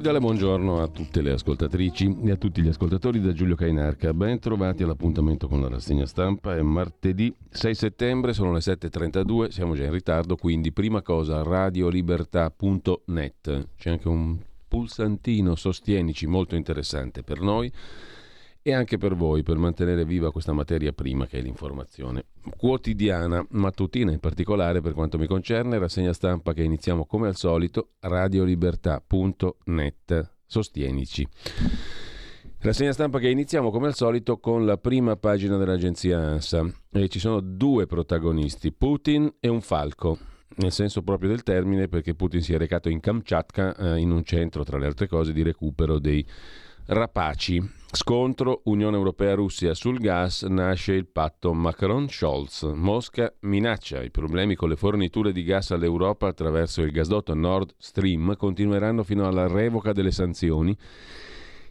Cordiale buongiorno a tutte le ascoltatrici e a tutti gli ascoltatori da Giulio Cainarca. Ben trovati all'appuntamento con la rassegna stampa. È martedì 6 settembre, sono le 7.32, siamo già in ritardo, quindi prima cosa radiolibertà.net. C'è anche un pulsantino sostienici molto interessante per noi e anche per voi per mantenere viva questa materia prima che è l'informazione. Quotidiana, mattutina in particolare per quanto mi concerne, rassegna stampa che iniziamo come al solito, radiolibertà.net. Sostienici. Rassegna stampa che iniziamo come al solito con la prima pagina dell'agenzia ANSA e ci sono due protagonisti, Putin e un falco nel senso proprio del termine perché Putin si è recato in Kamchatka eh, in un centro tra le altre cose di recupero dei rapaci Scontro Unione Europea-Russia sul gas nasce il patto Macron-Scholz. Mosca minaccia i problemi con le forniture di gas all'Europa attraverso il gasdotto Nord Stream continueranno fino alla revoca delle sanzioni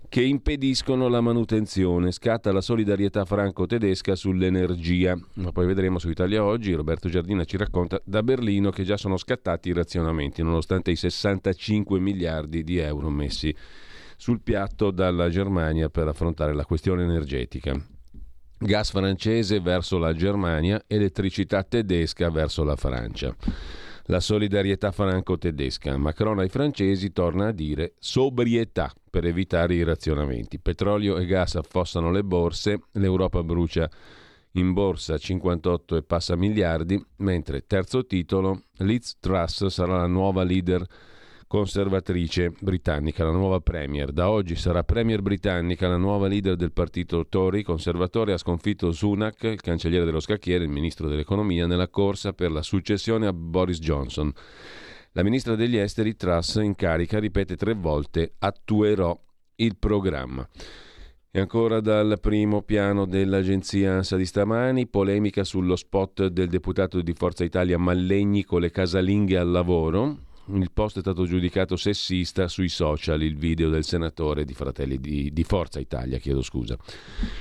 che impediscono la manutenzione. Scatta la solidarietà franco-tedesca sull'energia. Ma poi vedremo su Italia Oggi, Roberto Giardina ci racconta da Berlino che già sono scattati i razionamenti, nonostante i 65 miliardi di euro messi sul piatto dalla Germania per affrontare la questione energetica. Gas francese verso la Germania, elettricità tedesca verso la Francia. La solidarietà franco-tedesca. Macron ai francesi torna a dire sobrietà per evitare i razionamenti. Petrolio e gas affossano le borse, l'Europa brucia in borsa 58 e passa miliardi, mentre terzo titolo, Liz Truss sarà la nuova leader conservatrice britannica, la nuova Premier. Da oggi sarà Premier britannica, la nuova leader del partito Tory conservatore, ha sconfitto Sunak, il cancelliere dello scacchiere, il ministro dell'economia, nella corsa per la successione a Boris Johnson. La ministra degli esteri Truss in carica ripete tre volte attuerò il programma. E ancora dal primo piano dell'agenzia ANSA di stamani, polemica sullo spot del deputato di Forza Italia Mallegni con le casalinghe al lavoro. Il post è stato giudicato sessista sui social, il video del senatore di Fratelli di, di Forza Italia, chiedo scusa.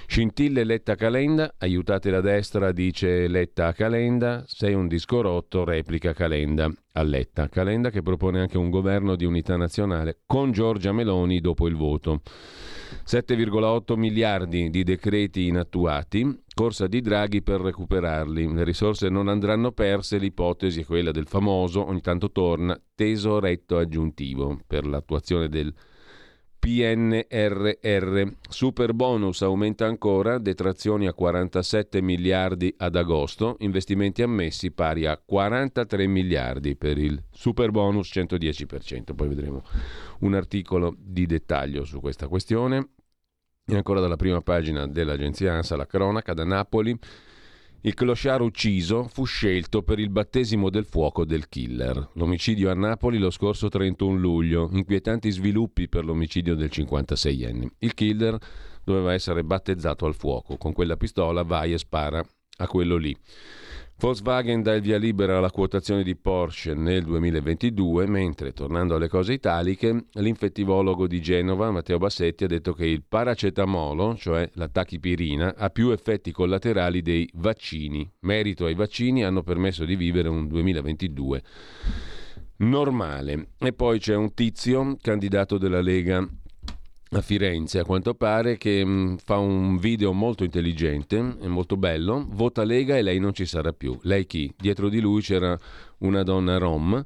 Scintille Letta Calenda, aiutate la destra, dice Letta Calenda, sei un disco rotto, replica Calenda a Letta. Calenda che propone anche un governo di unità nazionale con Giorgia Meloni dopo il voto. 7,8 miliardi di decreti inattuati, corsa di Draghi per recuperarli. Le risorse non andranno perse, l'ipotesi è quella del famoso, ogni tanto torna, tesoretto aggiuntivo per l'attuazione del PNRR. Super bonus aumenta ancora, detrazioni a 47 miliardi ad agosto, investimenti ammessi pari a 43 miliardi per il super bonus 110%. Poi vedremo un articolo di dettaglio su questa questione. E ancora dalla prima pagina dell'agenzia ANSA, la cronaca da Napoli. Il clochard ucciso fu scelto per il battesimo del fuoco del killer. L'omicidio a Napoli lo scorso 31 luglio. Inquietanti sviluppi per l'omicidio del 56enne. Il killer doveva essere battezzato al fuoco. Con quella pistola vai e spara a quello lì. Volkswagen dà il via libera alla quotazione di Porsche nel 2022, mentre, tornando alle cose italiche, l'infettivologo di Genova, Matteo Bassetti, ha detto che il paracetamolo, cioè la tachipirina, ha più effetti collaterali dei vaccini. Merito ai vaccini hanno permesso di vivere un 2022 normale. E poi c'è un tizio, candidato della Lega a Firenze, a quanto pare, che mh, mm, fa un video molto intelligente e molto bello. Vota Lega e lei non ci sarà più. Lei chi? Dietro di lui c'era una donna rom.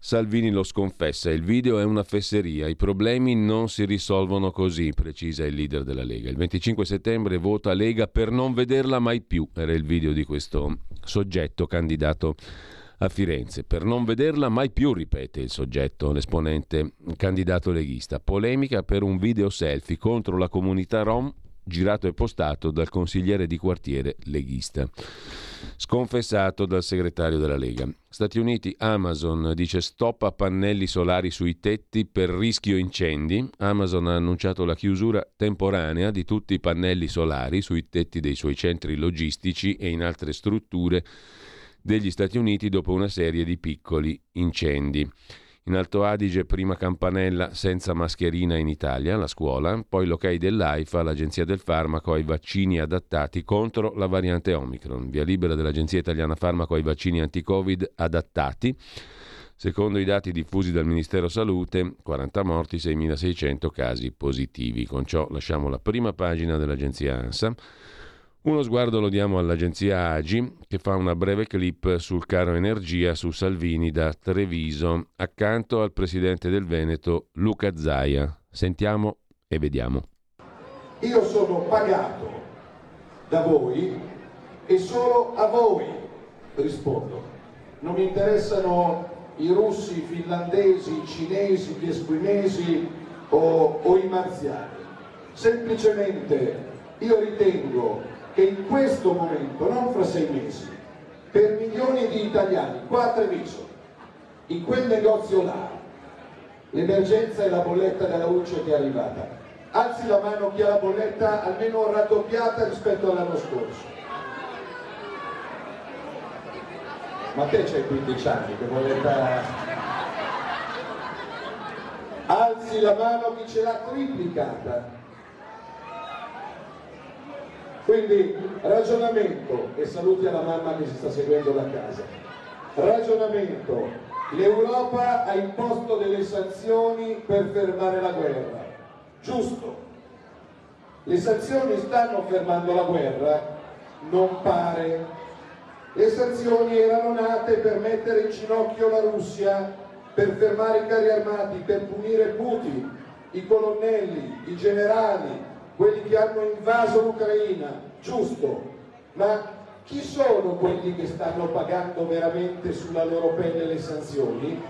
Salvini lo sconfessa, il video è una fesseria, i problemi non si risolvono così, precisa il leader della Lega. Il 25 settembre vota Lega per non vederla mai più, era il video di questo soggetto candidato a Firenze. Per non vederla mai più, ripete il soggetto, l'esponente candidato leghista. Polemica per un video selfie contro la comunità rom girato e postato dal consigliere di quartiere leghista. Sconfessato dal segretario della Lega. Stati Uniti, Amazon dice stop a pannelli solari sui tetti per rischio incendi. Amazon ha annunciato la chiusura temporanea di tutti i pannelli solari sui tetti dei suoi centri logistici e in altre strutture degli Stati Uniti dopo una serie di piccoli incendi. In Alto Adige prima campanella senza mascherina in Italia, la scuola, poi l'ok dell'AIFA, l'Agenzia del Farmaco ai vaccini adattati contro la variante Omicron. Via libera dell'Agenzia Italiana Farmaco ai vaccini anti-Covid adattati. Secondo i dati diffusi dal Ministero Salute, 40 morti, 6.600 casi positivi. Con ciò lasciamo la prima pagina dell'agenzia ANSA. Uno sguardo lo diamo all'agenzia Agi che fa una breve clip sul caro energia su Salvini da Treviso accanto al presidente del Veneto Luca Zaia. Sentiamo e vediamo. Io sono pagato da voi e solo a voi rispondo. Non mi interessano i russi, i finlandesi, i cinesi, gli esquimesi o, o i marziani. Semplicemente io ritengo che in questo momento, non fra sei mesi, per milioni di italiani, qua a Treviso, in quel negozio là, l'emergenza è la bolletta della luce che è arrivata. Alzi la mano chi ha la bolletta almeno raddoppiata rispetto all'anno scorso. Ma te c'hai 15 anni, che bolletta... Alzi la mano chi ce l'ha triplicata. Quindi ragionamento, e saluti alla mamma che si sta seguendo da casa, ragionamento, l'Europa ha imposto delle sanzioni per fermare la guerra, giusto, le sanzioni stanno fermando la guerra? Non pare. Le sanzioni erano nate per mettere in ginocchio la Russia, per fermare i carri armati, per punire Putin, i colonnelli, i generali, quelli che hanno invaso l'Ucraina, giusto, ma chi sono quelli che stanno pagando veramente sulla loro pelle le sanzioni?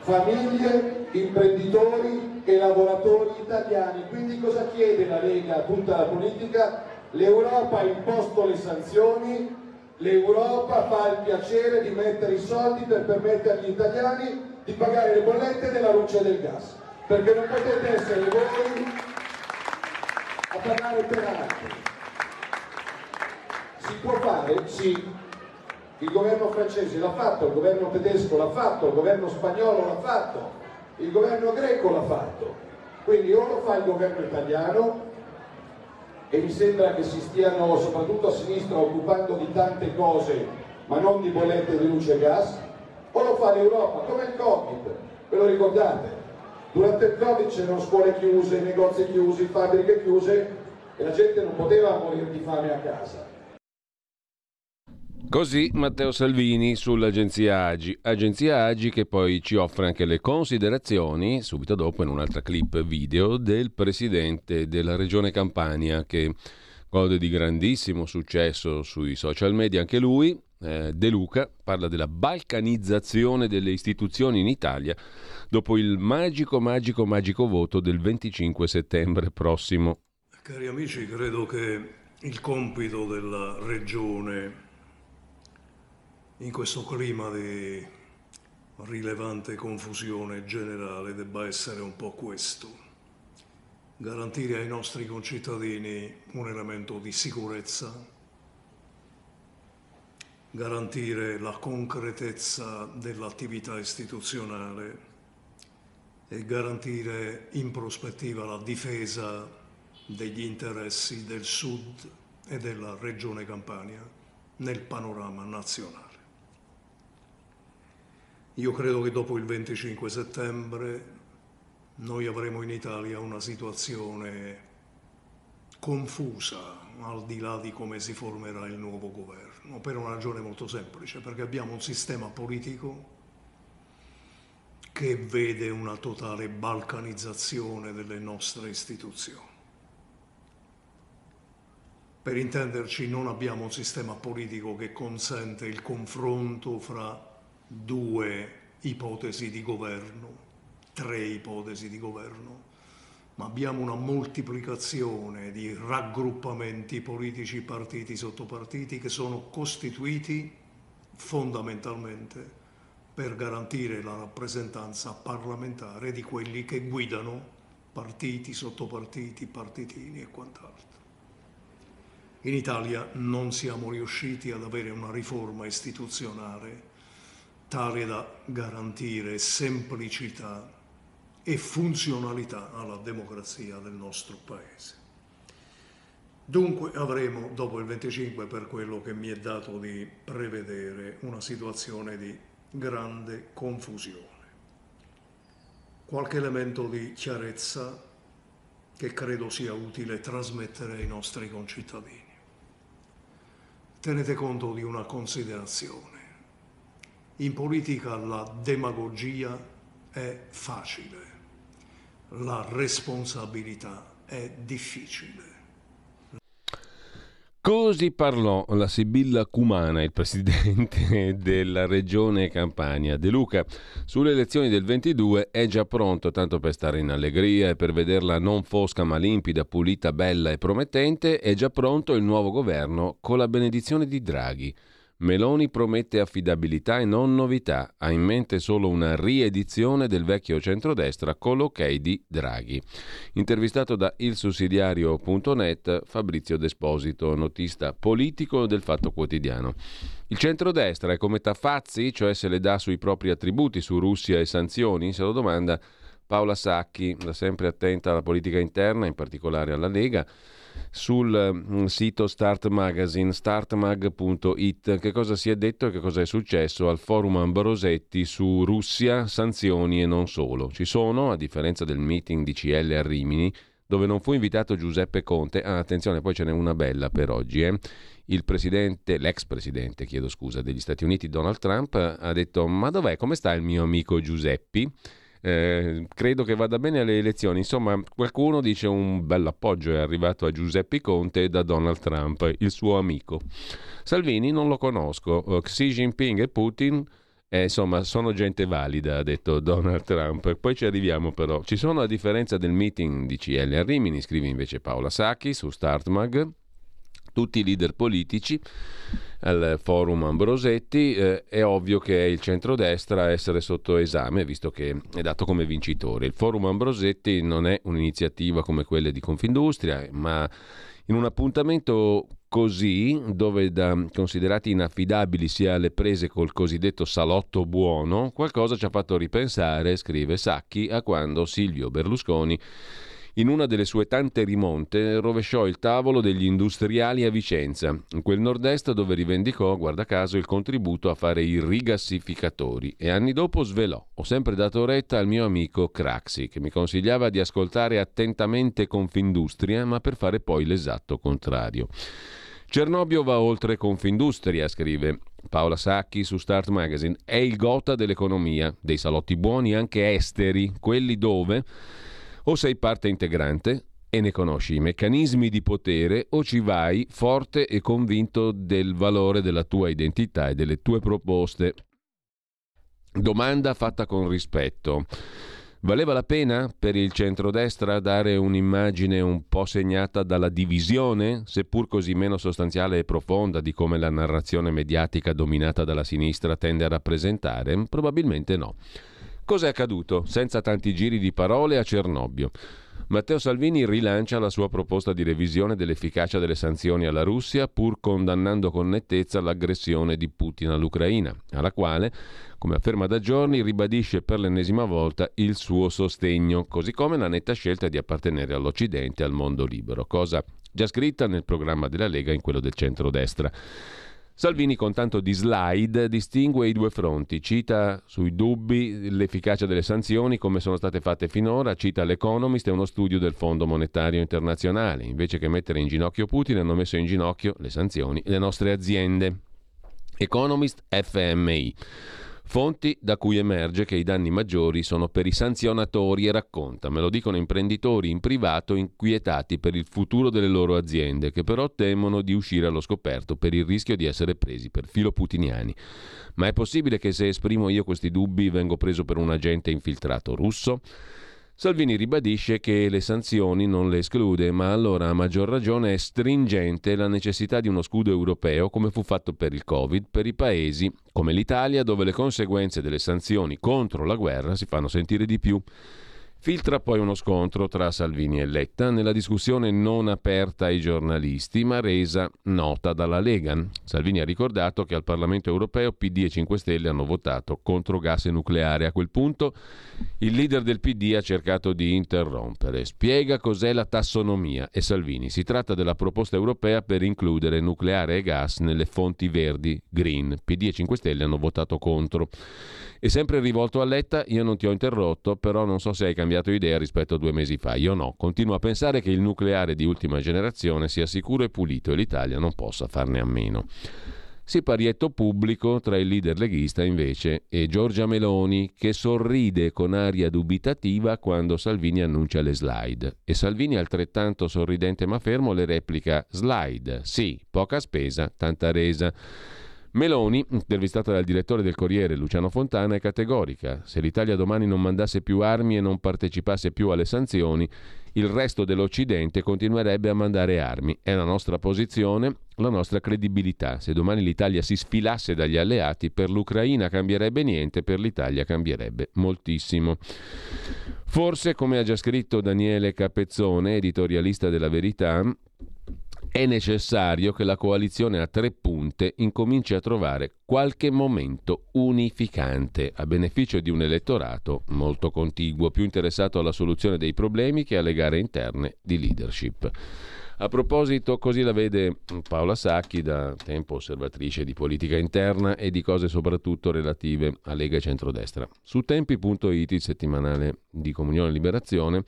Famiglie, imprenditori e lavoratori italiani. Quindi cosa chiede la Lega a tutta la politica? L'Europa ha imposto le sanzioni, l'Europa fa il piacere di mettere i soldi per permettere agli italiani di pagare le bollette della luce e del gas. Perché non potete essere voi a pagare per altri. Si può fare? Sì. Il governo francese l'ha fatto, il governo tedesco l'ha fatto, il governo spagnolo l'ha fatto, il governo greco l'ha fatto. Quindi o lo fa il governo italiano e mi sembra che si stiano soprattutto a sinistra occupando di tante cose ma non di bollette di luce e gas, o lo fa l'Europa, come il Covid, ve lo ricordate? Durante il Covid c'erano scuole chiuse, negozi chiusi, fabbriche chiuse e la gente non poteva morire di fame a casa. Così Matteo Salvini sull'agenzia Agi, agenzia Agi che poi ci offre anche le considerazioni, subito dopo in un'altra clip video, del presidente della regione Campania che gode di grandissimo successo sui social media, anche lui, De Luca, parla della balcanizzazione delle istituzioni in Italia dopo il magico, magico, magico voto del 25 settembre prossimo. Cari amici, credo che il compito della Regione in questo clima di rilevante confusione generale debba essere un po' questo. Garantire ai nostri concittadini un elemento di sicurezza, garantire la concretezza dell'attività istituzionale e garantire in prospettiva la difesa degli interessi del Sud e della Regione Campania nel panorama nazionale. Io credo che dopo il 25 settembre noi avremo in Italia una situazione confusa al di là di come si formerà il nuovo governo, per una ragione molto semplice, perché abbiamo un sistema politico che vede una totale balcanizzazione delle nostre istituzioni. Per intenderci, non abbiamo un sistema politico che consente il confronto fra due ipotesi di governo, tre ipotesi di governo, ma abbiamo una moltiplicazione di raggruppamenti politici, partiti, sottopartiti che sono costituiti fondamentalmente per garantire la rappresentanza parlamentare di quelli che guidano partiti, sottopartiti, partitini e quant'altro. In Italia non siamo riusciti ad avere una riforma istituzionale tale da garantire semplicità e funzionalità alla democrazia del nostro Paese. Dunque avremo dopo il 25, per quello che mi è dato di prevedere, una situazione di grande confusione. Qualche elemento di chiarezza che credo sia utile trasmettere ai nostri concittadini. Tenete conto di una considerazione. In politica la demagogia è facile, la responsabilità è difficile. Così parlò la Sibilla Cumana, il presidente della regione Campania. De Luca, sulle elezioni del 22 è già pronto, tanto per stare in allegria e per vederla non fosca ma limpida, pulita, bella e promettente, è già pronto il nuovo governo con la benedizione di Draghi. Meloni promette affidabilità e non novità, ha in mente solo una riedizione del vecchio centrodestra con l'ok di Draghi. Intervistato da ilsussidiario.net Fabrizio Desposito, notista politico del Fatto Quotidiano. Il centrodestra è come Taffazzi, cioè se le dà sui propri attributi su Russia e sanzioni? Se lo domanda Paola Sacchi, da sempre attenta alla politica interna, in particolare alla Lega sul mm, sito Start Magazine, startmag.it, che cosa si è detto e che cosa è successo al forum Ambrosetti su Russia, sanzioni e non solo. Ci sono, a differenza del meeting di CL a Rimini, dove non fu invitato Giuseppe Conte, ah, attenzione, poi ce n'è una bella per oggi, eh? il presidente, l'ex presidente, chiedo scusa, degli Stati Uniti Donald Trump ha detto ma dov'è, come sta il mio amico Giuseppe? Eh, credo che vada bene alle elezioni. Insomma, qualcuno dice un bel appoggio è arrivato a Giuseppe Conte da Donald Trump, il suo amico. Salvini non lo conosco. Eh, Xi Jinping e Putin. Eh, insomma, sono gente valida, ha detto Donald Trump. Poi ci arriviamo però. Ci sono, a differenza del meeting di CL a Rimini, scrive invece Paola Sacchi su StartMag, tutti i leader politici al forum Ambrosetti, eh, è ovvio che è il centrodestra a essere sotto esame, visto che è dato come vincitore. Il forum Ambrosetti non è un'iniziativa come quelle di Confindustria, ma in un appuntamento così, dove da considerati inaffidabili si ha le prese col cosiddetto salotto buono, qualcosa ci ha fatto ripensare, scrive Sacchi, a quando Silvio Berlusconi in una delle sue tante rimonte rovesciò il tavolo degli industriali a Vicenza, in quel nord-est dove rivendicò, guarda caso, il contributo a fare i rigassificatori e anni dopo svelò. Ho sempre dato retta al mio amico Craxi, che mi consigliava di ascoltare attentamente Confindustria, ma per fare poi l'esatto contrario. Cernobbio va oltre Confindustria, scrive Paola Sacchi su Start Magazine. È il gota dell'economia, dei salotti buoni anche esteri, quelli dove o sei parte integrante e ne conosci i meccanismi di potere o ci vai forte e convinto del valore della tua identità e delle tue proposte. Domanda fatta con rispetto. Valeva la pena per il centrodestra dare un'immagine un po' segnata dalla divisione, seppur così meno sostanziale e profonda di come la narrazione mediatica dominata dalla sinistra tende a rappresentare? Probabilmente no. Cos'è accaduto? Senza tanti giri di parole a Cernobbio. Matteo Salvini rilancia la sua proposta di revisione dell'efficacia delle sanzioni alla Russia, pur condannando con nettezza l'aggressione di Putin all'Ucraina, alla quale, come afferma da giorni, ribadisce per l'ennesima volta il suo sostegno, così come la netta scelta di appartenere all'Occidente e al mondo libero, cosa già scritta nel programma della Lega in quello del centrodestra. Salvini con tanto di slide distingue i due fronti, cita sui dubbi l'efficacia delle sanzioni come sono state fatte finora, cita l'Economist e uno studio del Fondo Monetario Internazionale, invece che mettere in ginocchio Putin hanno messo in ginocchio le sanzioni le nostre aziende. Economist FMI. Fonti da cui emerge che i danni maggiori sono per i sanzionatori e racconta, me lo dicono imprenditori in privato inquietati per il futuro delle loro aziende, che però temono di uscire allo scoperto per il rischio di essere presi per filo putiniani. Ma è possibile che se esprimo io questi dubbi vengo preso per un agente infiltrato russo? Salvini ribadisce che le sanzioni non le esclude, ma allora a maggior ragione è stringente la necessità di uno scudo europeo, come fu fatto per il Covid, per i paesi come l'Italia, dove le conseguenze delle sanzioni contro la guerra si fanno sentire di più. Filtra poi uno scontro tra Salvini e Letta nella discussione non aperta ai giornalisti ma resa nota dalla Lega. Salvini ha ricordato che al Parlamento europeo PD e 5 Stelle hanno votato contro gas nucleare. A quel punto il leader del PD ha cercato di interrompere. Spiega cos'è la tassonomia e Salvini. Si tratta della proposta europea per includere nucleare e gas nelle fonti verdi, green. PD e 5 Stelle hanno votato contro. E sempre rivolto a Letta, io non ti ho interrotto, però non so se hai cambiato idea rispetto a due mesi fa. Io no. Continuo a pensare che il nucleare di ultima generazione sia sicuro e pulito e l'Italia non possa farne a meno. Siparietto pubblico tra il leader leghista invece e Giorgia Meloni che sorride con aria dubitativa quando Salvini annuncia le slide e Salvini altrettanto sorridente ma fermo le replica slide, sì, poca spesa, tanta resa. Meloni, intervistata dal direttore del Corriere Luciano Fontana, è categorica. Se l'Italia domani non mandasse più armi e non partecipasse più alle sanzioni, il resto dell'Occidente continuerebbe a mandare armi. È la nostra posizione, la nostra credibilità. Se domani l'Italia si sfilasse dagli alleati, per l'Ucraina cambierebbe niente, per l'Italia cambierebbe moltissimo. Forse, come ha già scritto Daniele Capezzone, editorialista della Verità, è necessario che la coalizione a tre punte incominci a trovare qualche momento unificante a beneficio di un elettorato molto contiguo, più interessato alla soluzione dei problemi che alle gare interne di leadership. A proposito, così la vede Paola Sacchi, da tempo osservatrice di politica interna e di cose soprattutto relative a Lega e Centrodestra. Su tempi.it, il settimanale di Comunione e Liberazione,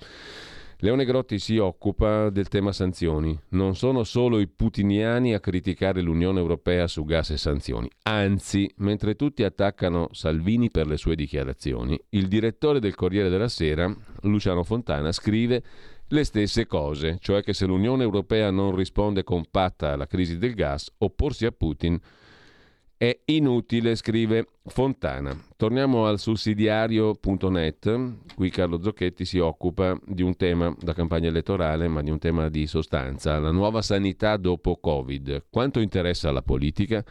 Leone Grotti si occupa del tema sanzioni. Non sono solo i putiniani a criticare l'Unione Europea su gas e sanzioni. Anzi, mentre tutti attaccano Salvini per le sue dichiarazioni, il direttore del Corriere della Sera, Luciano Fontana, scrive le stesse cose, cioè che se l'Unione Europea non risponde compatta alla crisi del gas, opporsi a Putin è inutile, scrive Fontana. Torniamo al sussidiario.net, qui Carlo Zocchetti si occupa di un tema da campagna elettorale, ma di un tema di sostanza, la nuova sanità dopo Covid. Quanto interessa alla politica?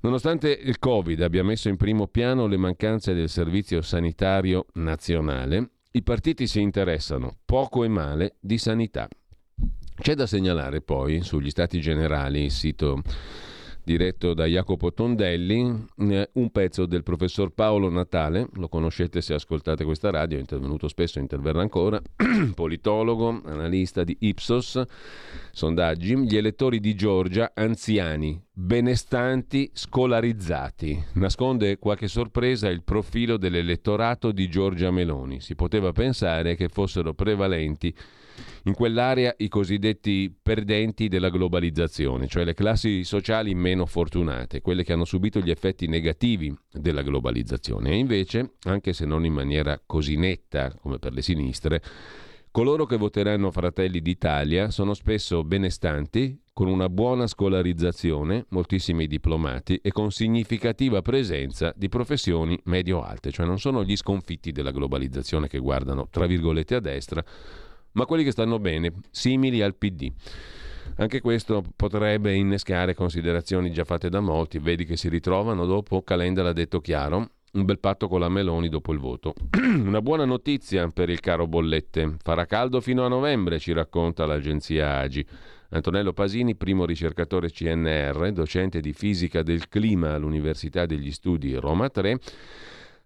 Nonostante il Covid abbia messo in primo piano le mancanze del servizio sanitario nazionale, i partiti si interessano poco e male di sanità. C'è da segnalare poi sugli stati generali, il sito diretto da Jacopo Tondelli, eh, un pezzo del professor Paolo Natale, lo conoscete se ascoltate questa radio, è intervenuto spesso, interverrà ancora, politologo, analista di Ipsos, sondaggi, gli elettori di Giorgia anziani, benestanti, scolarizzati. Nasconde qualche sorpresa il profilo dell'elettorato di Giorgia Meloni. Si poteva pensare che fossero prevalenti in quell'area i cosiddetti perdenti della globalizzazione, cioè le classi sociali meno fortunate, quelle che hanno subito gli effetti negativi della globalizzazione. E invece, anche se non in maniera così netta come per le sinistre, coloro che voteranno Fratelli d'Italia sono spesso benestanti, con una buona scolarizzazione, moltissimi diplomati e con significativa presenza di professioni medio-alte, cioè non sono gli sconfitti della globalizzazione che guardano, tra virgolette, a destra, ma quelli che stanno bene, simili al PD. Anche questo potrebbe innescare considerazioni già fatte da molti, vedi che si ritrovano dopo, Calenda l'ha detto chiaro, un bel patto con la Meloni dopo il voto. Una buona notizia per il caro bollette. Farà caldo fino a novembre, ci racconta l'agenzia Agi. Antonello Pasini, primo ricercatore CNR, docente di fisica del clima all'Università degli Studi Roma 3,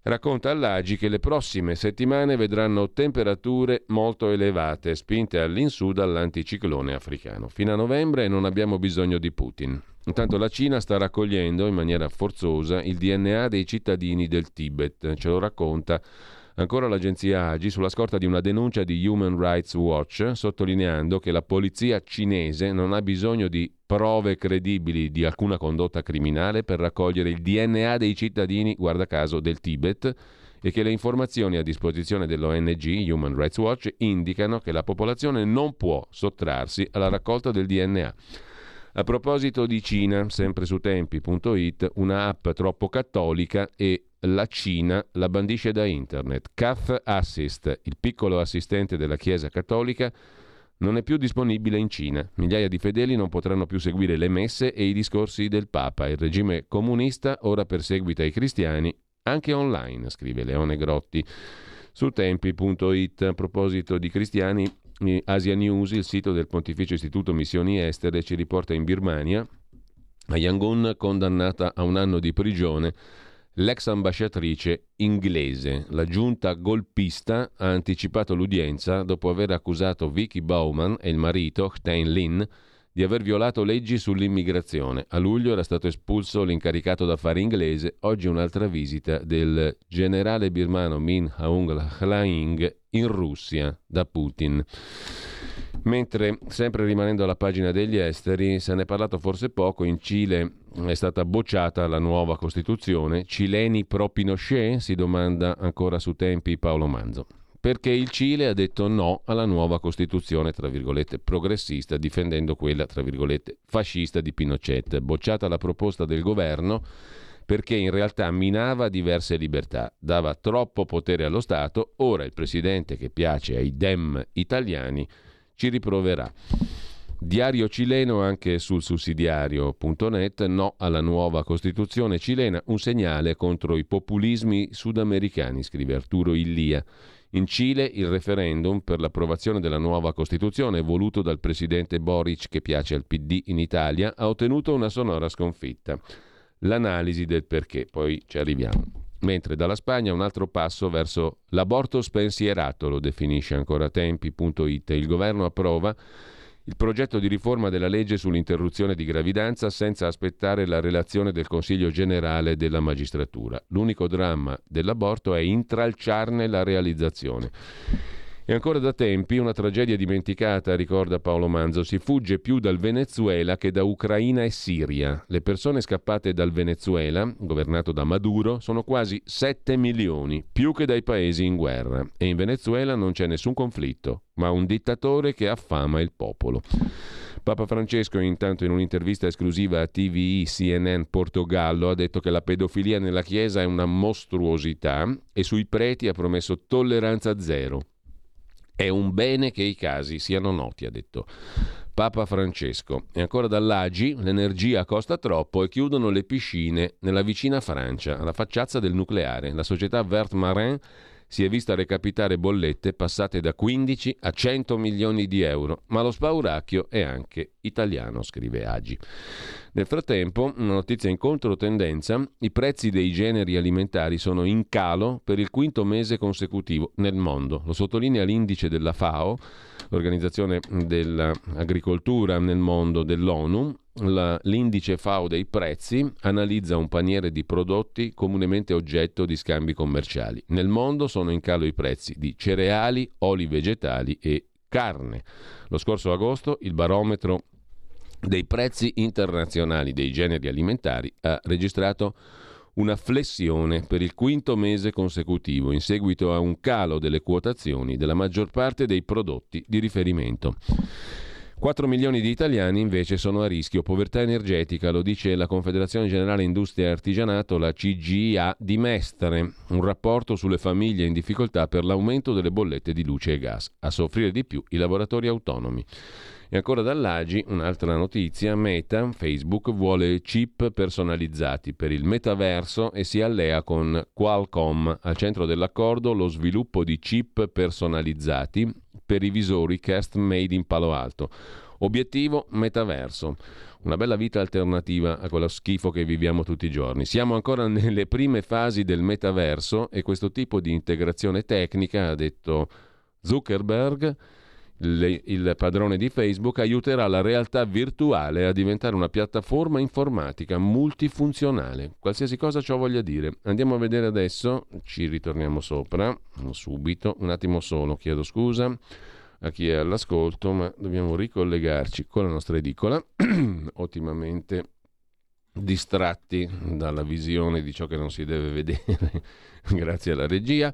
racconta all'Agi che le prossime settimane vedranno temperature molto elevate, spinte all'insù dall'anticiclone africano. Fino a novembre non abbiamo bisogno di Putin. Intanto la Cina sta raccogliendo in maniera forzosa il DNA dei cittadini del Tibet, ce lo racconta Ancora l'agenzia AGI sulla scorta di una denuncia di Human Rights Watch, sottolineando che la polizia cinese non ha bisogno di prove credibili di alcuna condotta criminale per raccogliere il DNA dei cittadini, guarda caso, del Tibet e che le informazioni a disposizione dell'ONG Human Rights Watch indicano che la popolazione non può sottrarsi alla raccolta del DNA. A proposito di Cina, sempre su tempi.it, una app troppo cattolica e la Cina la bandisce da internet. Cath Assist, il piccolo assistente della Chiesa cattolica, non è più disponibile in Cina. Migliaia di fedeli non potranno più seguire le messe e i discorsi del Papa. Il regime comunista ora perseguita i cristiani anche online, scrive Leone Grotti su tempi.it. A proposito di cristiani, Asia News, il sito del Pontificio Istituto Missioni Estere, ci riporta in Birmania a Yangon condannata a un anno di prigione l'ex ambasciatrice inglese. La giunta golpista ha anticipato l'udienza dopo aver accusato Vicky Bowman e il marito, Htain Lin, di aver violato leggi sull'immigrazione. A luglio era stato espulso l'incaricato d'affari inglese, oggi un'altra visita del generale birmano Min Aung Hlaing in Russia da Putin. Mentre, sempre rimanendo alla pagina degli esteri, se ne è parlato forse poco, in Cile è stata bocciata la nuova Costituzione. Cileni pro Pinochet? Si domanda ancora su tempi Paolo Manzo perché il Cile ha detto no alla nuova Costituzione, tra virgolette, progressista, difendendo quella, tra virgolette, fascista di Pinochet. Bocciata la proposta del governo perché in realtà minava diverse libertà, dava troppo potere allo Stato, ora il presidente che piace ai dem italiani ci riproverà. Diario cileno anche sul sussidiario.net, no alla nuova Costituzione cilena, un segnale contro i populismi sudamericani, scrive Arturo Illia. In Cile il referendum per l'approvazione della nuova Costituzione, voluto dal presidente Boric che piace al PD in Italia, ha ottenuto una sonora sconfitta. L'analisi del perché, poi ci arriviamo. Mentre dalla Spagna un altro passo verso l'aborto spensierato, lo definisce ancora tempi.it. Il governo approva il progetto di riforma della legge sull'interruzione di gravidanza senza aspettare la relazione del Consiglio generale della magistratura. L'unico dramma dell'aborto è intralciarne la realizzazione. E ancora da tempi una tragedia dimenticata, ricorda Paolo Manzo, si fugge più dal Venezuela che da Ucraina e Siria. Le persone scappate dal Venezuela, governato da Maduro, sono quasi 7 milioni, più che dai paesi in guerra. E in Venezuela non c'è nessun conflitto, ma un dittatore che affama il popolo. Papa Francesco, intanto, in un'intervista esclusiva a TVI CNN Portogallo, ha detto che la pedofilia nella Chiesa è una mostruosità e sui preti ha promesso tolleranza zero. È un bene che i casi siano noti, ha detto Papa Francesco. E ancora dall'Agi, l'energia costa troppo e chiudono le piscine nella vicina Francia, alla facciazza del nucleare. La società Vert Marin si è vista recapitare bollette passate da 15 a 100 milioni di euro, ma lo spauracchio è anche italiano, scrive Agi. Nel frattempo, una notizia in controtendenza, i prezzi dei generi alimentari sono in calo per il quinto mese consecutivo nel mondo. Lo sottolinea l'indice della FAO, l'Organizzazione dell'Agricoltura nel mondo dell'ONU, l'indice FAO dei prezzi analizza un paniere di prodotti comunemente oggetto di scambi commerciali. Nel mondo sono in calo i prezzi di cereali, oli vegetali e carne. Lo scorso agosto il barometro dei prezzi internazionali dei generi alimentari ha registrato una flessione per il quinto mese consecutivo in seguito a un calo delle quotazioni della maggior parte dei prodotti di riferimento. 4 milioni di italiani invece sono a rischio povertà energetica, lo dice la Confederazione Generale Industria e Artigianato, la CGA di Mestre, un rapporto sulle famiglie in difficoltà per l'aumento delle bollette di luce e gas. A soffrire di più i lavoratori autonomi. E ancora dall'Agi un'altra notizia, Meta, Facebook, vuole chip personalizzati per il metaverso e si allea con Qualcomm. Al centro dell'accordo lo sviluppo di chip personalizzati per i visori Cast Made in Palo Alto. Obiettivo metaverso. Una bella vita alternativa a quello schifo che viviamo tutti i giorni. Siamo ancora nelle prime fasi del metaverso e questo tipo di integrazione tecnica, ha detto Zuckerberg, Le, il padrone di Facebook aiuterà la realtà virtuale a diventare una piattaforma informatica multifunzionale, qualsiasi cosa ciò voglia dire. Andiamo a vedere adesso, ci ritorniamo sopra, subito, un attimo solo, chiedo scusa a chi è all'ascolto, ma dobbiamo ricollegarci con la nostra edicola, ottimamente distratti dalla visione di ciò che non si deve vedere, grazie alla regia,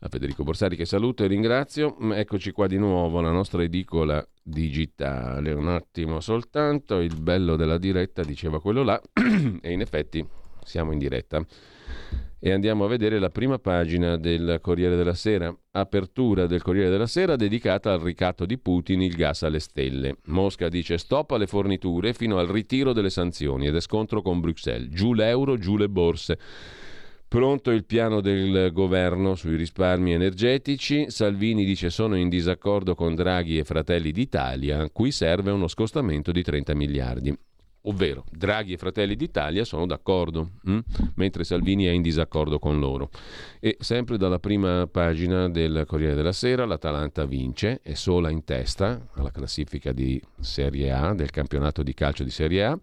a Federico Borsari che saluto e ringrazio. Eccoci qua di nuovo, la nostra edicola digitale, un attimo soltanto, il bello della diretta diceva quello là, e in effetti siamo in diretta e andiamo a vedere la prima pagina del Corriere della Sera. Apertura del Corriere della Sera dedicata al ricatto di Putin, il gas alle stelle. Mosca dice stop alle forniture fino al ritiro delle sanzioni ed è scontro con Bruxelles. Giù l'euro, giù le borse. Pronto il piano del governo sui risparmi energetici. Salvini dice sono in disaccordo con Draghi e Fratelli d'Italia, cui serve uno scostamento di 30 miliardi ovvero Draghi e Fratelli d'Italia sono d'accordo, hm? mentre Salvini è in disaccordo con loro. E sempre dalla prima pagina del Corriere della Sera, l'Atalanta vince, è sola in testa alla classifica di Serie A, del campionato di calcio di Serie A.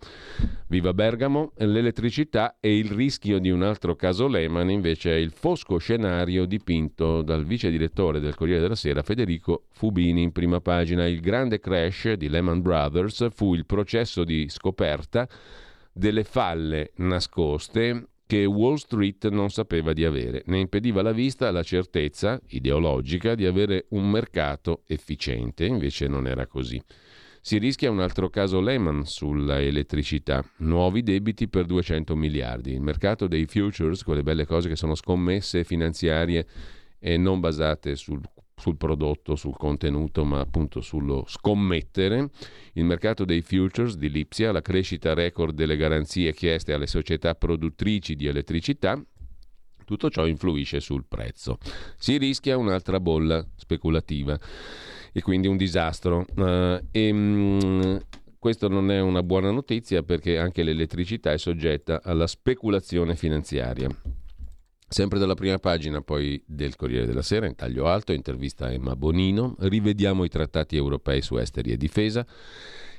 Viva Bergamo, l'elettricità e il rischio di un altro caso Lehman invece è il fosco scenario dipinto dal vice direttore del Corriere della Sera Federico Fubini in prima pagina. Il grande crash di Lehman Brothers fu il processo di scoperta scoperta delle falle nascoste che Wall Street non sapeva di avere. Ne impediva la vista la certezza ideologica di avere un mercato efficiente, invece non era così. Si rischia un altro caso Lehman sulla elettricità, nuovi debiti per 200 miliardi. Il mercato dei futures, quelle belle cose che sono scommesse finanziarie e non basate sul sul prodotto, sul contenuto, ma appunto sullo scommettere. Il mercato dei futures di Lipsia, la crescita record delle garanzie chieste alle società produttrici di elettricità, tutto ciò influisce sul prezzo. Si rischia un'altra bolla speculativa e quindi un disastro. Uh, e, um, questo non è una buona notizia perché anche l'elettricità è soggetta alla speculazione finanziaria. Sempre dalla prima pagina poi del Corriere della Sera, in taglio alto, intervista a Emma Bonino, rivediamo i trattati europei su esteri e difesa.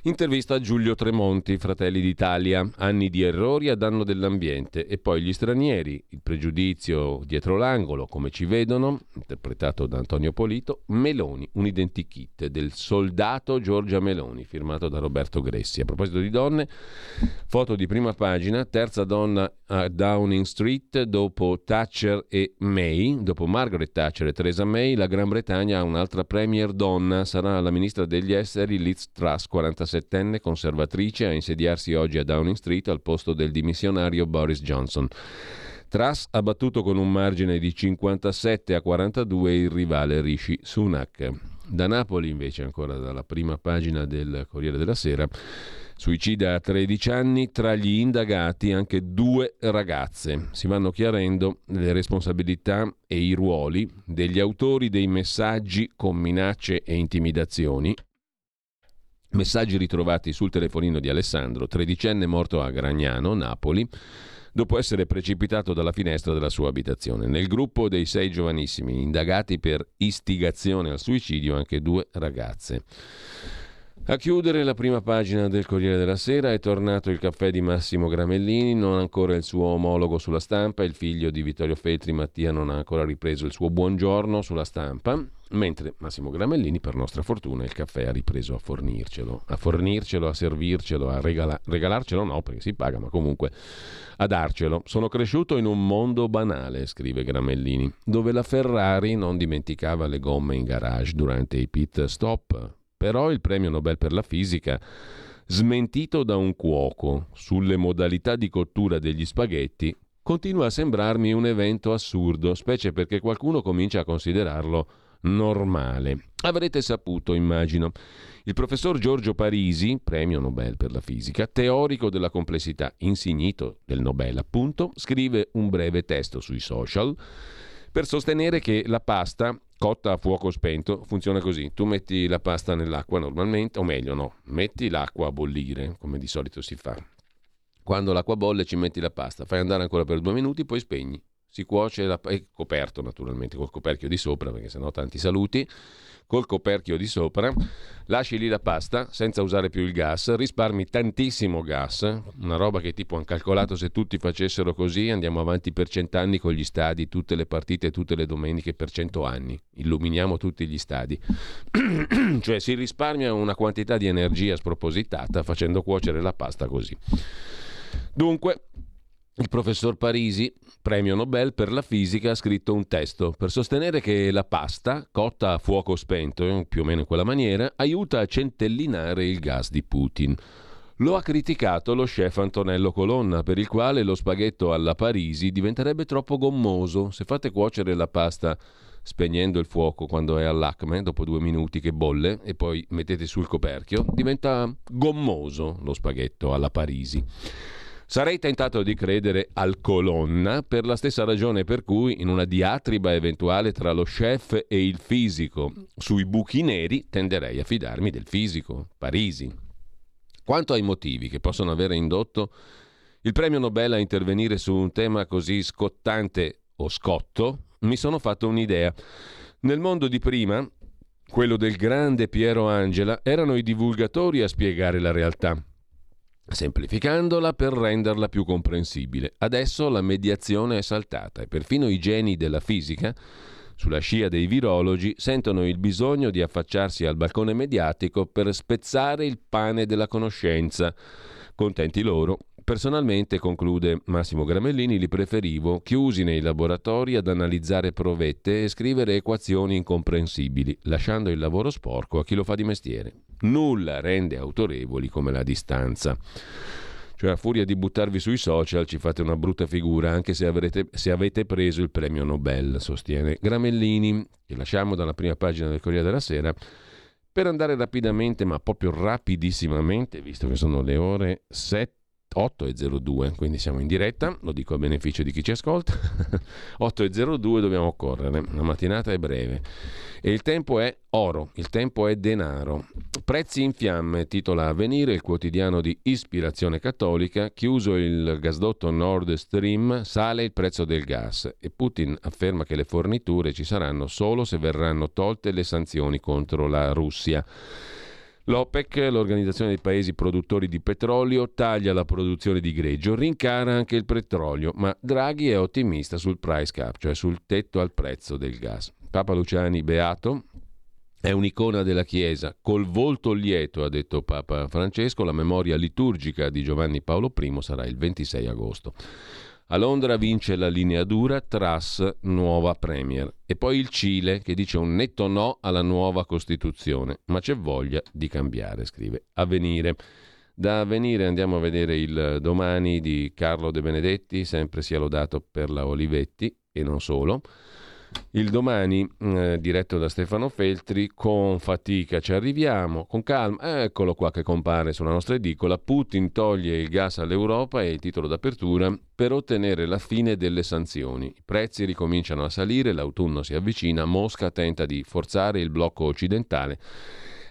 Intervista a Giulio Tremonti, Fratelli d'Italia, anni di errori a danno dell'ambiente e poi gli stranieri, il pregiudizio dietro l'angolo, come ci vedono, interpretato da Antonio Polito, Meloni, un identikit del soldato Giorgia Meloni, firmato da Roberto Gressi. A proposito di donne, foto di prima pagina, terza donna a Downing Street dopo Thatcher e May, dopo Margaret Thatcher e Theresa May, la Gran Bretagna ha un'altra premier donna, sarà la ministra degli esteri Liz Truss, 46 47enne conservatrice a insediarsi oggi a Downing Street al posto del dimissionario Boris Johnson. Truss ha battuto con un margine di 57 a 42 il rivale Rishi Sunak. Da Napoli, invece, ancora dalla prima pagina del Corriere della Sera, suicida a 13 anni, tra gli indagati anche due ragazze. Si vanno chiarendo le responsabilità e i ruoli degli autori dei messaggi con minacce e intimidazioni Messaggi ritrovati sul telefonino di Alessandro, tredicenne morto a Gragnano, Napoli, dopo essere precipitato dalla finestra della sua abitazione. Nel gruppo dei sei giovanissimi indagati per istigazione al suicidio anche due ragazze. A chiudere la prima pagina del Corriere della Sera è tornato il caffè di Massimo Gramellini, non ancora il suo omologo sulla stampa, il figlio di Vittorio Feltri, Mattia, non ha ancora ripreso il suo buongiorno sulla stampa, mentre Massimo Gramellini, per nostra fortuna, il caffè ha ripreso a fornircelo, a fornircelo, a servircelo, a regala- regalarcelo, no, perché si paga, ma comunque a darcelo. Sono cresciuto in un mondo banale, scrive Gramellini, dove la Ferrari non dimenticava le gomme in garage durante i pit stop però il premio Nobel per la fisica, smentito da un cuoco sulle modalità di cottura degli spaghetti, continua a sembrarmi un evento assurdo, specie perché qualcuno comincia a considerarlo normale. Avrete saputo, immagino. Il professor Giorgio Parisi, premio Nobel per la fisica, teorico della complessità, insignito del Nobel appunto, scrive un breve testo sui social per sostenere che la pasta cotta a fuoco spento funziona così. Tu metti la pasta nell'acqua normalmente, o meglio no, metti l'acqua a bollire, come di solito si fa. Quando l'acqua bolle ci metti la pasta, fai andare ancora per due minuti, poi spegni. Si cuoce la, è coperto naturalmente col coperchio di sopra perché sennò tanti saluti col coperchio di sopra, lasci lì la pasta senza usare più il gas, risparmi tantissimo gas, una roba che tipo hanno calcolato se tutti facessero così andiamo avanti per cent'anni con gli stadi, tutte le partite, tutte le domeniche per cento anni, illuminiamo tutti gli stadi, cioè si risparmia una quantità di energia spropositata facendo cuocere la pasta così. Dunque, il professor Parisi, premio Nobel per la fisica, ha scritto un testo per sostenere che la pasta, cotta a fuoco spento, più o meno in quella maniera, aiuta a centellinare il gas di Putin. Lo ha criticato lo chef Antonello Colonna, per il quale lo spaghetto alla Parisi diventerebbe troppo gommoso. Se fate cuocere la pasta spegnendo il fuoco quando è all'acme, dopo due minuti che bolle, e poi mettete sul coperchio, diventa gommoso lo spaghetto alla Parisi. Sarei tentato di credere al colonna per la stessa ragione per cui in una diatriba eventuale tra lo chef e il fisico sui buchi neri tenderei a fidarmi del fisico, Parisi. Quanto ai motivi che possono aver indotto il premio Nobel a intervenire su un tema così scottante o scotto, mi sono fatto un'idea. Nel mondo di prima, quello del grande Piero Angela, erano i divulgatori a spiegare la realtà semplificandola per renderla più comprensibile. Adesso la mediazione è saltata e perfino i geni della fisica, sulla scia dei virologi, sentono il bisogno di affacciarsi al balcone mediatico per spezzare il pane della conoscenza. Contenti loro, Personalmente, conclude Massimo Gramellini, li preferivo chiusi nei laboratori ad analizzare provette e scrivere equazioni incomprensibili, lasciando il lavoro sporco a chi lo fa di mestiere. Nulla rende autorevoli come la distanza. Cioè, a furia di buttarvi sui social ci fate una brutta figura, anche se, avrete, se avete preso il premio Nobel, sostiene Gramellini, che lasciamo dalla prima pagina del Corriere della Sera. Per andare rapidamente, ma proprio rapidissimamente, visto che sono le ore 7 8.02, quindi siamo in diretta, lo dico a beneficio di chi ci ascolta. 8.02 dobbiamo correre, la mattinata è breve e il tempo è oro, il tempo è denaro. Prezzi in fiamme, titola Avvenire, il quotidiano di ispirazione cattolica, chiuso il gasdotto Nord Stream, sale il prezzo del gas e Putin afferma che le forniture ci saranno solo se verranno tolte le sanzioni contro la Russia. L'OPEC, l'Organizzazione dei Paesi Produttori di Petrolio, taglia la produzione di greggio, rincara anche il petrolio, ma Draghi è ottimista sul price cap, cioè sul tetto al prezzo del gas. Papa Luciani, beato, è un'icona della Chiesa, col volto lieto, ha detto Papa Francesco, la memoria liturgica di Giovanni Paolo I sarà il 26 agosto. A Londra vince la linea dura, Truss nuova Premier. E poi il Cile che dice un netto no alla nuova Costituzione, ma c'è voglia di cambiare, scrive Avvenire. Da Avvenire andiamo a vedere il domani di Carlo De Benedetti, sempre sia lodato per la Olivetti e non solo. Il domani, eh, diretto da Stefano Feltri, con fatica ci arriviamo, con calma, eccolo qua che compare sulla nostra edicola, Putin toglie il gas all'Europa, è il titolo d'apertura, per ottenere la fine delle sanzioni. I prezzi ricominciano a salire, l'autunno si avvicina, Mosca tenta di forzare il blocco occidentale.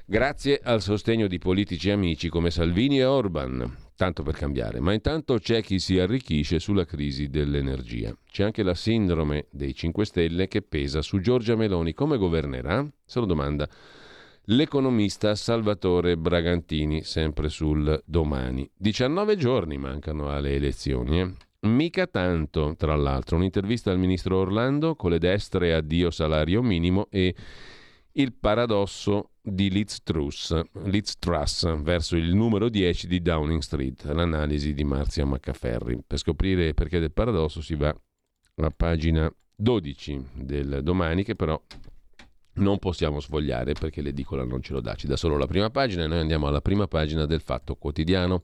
Grazie al sostegno di politici amici come Salvini e Orban, tanto per cambiare, ma intanto c'è chi si arricchisce sulla crisi dell'energia. C'è anche la sindrome dei 5 Stelle che pesa su Giorgia Meloni. Come governerà? Se lo domanda l'economista Salvatore Bragantini, sempre sul domani. 19 giorni mancano alle elezioni. Eh? Mica tanto, tra l'altro. Un'intervista al ministro Orlando con le destre addio salario minimo e il paradosso di Liz Truss, Liz Truss verso il numero 10 di Downing Street, l'analisi di Marzia Maccaferri. Per scoprire perché del paradosso si va alla pagina 12 del domani che però non possiamo sfogliare perché l'edicola non ce lo dà, ci dà solo la prima pagina e noi andiamo alla prima pagina del Fatto Quotidiano.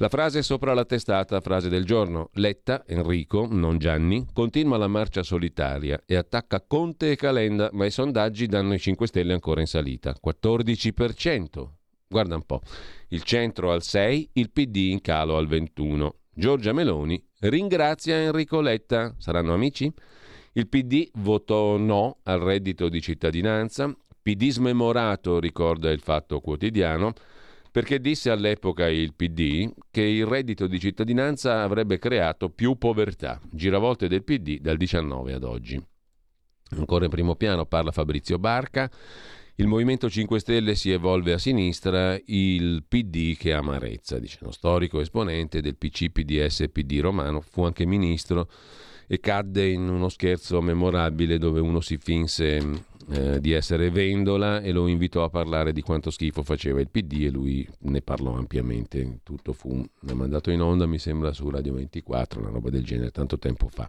La frase sopra la testata, frase del giorno. Letta, Enrico, non Gianni, continua la marcia solitaria e attacca Conte e Calenda, ma i sondaggi danno i 5 Stelle ancora in salita. 14%. Guarda un po'. Il centro al 6, il PD in calo al 21. Giorgia Meloni ringrazia Enrico Letta. Saranno amici? Il PD votò no al reddito di cittadinanza. PD smemorato, ricorda il fatto quotidiano. Perché disse all'epoca il PD che il reddito di cittadinanza avrebbe creato più povertà. Giravolte del PD dal 19 ad oggi. Ancora in primo piano parla Fabrizio Barca. Il Movimento 5 Stelle si evolve a sinistra, il PD che amarezza, dice uno storico esponente del PC, PDS e PD romano, fu anche ministro e cadde in uno scherzo memorabile dove uno si finse eh, di essere vendola e lo invitò a parlare di quanto schifo faceva il PD e lui ne parlò ampiamente. Tutto fu mandato in onda, mi sembra, su Radio 24, una roba del genere, tanto tempo fa.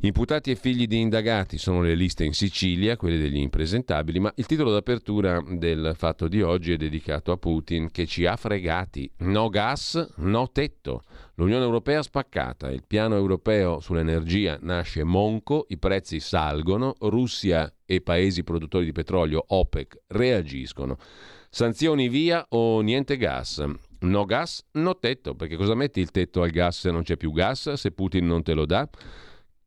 Imputati e figli di indagati sono le liste in Sicilia, quelle degli impresentabili, ma il titolo d'apertura del fatto di oggi è dedicato a Putin che ci ha fregati. No gas, no tetto. L'Unione Europea spaccata, il piano europeo sull'energia nasce monco, i prezzi salgono, Russia e paesi produttori di petrolio OPEC reagiscono. Sanzioni via o niente gas? No gas, no tetto, perché cosa metti il tetto al gas se non c'è più gas, se Putin non te lo dà?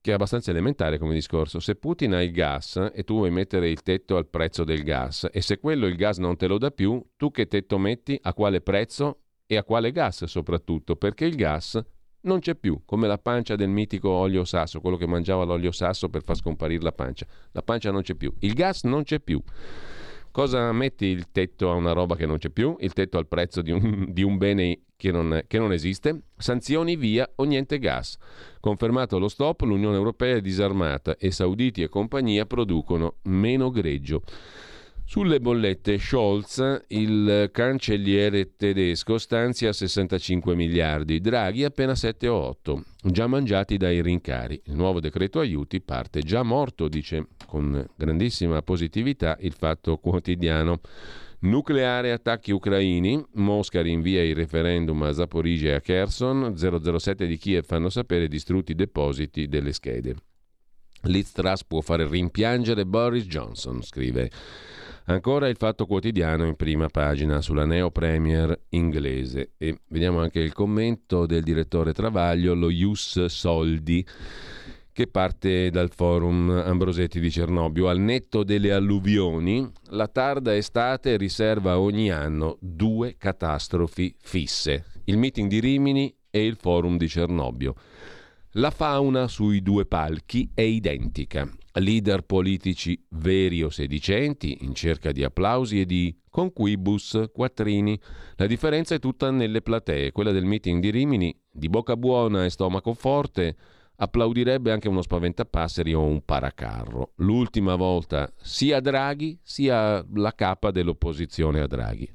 Che è abbastanza elementare come discorso. Se Putin ha il gas e tu vuoi mettere il tetto al prezzo del gas e se quello il gas non te lo dà più, tu che tetto metti, a quale prezzo e a quale gas soprattutto? Perché il gas non c'è più, come la pancia del mitico olio sasso, quello che mangiava l'olio sasso per far scomparire la pancia. La pancia non c'è più, il gas non c'è più. Cosa metti il tetto a una roba che non c'è più? Il tetto al prezzo di un, di un bene che non, che non, esiste? Sanzioni via o niente gas. Confermato lo stop, l'Unione Europea è disarmata e sauditi e compagnia producono meno greggio. Sulle bollette Scholz, il cancelliere tedesco, stanzia 65 miliardi, Draghi appena 7 o 8, già mangiati dai rincari. Il nuovo decreto aiuti parte già morto, dice con grandissima positività il fatto quotidiano. Nucleare attacchi ucraini, Mosca rinvia il referendum a Zaporizhia e a Kherson, 007 di Kiev fanno sapere distrutti i depositi delle schede. Liz Truss può fare rimpiangere Boris Johnson, scrive Ancora il Fatto Quotidiano in prima pagina sulla neo premier inglese e vediamo anche il commento del direttore Travaglio, lo Ius Soldi che parte dal forum Ambrosetti di Cernobbio. Al netto delle alluvioni, la tarda estate riserva ogni anno due catastrofi fisse, il meeting di Rimini e il forum di Cernobbio. La fauna sui due palchi è identica leader politici veri o sedicenti, in cerca di applausi e di conquibus quattrini. La differenza è tutta nelle platee. Quella del meeting di Rimini, di bocca buona e stomaco forte, applaudirebbe anche uno spaventapasseri o un paracarro. L'ultima volta sia Draghi sia la capa dell'opposizione a Draghi.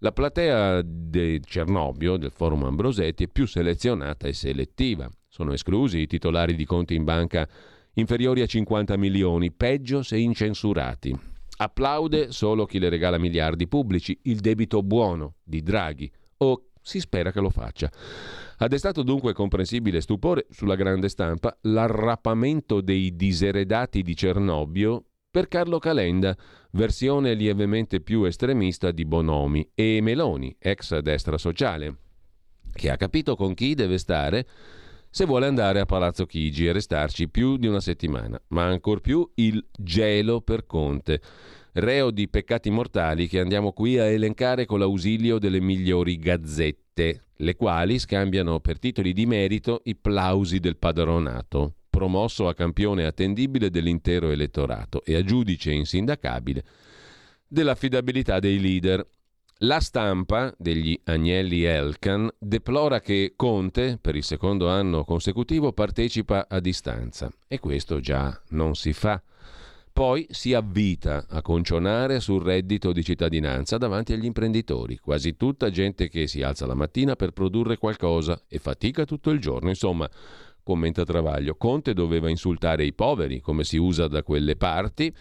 La platea di Cernobbio, del Forum Ambrosetti, è più selezionata e selettiva. Sono esclusi i titolari di conti in banca inferiori a 50 milioni, peggio se incensurati. Applaude solo chi le regala miliardi pubblici, il debito buono di Draghi, o si spera che lo faccia. Ha destato dunque comprensibile stupore sulla grande stampa l'arrappamento dei diseredati di Cernobbio per Carlo Calenda, versione lievemente più estremista di Bonomi, e Meloni, ex destra sociale, che ha capito con chi deve stare se vuole andare a Palazzo Chigi e restarci più di una settimana, ma ancor più il gelo per Conte, reo di peccati mortali che andiamo qui a elencare con l'ausilio delle migliori gazzette, le quali scambiano per titoli di merito i plausi del padronato, promosso a campione attendibile dell'intero elettorato e a giudice insindacabile dell'affidabilità dei leader la stampa degli Agnelli Elkan deplora che Conte, per il secondo anno consecutivo, partecipa a distanza e questo già non si fa. Poi si avvita a concionare sul reddito di cittadinanza davanti agli imprenditori, quasi tutta gente che si alza la mattina per produrre qualcosa e fatica tutto il giorno. Insomma, commenta Travaglio, Conte doveva insultare i poveri, come si usa da quelle parti,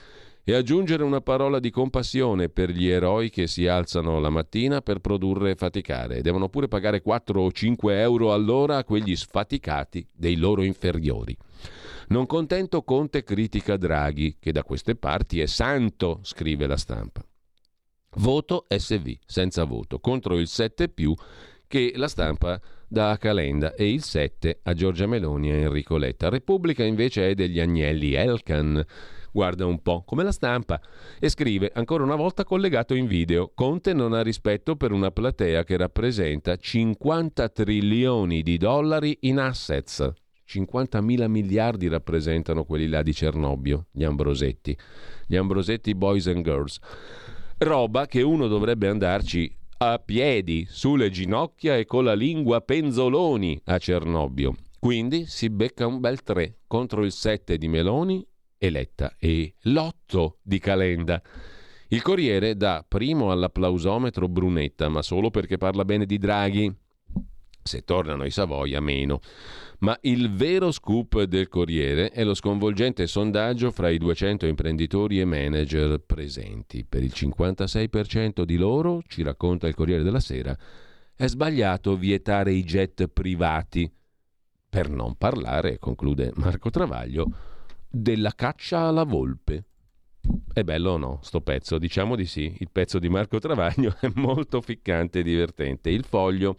e aggiungere una parola di compassione per gli eroi che si alzano la mattina per produrre e faticare e devono pure pagare 4 o 5 euro all'ora a quegli sfaticati dei loro inferiori. Non contento Conte critica Draghi, che da queste parti è santo, scrive la stampa. Voto SV, senza voto, contro il 7 più che la stampa dà a Calenda e il 7 a Giorgia Meloni e Enrico Letta. Repubblica invece è degli Agnelli Elkan Guarda un po', come la stampa. E scrive, ancora una volta collegato in video, Conte non ha rispetto per una platea che rappresenta 50 trilioni di dollari in assets. 50 mila miliardi rappresentano quelli là di Cernobio, gli Ambrosetti. Gli Ambrosetti Boys and Girls. Roba che uno dovrebbe andarci a piedi, sulle ginocchia e con la lingua penzoloni a Cernobio. Quindi si becca un bel 3 contro il 7 di Meloni e Letta e l'8 di Calenda. Il Corriere dà primo all'applausometro Brunetta, ma solo perché parla bene di Draghi. Se tornano i Savoia, meno. Ma il vero scoop del Corriere è lo sconvolgente sondaggio fra i 200 imprenditori e manager presenti. Per il 56% di loro, ci racconta il Corriere della Sera, è sbagliato vietare i jet privati. Per non parlare, conclude Marco Travaglio, della caccia alla volpe. È bello o no, sto pezzo? Diciamo di sì. Il pezzo di Marco Travaglio è molto ficcante e divertente. Il foglio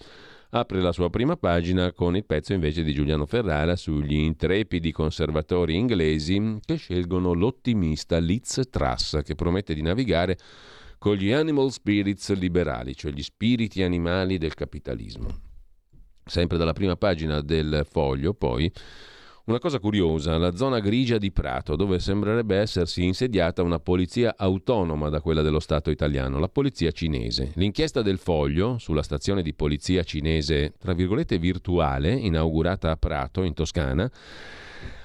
apre la sua prima pagina con il pezzo invece di Giuliano Ferrara sugli intrepidi conservatori inglesi che scelgono l'ottimista Liz Truss che promette di navigare con gli animal spirits liberali, cioè gli spiriti animali del capitalismo. Sempre dalla prima pagina del foglio, poi, una cosa curiosa, la zona grigia di Prato, dove sembrerebbe essersi insediata una polizia autonoma da quella dello Stato italiano, la polizia cinese. L'inchiesta del Foglio sulla stazione di polizia cinese, tra virgolette virtuale, inaugurata a Prato, in Toscana,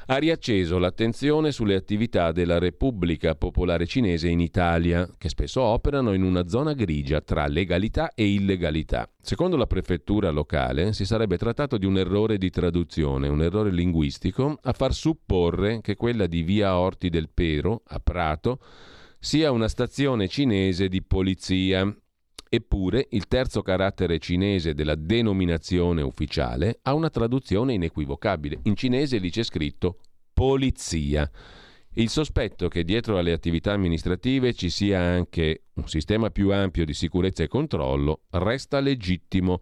ha riacceso l'attenzione sulle attività della Repubblica Popolare Cinese in Italia, che spesso operano in una zona grigia tra legalità e illegalità. Secondo la prefettura locale si sarebbe trattato di un errore di traduzione, un errore linguistico, a far supporre che quella di via Orti del Pero, a Prato, sia una stazione cinese di polizia Eppure il terzo carattere cinese della denominazione ufficiale ha una traduzione inequivocabile. In cinese lì c'è scritto polizia. Il sospetto che dietro alle attività amministrative ci sia anche un sistema più ampio di sicurezza e controllo resta legittimo.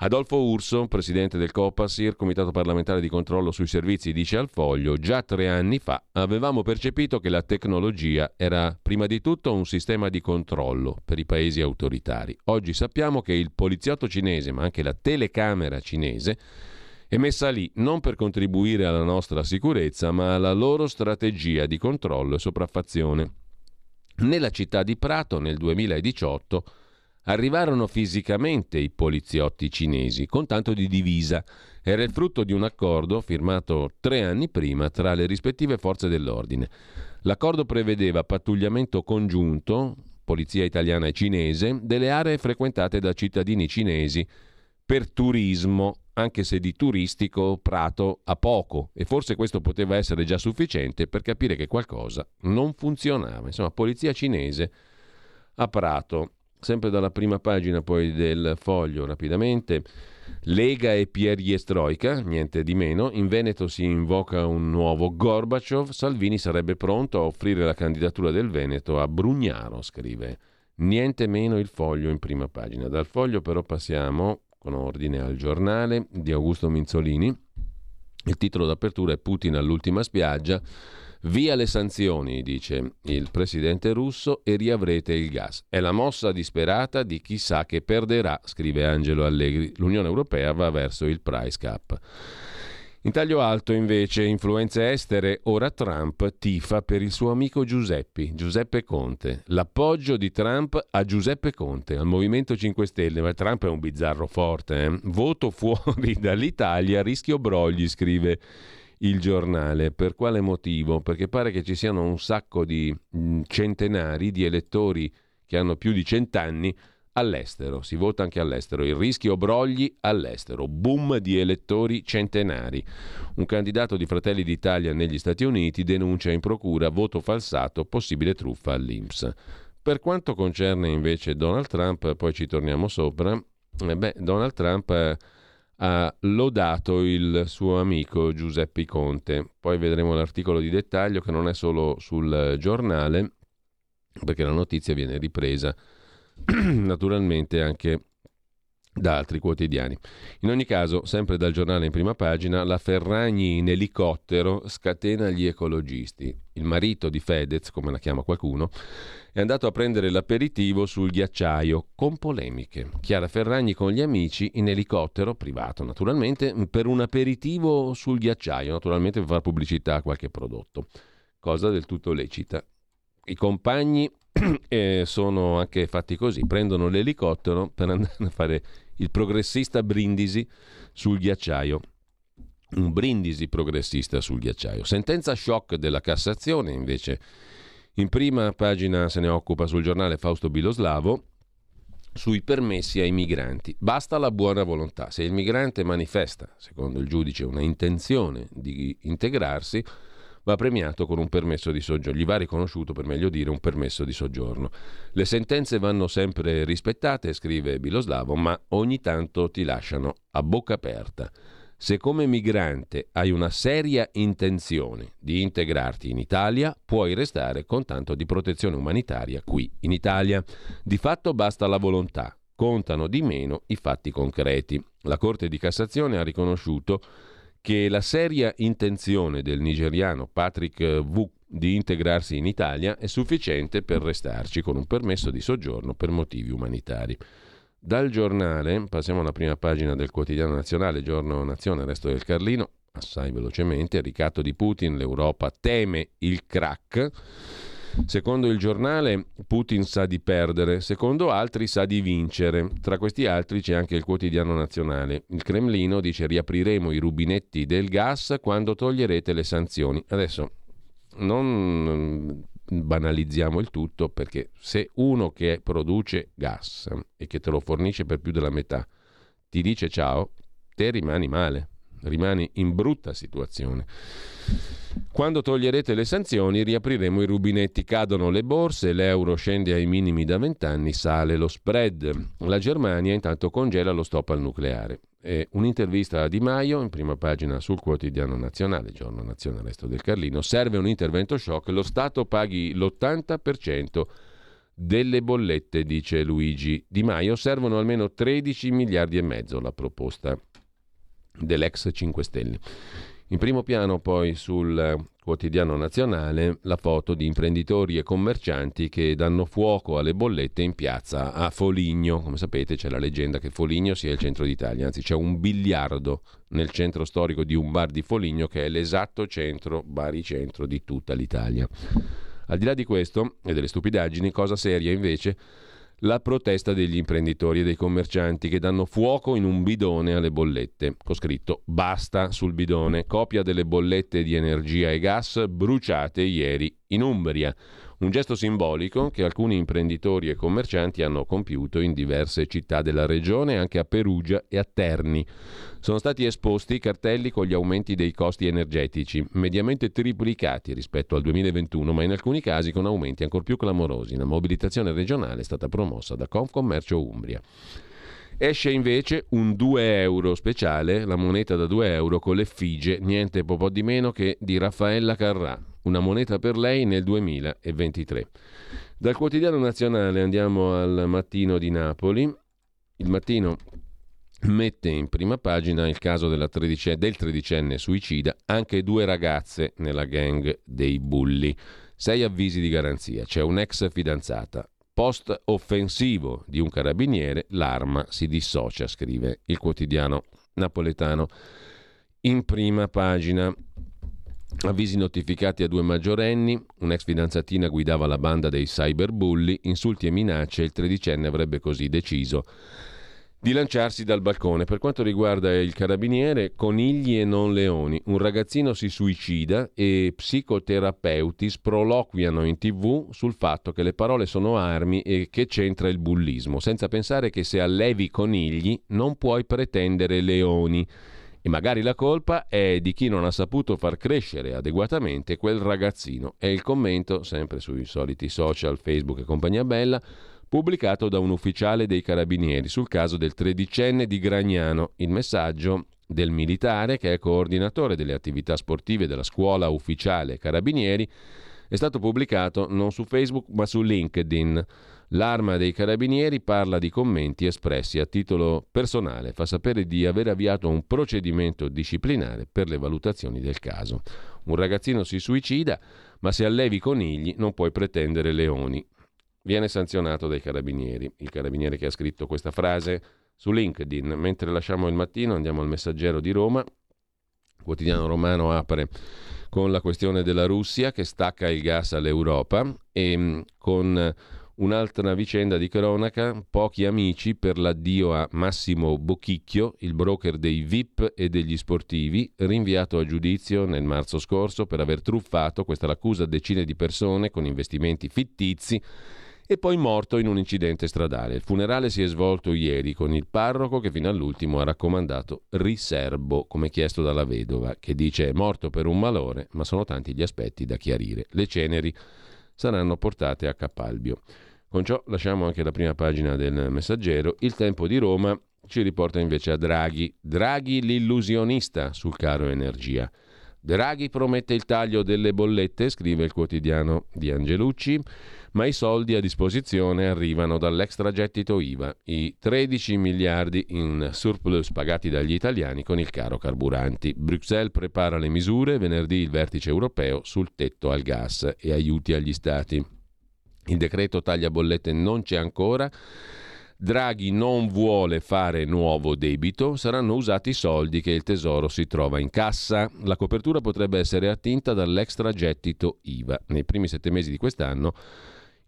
Adolfo Urso, presidente del Copasir, Comitato parlamentare di controllo sui servizi, dice al foglio, già tre anni fa avevamo percepito che la tecnologia era prima di tutto un sistema di controllo per i paesi autoritari. Oggi sappiamo che il poliziotto cinese, ma anche la telecamera cinese, è messa lì non per contribuire alla nostra sicurezza, ma alla loro strategia di controllo e sopraffazione. Nella città di Prato nel 2018 arrivarono fisicamente i poliziotti cinesi con tanto di divisa. Era il frutto di un accordo firmato tre anni prima tra le rispettive forze dell'ordine. L'accordo prevedeva pattugliamento congiunto, polizia italiana e cinese, delle aree frequentate da cittadini cinesi per turismo, anche se di turistico Prato ha poco e forse questo poteva essere già sufficiente per capire che qualcosa non funzionava. Insomma, polizia cinese a Prato. Sempre dalla prima pagina poi del foglio rapidamente. Lega e Pierjestroika, niente di meno, in Veneto si invoca un nuovo Gorbaciov, Salvini sarebbe pronto a offrire la candidatura del Veneto a Brugnaro, scrive. Niente meno il foglio in prima pagina. Dal foglio però passiamo, con ordine al giornale di Augusto Minzolini. Il titolo d'apertura è Putin all'ultima spiaggia. Via le sanzioni, dice il presidente russo, e riavrete il gas. È la mossa disperata di chi sa che perderà, scrive Angelo Allegri. L'Unione Europea va verso il price cap. In taglio alto invece, influenze estere, ora Trump tifa per il suo amico Giuseppe, Giuseppe Conte. L'appoggio di Trump a Giuseppe Conte, al Movimento 5 Stelle, ma Trump è un bizzarro forte. Eh? Voto fuori dall'Italia, rischio brogli, scrive il giornale. Per quale motivo? Perché pare che ci siano un sacco di mm, centenari di elettori che hanno più di cent'anni all'estero. Si vota anche all'estero. Il rischio brogli all'estero. Boom di elettori centenari. Un candidato di Fratelli d'Italia negli Stati Uniti denuncia in procura voto falsato, possibile truffa all'Inps. Per quanto concerne invece Donald Trump, poi ci torniamo sopra, eh beh, Donald Trump... Ha lodato il suo amico Giuseppe Conte. Poi vedremo l'articolo di dettaglio che non è solo sul giornale, perché la notizia viene ripresa naturalmente anche da altri quotidiani. In ogni caso, sempre dal giornale in prima pagina, la Ferragni in elicottero scatena gli ecologisti. Il marito di Fedez, come la chiama qualcuno, è andato a prendere l'aperitivo sul ghiacciaio, con polemiche. Chiara Ferragni con gli amici in elicottero, privato naturalmente, per un aperitivo sul ghiacciaio, naturalmente per fare pubblicità a qualche prodotto, cosa del tutto lecita. I compagni eh, sono anche fatti così, prendono l'elicottero per andare a fare il progressista Brindisi sul ghiacciaio. Un Brindisi progressista sul ghiacciaio. Sentenza shock della Cassazione, invece, in prima pagina se ne occupa sul giornale Fausto Biloslavo sui permessi ai migranti. Basta la buona volontà. Se il migrante manifesta, secondo il giudice, una intenzione di integrarsi, va premiato con un permesso di soggiorno, gli va riconosciuto per meglio dire un permesso di soggiorno. Le sentenze vanno sempre rispettate, scrive Biloslavo, ma ogni tanto ti lasciano a bocca aperta. Se come migrante hai una seria intenzione di integrarti in Italia, puoi restare con tanto di protezione umanitaria qui in Italia. Di fatto basta la volontà, contano di meno i fatti concreti. La Corte di Cassazione ha riconosciuto che la seria intenzione del nigeriano Patrick V di integrarsi in Italia è sufficiente per restarci con un permesso di soggiorno per motivi umanitari. Dal giornale, passiamo alla prima pagina del quotidiano nazionale, giorno nazione, resto del Carlino, assai velocemente, ricatto di Putin, l'Europa teme il crack. Secondo il giornale Putin sa di perdere, secondo altri sa di vincere. Tra questi altri c'è anche il quotidiano nazionale. Il Cremlino dice riapriremo i rubinetti del gas quando toglierete le sanzioni. Adesso non banalizziamo il tutto perché se uno che produce gas e che te lo fornisce per più della metà ti dice ciao, te rimani male, rimani in brutta situazione. Quando toglierete le sanzioni riapriremo i rubinetti, cadono le borse, l'euro scende ai minimi da vent'anni, sale lo spread. La Germania intanto congela lo stop al nucleare. E un'intervista a Di Maio in prima pagina sul quotidiano nazionale, giorno nazionale resto del Carlino, serve un intervento shock, lo Stato paghi l'80% delle bollette, dice Luigi Di Maio, servono almeno 13 miliardi e mezzo la proposta dell'ex 5 Stelle. In primo piano poi sul quotidiano nazionale la foto di imprenditori e commercianti che danno fuoco alle bollette in piazza a Foligno. Come sapete c'è la leggenda che Foligno sia il centro d'Italia, anzi c'è un biliardo nel centro storico di un bar di Foligno che è l'esatto centro, baricentro di tutta l'Italia. Al di là di questo e delle stupidaggini, cosa seria invece la protesta degli imprenditori e dei commercianti che danno fuoco in un bidone alle bollette. Ho scritto basta sul bidone, copia delle bollette di energia e gas bruciate ieri in Umbria. Un gesto simbolico che alcuni imprenditori e commercianti hanno compiuto in diverse città della regione, anche a Perugia e a Terni. Sono stati esposti cartelli con gli aumenti dei costi energetici, mediamente triplicati rispetto al 2021, ma in alcuni casi con aumenti ancora più clamorosi. La mobilitazione regionale è stata promossa da Confcommercio Umbria. Esce invece un 2 euro speciale, la moneta da 2 euro con l'effigie, niente po' di meno che di Raffaella Carrà, una moneta per lei nel 2023. Dal quotidiano nazionale andiamo al mattino di Napoli. Il mattino mette in prima pagina il caso tredicenne, del tredicenne suicida, anche due ragazze nella gang dei bulli. Sei avvisi di garanzia. C'è un'ex fidanzata, post offensivo di un carabiniere, l'arma si dissocia, scrive il quotidiano napoletano in prima pagina. Avvisi notificati a due maggiorenni, un'ex fidanzatina guidava la banda dei cyberbulli, insulti e minacce, il tredicenne avrebbe così deciso di lanciarsi dal balcone. Per quanto riguarda il carabiniere, conigli e non leoni. Un ragazzino si suicida e psicoterapeuti sproloquiano in tv sul fatto che le parole sono armi e che c'entra il bullismo, senza pensare che se allevi conigli non puoi pretendere leoni. E magari la colpa è di chi non ha saputo far crescere adeguatamente quel ragazzino. È il commento, sempre sui soliti social, Facebook e compagnia bella, pubblicato da un ufficiale dei carabinieri sul caso del tredicenne di Gragnano. Il messaggio del militare, che è coordinatore delle attività sportive della scuola ufficiale carabinieri, È stato pubblicato non su Facebook ma su LinkedIn. L'arma dei carabinieri parla di commenti espressi a titolo personale, fa sapere di aver avviato un procedimento disciplinare per le valutazioni del caso. Un ragazzino si suicida, ma se allevi conigli non puoi pretendere leoni. Viene sanzionato dai carabinieri. Il carabiniere che ha scritto questa frase su LinkedIn. Mentre lasciamo il mattino andiamo al messaggero di Roma. Il quotidiano romano apre con la questione della Russia che stacca il gas all'Europa e mm, con Un'altra vicenda di cronaca, pochi amici per l'addio a Massimo Bocchicchio, il broker dei VIP e degli sportivi, rinviato a giudizio nel marzo scorso per aver truffato, questa l'accusa, decine di persone con investimenti fittizi e poi morto in un incidente stradale. Il funerale si è svolto ieri con il parroco che fino all'ultimo ha raccomandato riserbo, come chiesto dalla vedova, che dice è morto per un malore, ma sono tanti gli aspetti da chiarire. Le ceneri saranno portate a Capalbio. Con ciò lasciamo anche la prima pagina del messaggero. Il tempo di Roma ci riporta invece a Draghi. Draghi l'illusionista sul caro energia. Draghi promette il taglio delle bollette, scrive il quotidiano di Angelucci, ma i soldi a disposizione arrivano dall'extragettito IVA, i 13 miliardi in surplus pagati dagli italiani con il caro carburanti. Bruxelles prepara le misure, venerdì il vertice europeo sul tetto al gas e aiuti agli stati. Il decreto taglia bollette non c'è ancora. Draghi non vuole fare nuovo debito, saranno usati i soldi che il Tesoro si trova in cassa. La copertura potrebbe essere attinta dall'extragettito IVA. Nei primi sette mesi di quest'anno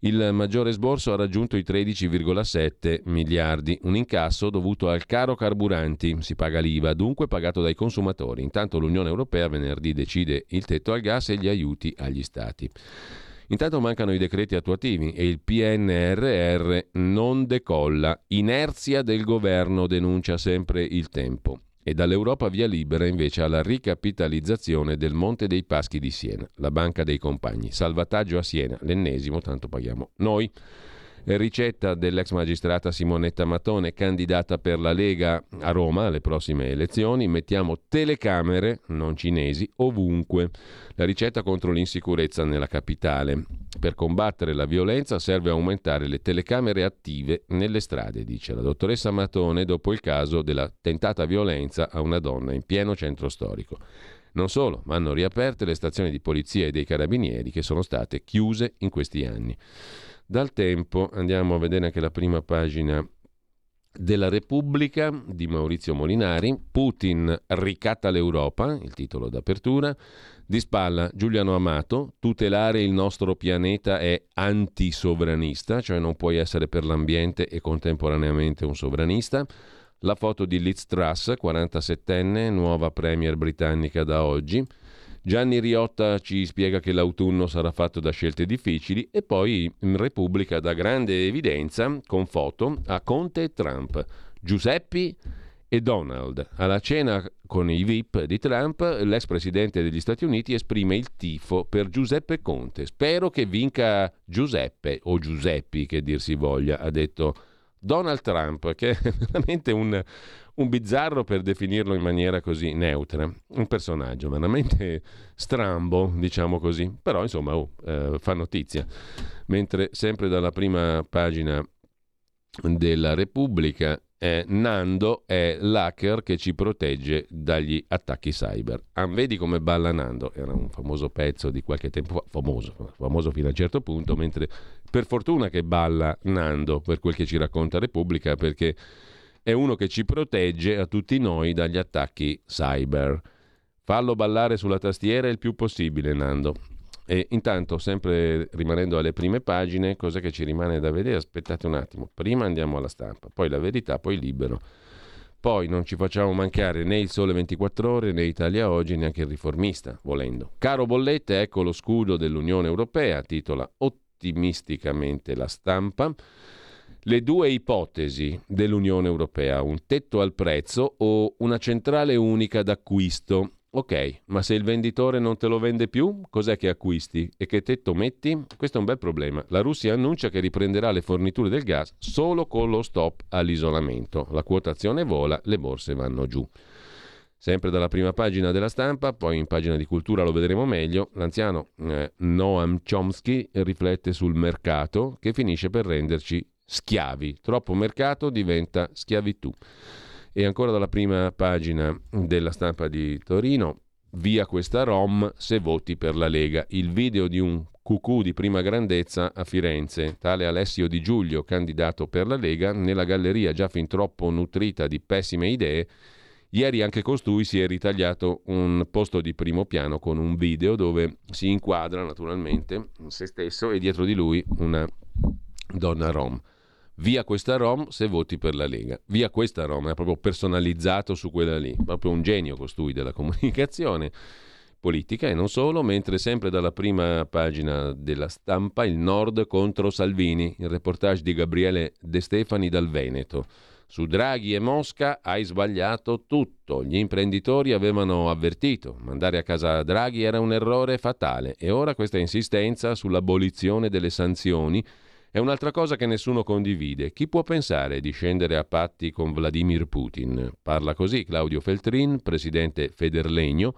il maggiore sborso ha raggiunto i 13,7 miliardi, un incasso dovuto al caro carburanti. Si paga l'IVA, dunque pagato dai consumatori. Intanto l'Unione Europea venerdì decide il tetto al gas e gli aiuti agli Stati. Intanto mancano i decreti attuativi e il PNRR non decolla. Inerzia del governo denuncia sempre il tempo. E dall'Europa via libera invece alla ricapitalizzazione del Monte dei Paschi di Siena, la banca dei compagni. Salvataggio a Siena, l'ennesimo, tanto paghiamo noi. Ricetta dell'ex magistrata Simonetta Matone, candidata per la Lega a Roma alle prossime elezioni. Mettiamo telecamere, non cinesi, ovunque. La ricetta contro l'insicurezza nella capitale. Per combattere la violenza serve aumentare le telecamere attive nelle strade, dice la dottoressa Matone dopo il caso della tentata violenza a una donna in pieno centro storico. Non solo, vanno riaperte le stazioni di polizia e dei carabinieri che sono state chiuse in questi anni. Dal tempo andiamo a vedere anche la prima pagina della Repubblica di Maurizio Molinari. Putin ricatta l'Europa, il titolo d'apertura. Di spalla Giuliano Amato, tutelare il nostro pianeta è antisovranista, cioè non puoi essere per l'ambiente e contemporaneamente un sovranista. La foto di Liz Truss, 47enne, nuova premier britannica da oggi. Gianni Riotta ci spiega che l'autunno sarà fatto da scelte difficili e poi in Repubblica dà grande evidenza con foto a Conte e Trump, Giuseppi e Donald. Alla cena con i VIP di Trump, l'ex presidente degli Stati Uniti esprime il tifo per Giuseppe Conte. Spero che vinca Giuseppe o Giuseppi, che dir si voglia, ha detto Donald Trump, che è veramente un, un bizzarro per definirlo in maniera così neutra, un personaggio veramente strambo, diciamo così, però insomma oh, eh, fa notizia. Mentre sempre dalla prima pagina della Repubblica eh, Nando è l'hacker che ci protegge dagli attacchi cyber. Ah, vedi come balla Nando, era un famoso pezzo di qualche tempo fa, famoso, famoso fino a un certo punto, mentre per fortuna che balla Nando per quel che ci racconta Repubblica perché è uno che ci protegge a tutti noi dagli attacchi cyber. Fallo ballare sulla tastiera il più possibile, Nando. E intanto, sempre rimanendo alle prime pagine, cosa che ci rimane da vedere? Aspettate un attimo, prima andiamo alla stampa, poi la verità, poi libero. Poi non ci facciamo mancare né il Sole 24 Ore né Italia Oggi, neanche il riformista, volendo. Caro bollette, ecco lo scudo dell'Unione Europea, titola ottimisticamente la stampa le due ipotesi dell'Unione Europea, un tetto al prezzo o una centrale unica d'acquisto. Ok, ma se il venditore non te lo vende più, cos'è che acquisti e che tetto metti? Questo è un bel problema. La Russia annuncia che riprenderà le forniture del gas solo con lo stop all'isolamento. La quotazione vola, le borse vanno giù. Sempre dalla prima pagina della stampa, poi in pagina di cultura lo vedremo meglio, l'anziano eh, Noam Chomsky riflette sul mercato che finisce per renderci schiavi. Troppo mercato diventa schiavitù. E ancora dalla prima pagina della stampa di Torino, via questa Rom se voti per la Lega. Il video di un cucù di prima grandezza a Firenze, tale Alessio Di Giulio, candidato per la Lega, nella galleria già fin troppo nutrita di pessime idee, Ieri anche costui si è ritagliato un posto di primo piano con un video dove si inquadra naturalmente se stesso e dietro di lui una donna rom. Via questa rom se voti per la Lega. Via questa rom, è proprio personalizzato su quella lì. Proprio un genio costui della comunicazione politica e non solo, mentre sempre dalla prima pagina della stampa il Nord contro Salvini, il reportage di Gabriele De Stefani dal Veneto. Su Draghi e Mosca hai sbagliato tutto. Gli imprenditori avevano avvertito. Mandare a casa Draghi era un errore fatale e ora questa insistenza sull'abolizione delle sanzioni è un'altra cosa che nessuno condivide. Chi può pensare di scendere a patti con Vladimir Putin? Parla così Claudio Feltrin, presidente Federlegno,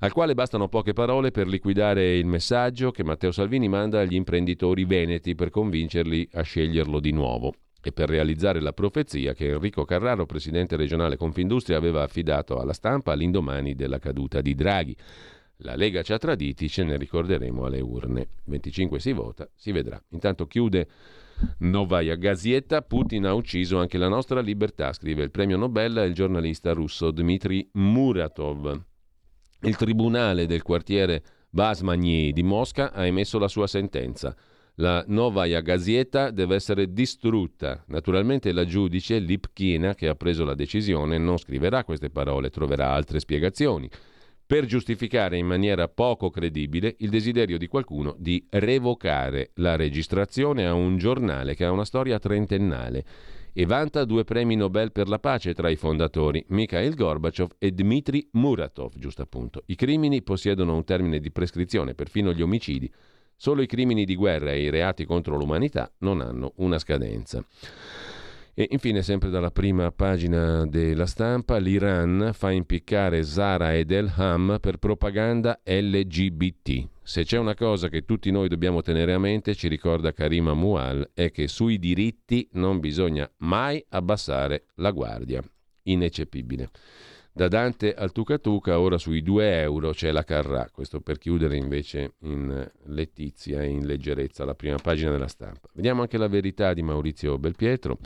al quale bastano poche parole per liquidare il messaggio che Matteo Salvini manda agli imprenditori veneti per convincerli a sceglierlo di nuovo e per realizzare la profezia che Enrico Carraro, presidente regionale Confindustria, aveva affidato alla stampa all'indomani della caduta di Draghi. La Lega ci ha traditi, ce ne ricorderemo alle urne. 25 si vota, si vedrà. Intanto chiude Novaya Gazietta, Putin ha ucciso anche la nostra libertà, scrive il premio Nobel il giornalista russo Dmitry Muratov. Il tribunale del quartiere Basmagny di Mosca ha emesso la sua sentenza. La Novaya Gazieta deve essere distrutta. Naturalmente la giudice Lipkina, che ha preso la decisione, non scriverà queste parole, troverà altre spiegazioni per giustificare in maniera poco credibile il desiderio di qualcuno di revocare la registrazione a un giornale che ha una storia trentennale e vanta due premi Nobel per la pace tra i fondatori, Mikhail Gorbachev e Dmitry Muratov, giusto appunto. I crimini possiedono un termine di prescrizione, perfino gli omicidi Solo i crimini di guerra e i reati contro l'umanità non hanno una scadenza. E infine, sempre dalla prima pagina della stampa, l'Iran fa impiccare Zara ed Elham per propaganda LGBT. Se c'è una cosa che tutti noi dobbiamo tenere a mente, ci ricorda Karima Mual, è che sui diritti non bisogna mai abbassare la guardia. Ineccepibile. Da Dante al Tucatuca, ora sui 2 euro c'è la Carrà, questo per chiudere invece in lettizia e in leggerezza la prima pagina della stampa. Vediamo anche la verità di Maurizio Belpietro.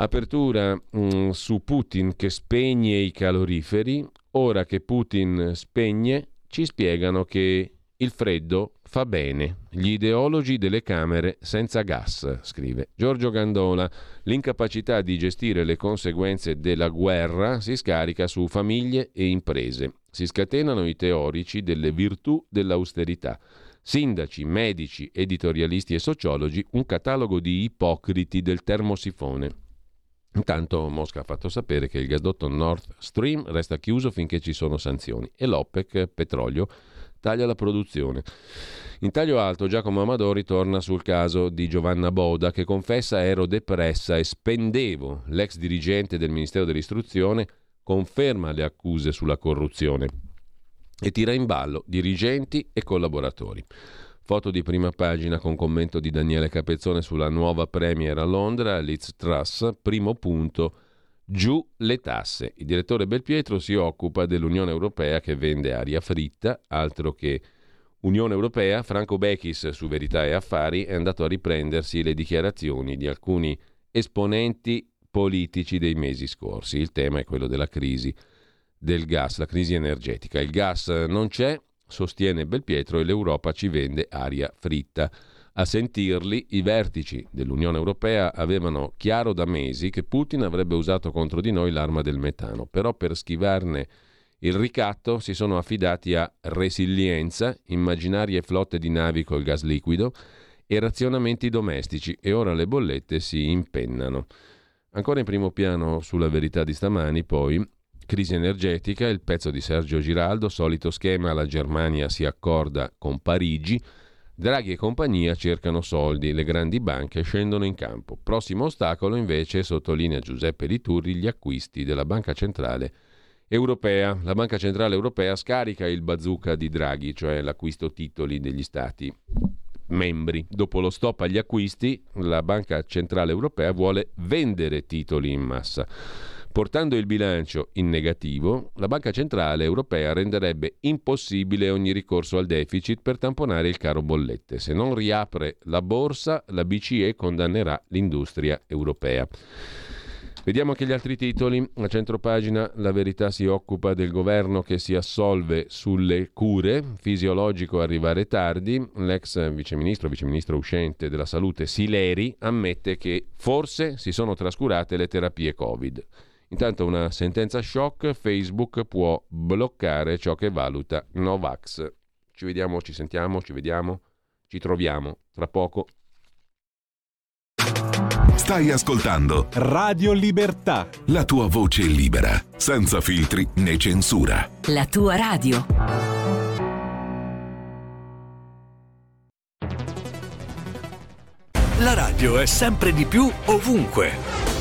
Apertura mh, mm, su Putin che spegne i caloriferi. Ora che Putin spegne, ci spiegano che il freddo fa bene. Gli ideologi delle camere senza gas, scrive Giorgio Gandola. L'incapacità di gestire le conseguenze della guerra si scarica su famiglie e imprese. Si scatenano i teorici delle virtù dell'austerità. Sindaci, medici, editorialisti e sociologi, un catalogo di ipocriti del termosifone. Intanto Mosca ha fatto sapere che il gasdotto Nord Stream resta chiuso finché ci sono sanzioni e l'OPEC, petrolio, taglia la produzione. In taglio alto Giacomo Amadori torna sul caso di Giovanna Boda che confessa ero depressa e spendevo. L'ex dirigente del Ministero dell'Istruzione conferma le accuse sulla corruzione e tira in ballo dirigenti e collaboratori. Foto di prima pagina con commento di Daniele Capezzone sulla nuova Premier a Londra, Liz Truss, primo punto Giù le tasse. Il direttore Belpietro si occupa dell'Unione Europea che vende aria fritta, altro che Unione Europea. Franco Bechis su Verità e Affari è andato a riprendersi le dichiarazioni di alcuni esponenti politici dei mesi scorsi. Il tema è quello della crisi del gas, la crisi energetica. Il gas non c'è, sostiene Belpietro, e l'Europa ci vende aria fritta. A sentirli, i vertici dell'Unione Europea avevano chiaro da mesi che Putin avrebbe usato contro di noi l'arma del metano, però per schivarne il ricatto si sono affidati a resilienza, immaginarie flotte di navi col gas liquido e razionamenti domestici e ora le bollette si impennano. Ancora in primo piano sulla verità di stamani, poi, crisi energetica, il pezzo di Sergio Giraldo, solito schema, la Germania si accorda con Parigi, Draghi e compagnia cercano soldi, le grandi banche scendono in campo. Prossimo ostacolo invece, sottolinea Giuseppe Liturri, gli acquisti della Banca Centrale europea. La Banca Centrale Europea scarica il bazooka di Draghi, cioè l'acquisto titoli degli stati membri. Dopo lo stop agli acquisti, la Banca Centrale Europea vuole vendere titoli in massa. Portando il bilancio in negativo, la Banca Centrale Europea renderebbe impossibile ogni ricorso al deficit per tamponare il caro bollette. Se non riapre la borsa, la BCE condannerà l'industria europea. Vediamo anche gli altri titoli. A centropagina la verità si occupa del governo che si assolve sulle cure, fisiologico arrivare tardi. L'ex viceministro, viceministro uscente della salute Sileri ammette che forse si sono trascurate le terapie Covid. Intanto una sentenza shock, Facebook può bloccare ciò che valuta Novax. Ci vediamo, ci sentiamo, ci vediamo, ci troviamo tra poco. Stai ascoltando Radio Libertà. la tua voce libera, senza filtri né censura. La tua radio. La radio è sempre di più ovunque.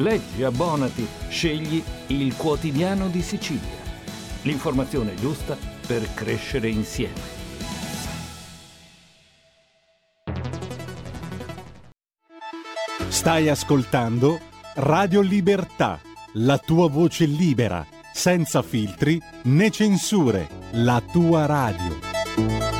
Leggi, abbonati, scegli il quotidiano di Sicilia. L'informazione giusta per crescere insieme. Stai ascoltando Radio Libertà, la tua voce libera, senza filtri né censure, la tua radio.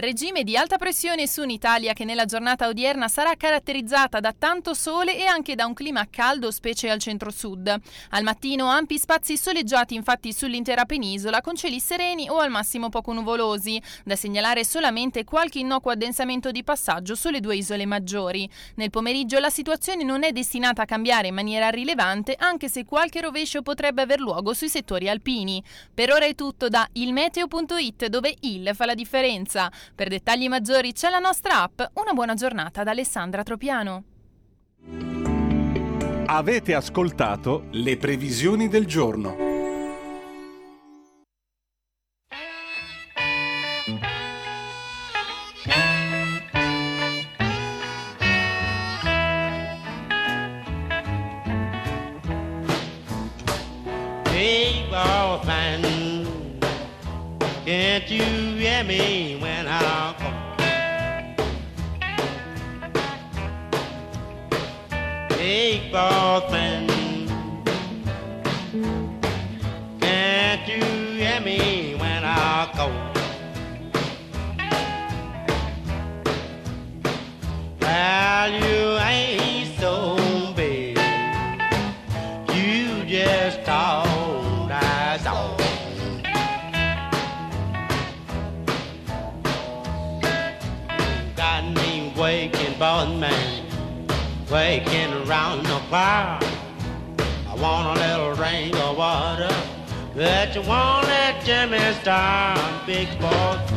Regime di alta pressione su un'Italia che nella giornata odierna sarà caratterizzata da tanto sole e anche da un clima caldo, specie al centro-sud. Al mattino ampi spazi soleggiati infatti sull'intera penisola con cieli sereni o al massimo poco nuvolosi, da segnalare solamente qualche innocuo addensamento di passaggio sulle due isole maggiori. Nel pomeriggio la situazione non è destinata a cambiare in maniera rilevante, anche se qualche rovescio potrebbe aver luogo sui settori alpini. Per ora è tutto da ilmeteo.it dove il fa la differenza. Per dettagli maggiori c'è la nostra app. Una buona giornata da Alessandra Tropiano. Avete ascoltato le previsioni del giorno. You me when I call? Hey, girlfriend, can't waking around the fire. I want a little drink of water. That you want that Jimmy Star, big boss.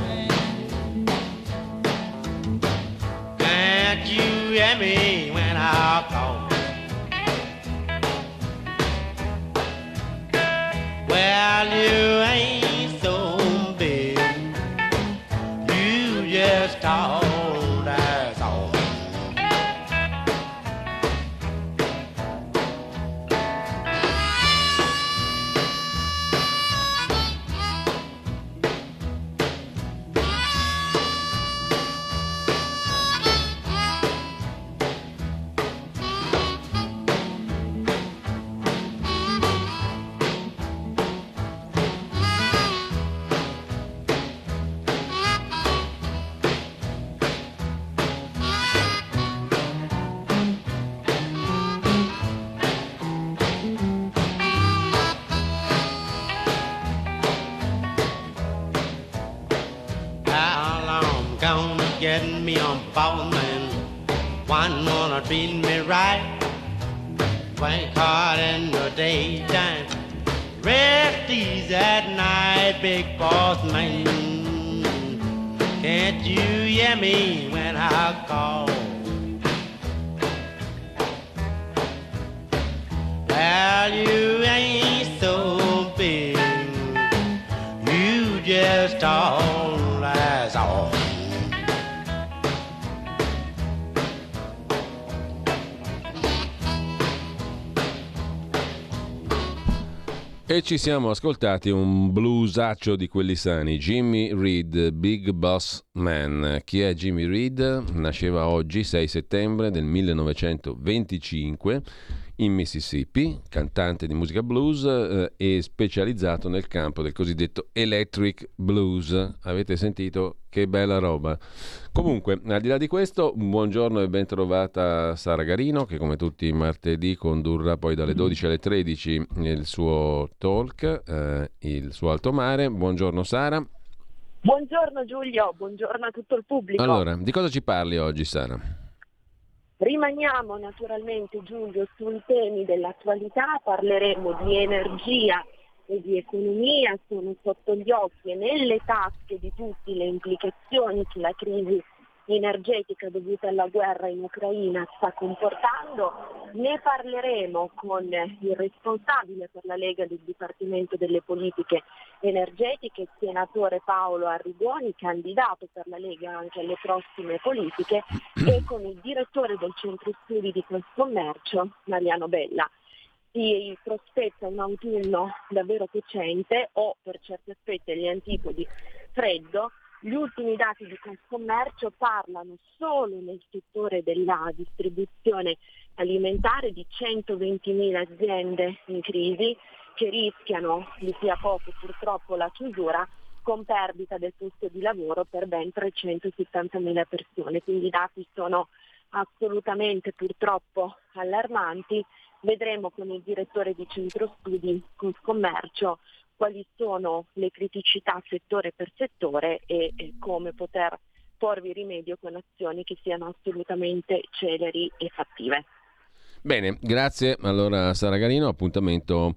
Can't you hear me when I call? Well, you getting me on phone and one wanna treat me right. Work hard in the daytime, rest at night, big boss man. Can't you hear me when I call? Well, you ain't so big, you just all as all. E ci siamo ascoltati un bluesaccio di quelli sani, Jimmy Reed, Big Boss Man. Chi è Jimmy Reed? Nasceva oggi, 6 settembre del 1925 in Mississippi, cantante di musica blues eh, e specializzato nel campo del cosiddetto electric blues. Avete sentito che bella roba. Comunque, al di là di questo, buongiorno e ben trovata Sara Garino che come tutti i martedì condurrà poi dalle 12 alle 13 il suo talk, eh, il suo alto mare. Buongiorno Sara. Buongiorno Giulio, buongiorno a tutto il pubblico. Allora, di cosa ci parli oggi Sara? Rimaniamo naturalmente Giulio sui temi dell'attualità, parleremo di energia e di economia, sono sotto gli occhi e nelle tasche di tutti le implicazioni che la crisi energetica dovuta alla guerra in Ucraina sta comportando. Ne parleremo con il responsabile per la Lega del Dipartimento delle Politiche Energetiche, il senatore Paolo Arrigoni, candidato per la Lega anche alle prossime politiche, e con il direttore del Centro Studi di Confcommercio, Mariano Bella si prospetta un autunno davvero cocente o per certi aspetti agli antipodi freddo gli ultimi dati di Confcommercio parlano solo nel settore della distribuzione alimentare di 120.000 aziende in crisi che rischiano, di sia poco purtroppo, la chiusura con perdita del posto di lavoro per ben 370.000 persone. Quindi i dati sono assolutamente purtroppo allarmanti. Vedremo con il direttore di centro studi Confcommercio quali sono le criticità settore per settore e, e come poter porvi rimedio con azioni che siano assolutamente celeri e fattive. Bene, grazie allora Sara Garino, appuntamento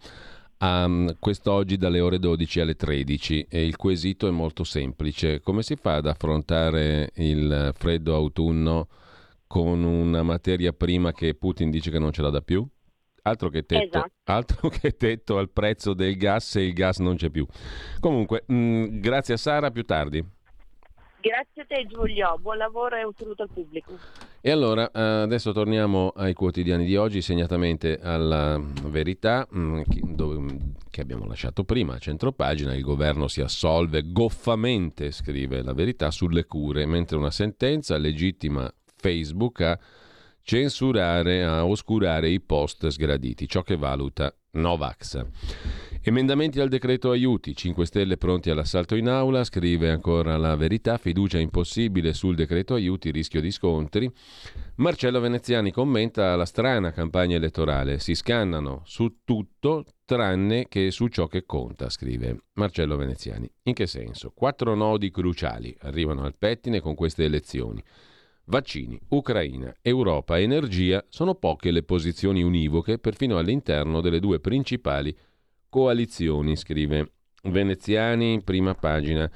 um, quest'oggi dalle ore 12 alle 13 e il quesito è molto semplice. Come si fa ad affrontare il freddo autunno con una materia prima che Putin dice che non ce l'ha da più? Altro che, tetto, esatto. altro che tetto al prezzo del gas se il gas non c'è più. Comunque, mh, mm, grazie a Sara, più tardi. Grazie a te Giulio, buon lavoro e un saluto al pubblico. E allora eh, adesso torniamo ai quotidiani di oggi, segnatamente alla verità mm, che abbiamo lasciato prima, a centropagina, il governo si assolve goffamente, scrive la verità, sulle cure, mentre una sentenza legittima Facebook a censurare, a oscurare i post sgraditi, ciò che valuta Novax. Emendamenti al decreto aiuti, 5 Stelle pronti all'assalto in aula, scrive ancora la verità, fiducia impossibile sul decreto aiuti, rischio di scontri. Marcello Veneziani commenta la strana campagna elettorale, si scannano su tutto tranne che su ciò che conta, scrive Marcello Veneziani. In che senso? Quattro nodi cruciali arrivano al pettine con queste elezioni. Vaccini, Ucraina, Europa, energia sono poche le posizioni univoche perfino all'interno delle due principali coalizioni, scrive Veneziani, prima pagina.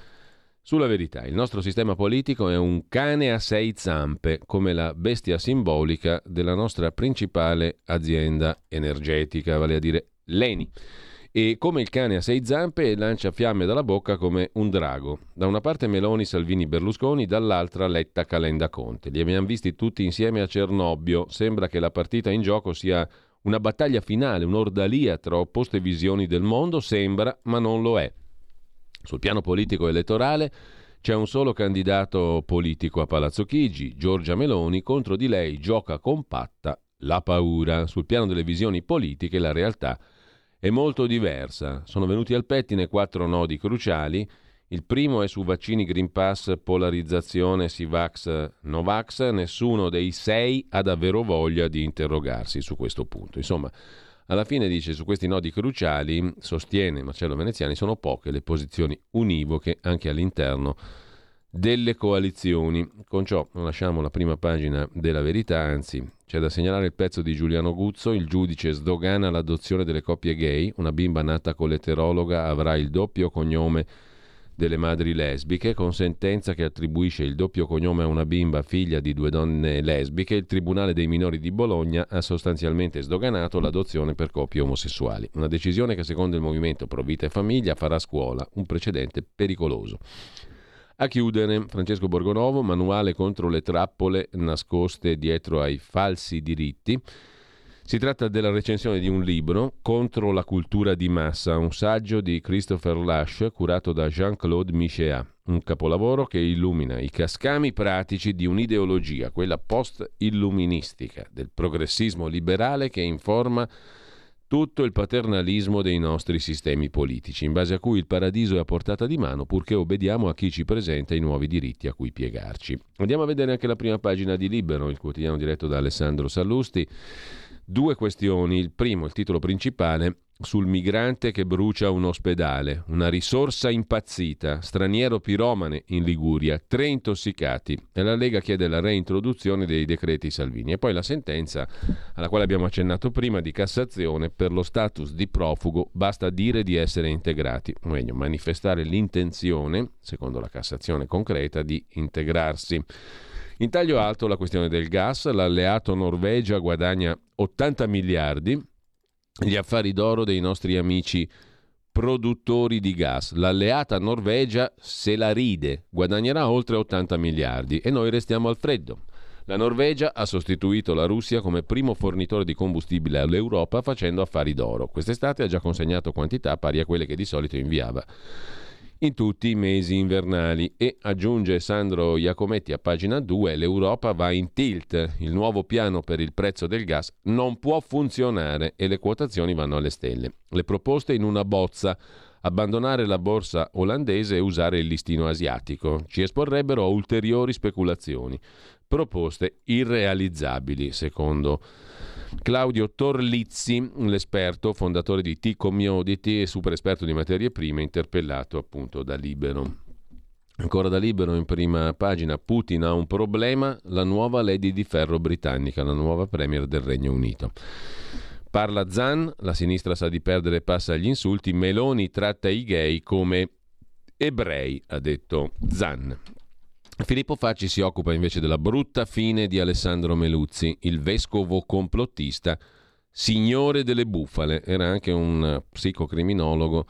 Sulla verità, il nostro sistema politico è un cane a sei zampe, come la bestia simbolica della nostra principale azienda energetica, vale a dire l'ENI e come il cane a sei zampe lancia fiamme dalla bocca come un drago. Da una parte Meloni, Salvini, Berlusconi, dall'altra Letta, Calenda, Conte. Li abbiamo visti tutti insieme a Cernobbio. Sembra che la partita in gioco sia una battaglia finale, un'ordalia tra opposte visioni del mondo, sembra, ma non lo è. Sul piano politico elettorale c'è un solo candidato politico a Palazzo Chigi, Giorgia Meloni, contro di lei gioca compatta la paura. Sul piano delle visioni politiche la realtà è è molto diversa. Sono venuti al pettine quattro nodi cruciali. Il primo è su vaccini Green Pass, polarizzazione Sivax-Novax. Nessuno dei sei ha davvero voglia di interrogarsi su questo punto. Insomma, alla fine dice su questi nodi cruciali, sostiene Marcello Veneziani, sono poche le posizioni univoche anche all'interno delle coalizioni. Con ciò lasciamo la prima pagina della verità, anzi c'è da segnalare il pezzo di Giuliano Guzzo, il giudice sdogana l'adozione delle coppie gay, una bimba nata con l'eterologa avrà il doppio cognome delle madri lesbiche, con sentenza che attribuisce il doppio cognome a una bimba figlia di due donne lesbiche, il Tribunale dei minori di Bologna ha sostanzialmente sdoganato l'adozione per coppie omosessuali. Una decisione che secondo il movimento Pro Vita e Famiglia farà scuola, un precedente pericoloso. A chiudere, Francesco Borgonovo, manuale contro le trappole nascoste dietro ai falsi diritti. Si tratta della recensione di un libro, Contro la cultura di massa, un saggio di Christopher Lash curato da Jean-Claude Michéa, un capolavoro che illumina i cascami pratici di un'ideologia, quella post-illuministica, del progressismo liberale che informa tutto il paternalismo dei nostri sistemi politici, in base a cui il paradiso è a portata di mano purché obbediamo a chi ci presenta i nuovi diritti a cui piegarci. Andiamo a vedere anche la prima pagina di Libero, il quotidiano diretto da Alessandro Sallusti. Due questioni. Il primo, il titolo principale, sul migrante che brucia un ospedale, una risorsa impazzita, straniero piromane in Liguria, tre intossicati e la Lega chiede la reintroduzione dei decreti Salvini. E poi la sentenza alla quale abbiamo accennato prima di Cassazione per lo status di profugo. Basta dire di essere integrati, o meglio manifestare l'intenzione, secondo la Cassazione concreta, di integrarsi. In taglio alto la questione del gas, l'alleato Norvegia guadagna 80 miliardi gli affari d'oro dei nostri amici produttori di gas. L'alleata Norvegia se la ride, guadagnerà oltre 80 miliardi e noi restiamo al freddo. La Norvegia ha sostituito la Russia come primo fornitore di combustibile all'Europa facendo affari d'oro. Quest'estate ha già consegnato quantità pari a quelle che di solito inviava in tutti i mesi invernali e aggiunge Sandro Iacometti a pagina 2 l'Europa va in tilt, il nuovo piano per il prezzo del gas non può funzionare e le quotazioni vanno alle stelle. Le proposte in una bozza abbandonare la borsa olandese e usare il listino asiatico ci esporrebbero a ulteriori speculazioni. Proposte irrealizzabili, secondo Claudio Torlizzi, l'esperto, fondatore di T Commodity e super esperto di materie prime, interpellato appunto da Libero. Ancora da Libero in prima pagina, Putin ha un problema, la nuova Lady di Ferro britannica, la nuova Premier del Regno Unito. Parla Zan, la sinistra sa di perdere e passa agli insulti, Meloni tratta i gay come ebrei, ha detto Zan. Filippo Facci si occupa invece della brutta fine di Alessandro Meluzzi, il vescovo complottista, signore delle bufale. Era anche un psicocriminologo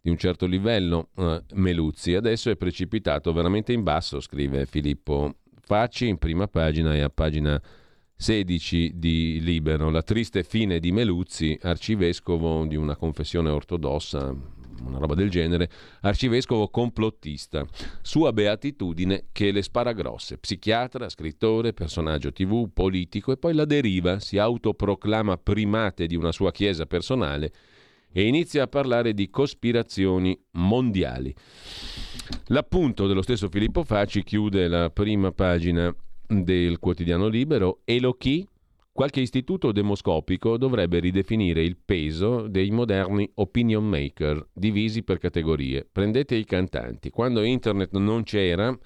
di un certo livello, uh, Meluzzi. Adesso è precipitato veramente in basso, scrive Filippo Facci in prima pagina e a pagina 16 di Libero. La triste fine di Meluzzi, arcivescovo di una confessione ortodossa, una roba del genere, arcivescovo complottista. Sua beatitudine che le spara grosse. Psichiatra, scrittore, personaggio tv, politico e poi la deriva, si autoproclama primate di una sua chiesa personale e inizia a parlare di cospirazioni mondiali. L'appunto dello stesso Filippo Facci chiude la prima pagina del quotidiano libero e lo chi Qualche istituto demoscopico dovrebbe ridefinire il peso dei moderni opinion maker, divisi per categorie. Prendete i cantanti. Quando internet non c'era,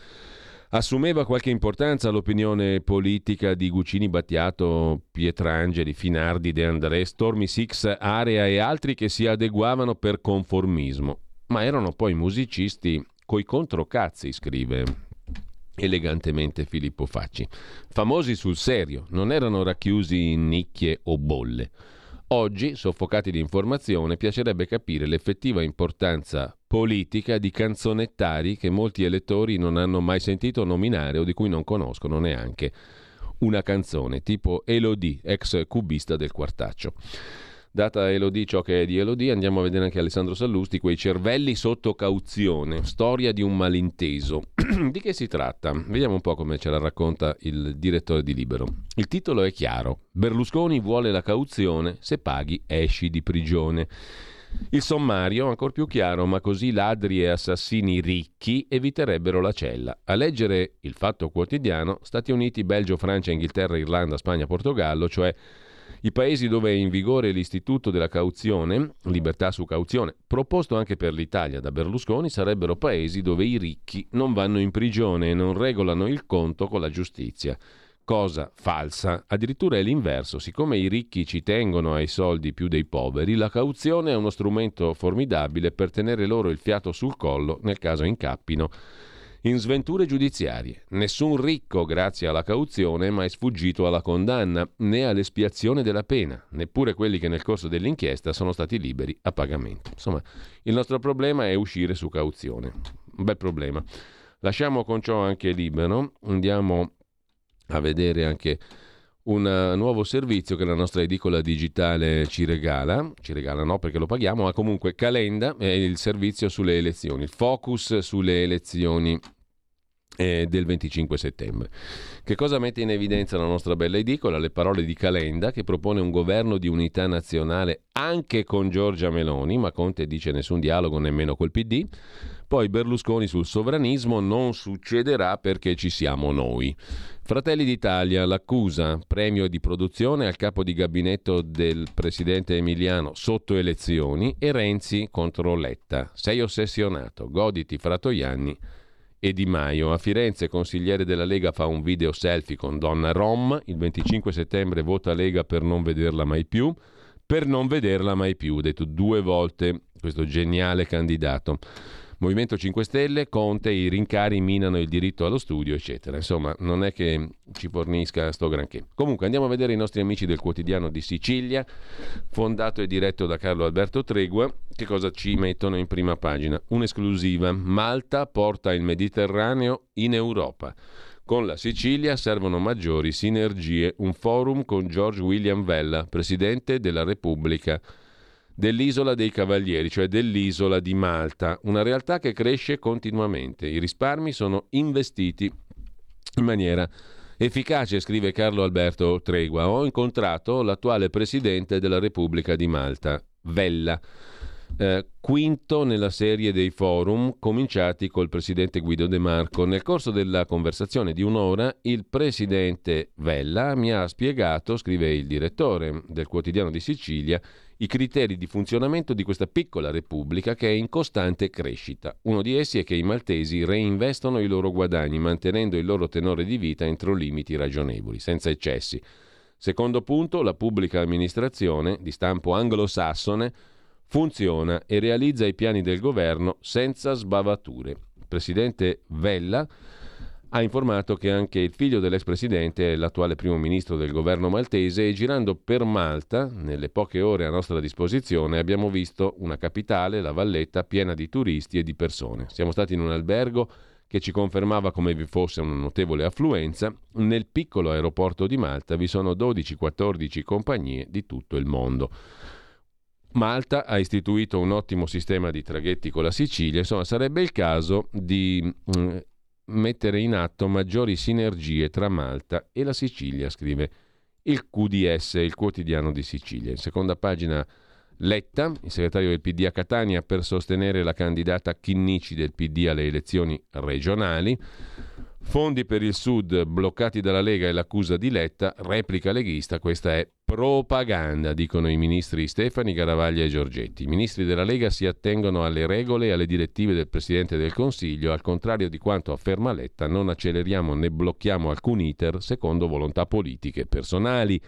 assumeva qualche importanza l'opinione politica di Guccini Battiato, Pietrangeli, Finardi, De André, Stormy Six, Area e altri che si adeguavano per conformismo. Ma erano poi musicisti coi controcazzi, scrive elegantemente Filippo Facci. Famosi sul serio, non erano racchiusi in nicchie o bolle. Oggi, soffocati di informazione, piacerebbe capire l'effettiva importanza politica di canzonettari che molti elettori non hanno mai sentito nominare o di cui non conoscono neanche una canzone, tipo Elodie, ex cubista del quartaccio. Data Elodie ciò che è di Elodie, andiamo a vedere anche Alessandro Sallusti, quei cervelli sotto cauzione, storia di un malinteso. di che si tratta? Vediamo un po' come ce la racconta il direttore di Libero. Il titolo è chiaro. Berlusconi vuole la cauzione, se paghi esci di prigione. Il sommario ancora più chiaro, ma così ladri e assassini ricchi eviterebbero la cella. A leggere il fatto quotidiano, Stati Uniti, Belgio, Francia, Inghilterra, Irlanda, Spagna, Portogallo, cioè I paesi dove è in vigore l'istituto della cauzione, libertà su cauzione, proposto anche per l'Italia da Berlusconi, sarebbero paesi dove i ricchi non vanno in prigione e non regolano il conto con la giustizia. Cosa falsa. Addirittura è l'inverso. Siccome i ricchi ci tengono ai soldi più dei poveri, la cauzione è uno strumento formidabile per tenere loro il fiato sul collo nel caso incappino in sventure giudiziarie. Nessun ricco, grazie alla cauzione, è mai sfuggito alla condanna né all'espiazione della pena, neppure quelli che nel corso dell'inchiesta sono stati liberi a pagamento. Insomma, il nostro problema è uscire su cauzione. Un bel problema. Lasciamo con ciò anche libero, andiamo a vedere anche un nuovo servizio che la nostra edicola digitale ci regala, ci regala no perché lo paghiamo, ma comunque Calenda è il servizio sulle elezioni, il focus sulle elezioni eh, del 25 settembre. Che cosa mette in evidenza la nostra bella edicola? Le parole di Calenda che propone un governo di unità nazionale anche con Giorgia Meloni, ma Conte dice nessun dialogo nemmeno col PD. Poi Berlusconi sul sovranismo non succederà perché ci siamo noi. Fratelli d'Italia, l'accusa, premio di produzione al capo di gabinetto del presidente Emiliano sotto elezioni e Renzi contro Letta. Sei ossessionato, goditi Fratoianni e Di Maio. A Firenze, consigliere della Lega fa un video selfie con donna Rom. Il 25 settembre vota Lega per non vederla mai più. Per non vederla mai più, detto due volte questo geniale candidato. Movimento 5 Stelle, Conte, i rincari minano il diritto allo studio, eccetera. Insomma, non è che ci fornisca sto granché. Comunque, andiamo a vedere i nostri amici del quotidiano di Sicilia, fondato e diretto da Carlo Alberto Tregua. Che cosa ci mettono in prima pagina? Un'esclusiva. Malta porta il Mediterraneo in Europa. Con la Sicilia servono maggiori sinergie. Un forum con George William Vella, presidente della Repubblica dell'isola dei Cavalieri, cioè dell'isola di Malta, una realtà che cresce continuamente. I risparmi sono investiti in maniera efficace, scrive Carlo Alberto Tregua. Ho incontrato l'attuale presidente della Repubblica di Malta, Vella. Eh, quinto nella serie dei forum cominciati col presidente Guido De Marco. Nel corso della conversazione di un'ora il presidente Vella mi ha spiegato, scrive il direttore del quotidiano di Sicilia, i criteri di funzionamento di questa piccola repubblica che è in costante crescita. Uno di essi è che i maltesi reinvestono i loro guadagni mantenendo il loro tenore di vita entro limiti ragionevoli, senza eccessi. Secondo punto, la pubblica amministrazione di stampo anglosassone funziona e realizza i piani del governo senza sbavature. Il presidente Vella ha informato che anche il figlio dell'ex presidente è l'attuale primo ministro del governo maltese e girando per Malta, nelle poche ore a nostra disposizione, abbiamo visto una capitale, la Valletta, piena di turisti e di persone. Siamo stati in un albergo che ci confermava come vi fosse una notevole affluenza. Nel piccolo aeroporto di Malta vi sono 12-14 compagnie di tutto il mondo. Malta ha istituito un ottimo sistema di traghetti con la Sicilia, insomma sarebbe il caso di mm, mettere in atto maggiori sinergie tra Malta e la Sicilia, scrive il QDS, il quotidiano di Sicilia. In seconda pagina Letta, il segretario del PD a Catania, per sostenere la candidata Chinnici del PD alle elezioni regionali. Fondi per il Sud bloccati dalla Lega e l'accusa di Letta, replica leghista, questa è propaganda, dicono i ministri Stefani, Garavaglia e Giorgetti. I ministri della Lega si attengono alle regole e alle direttive del Presidente del Consiglio, al contrario di quanto afferma Letta, non acceleriamo né blocchiamo alcun iter secondo volontà politiche personali.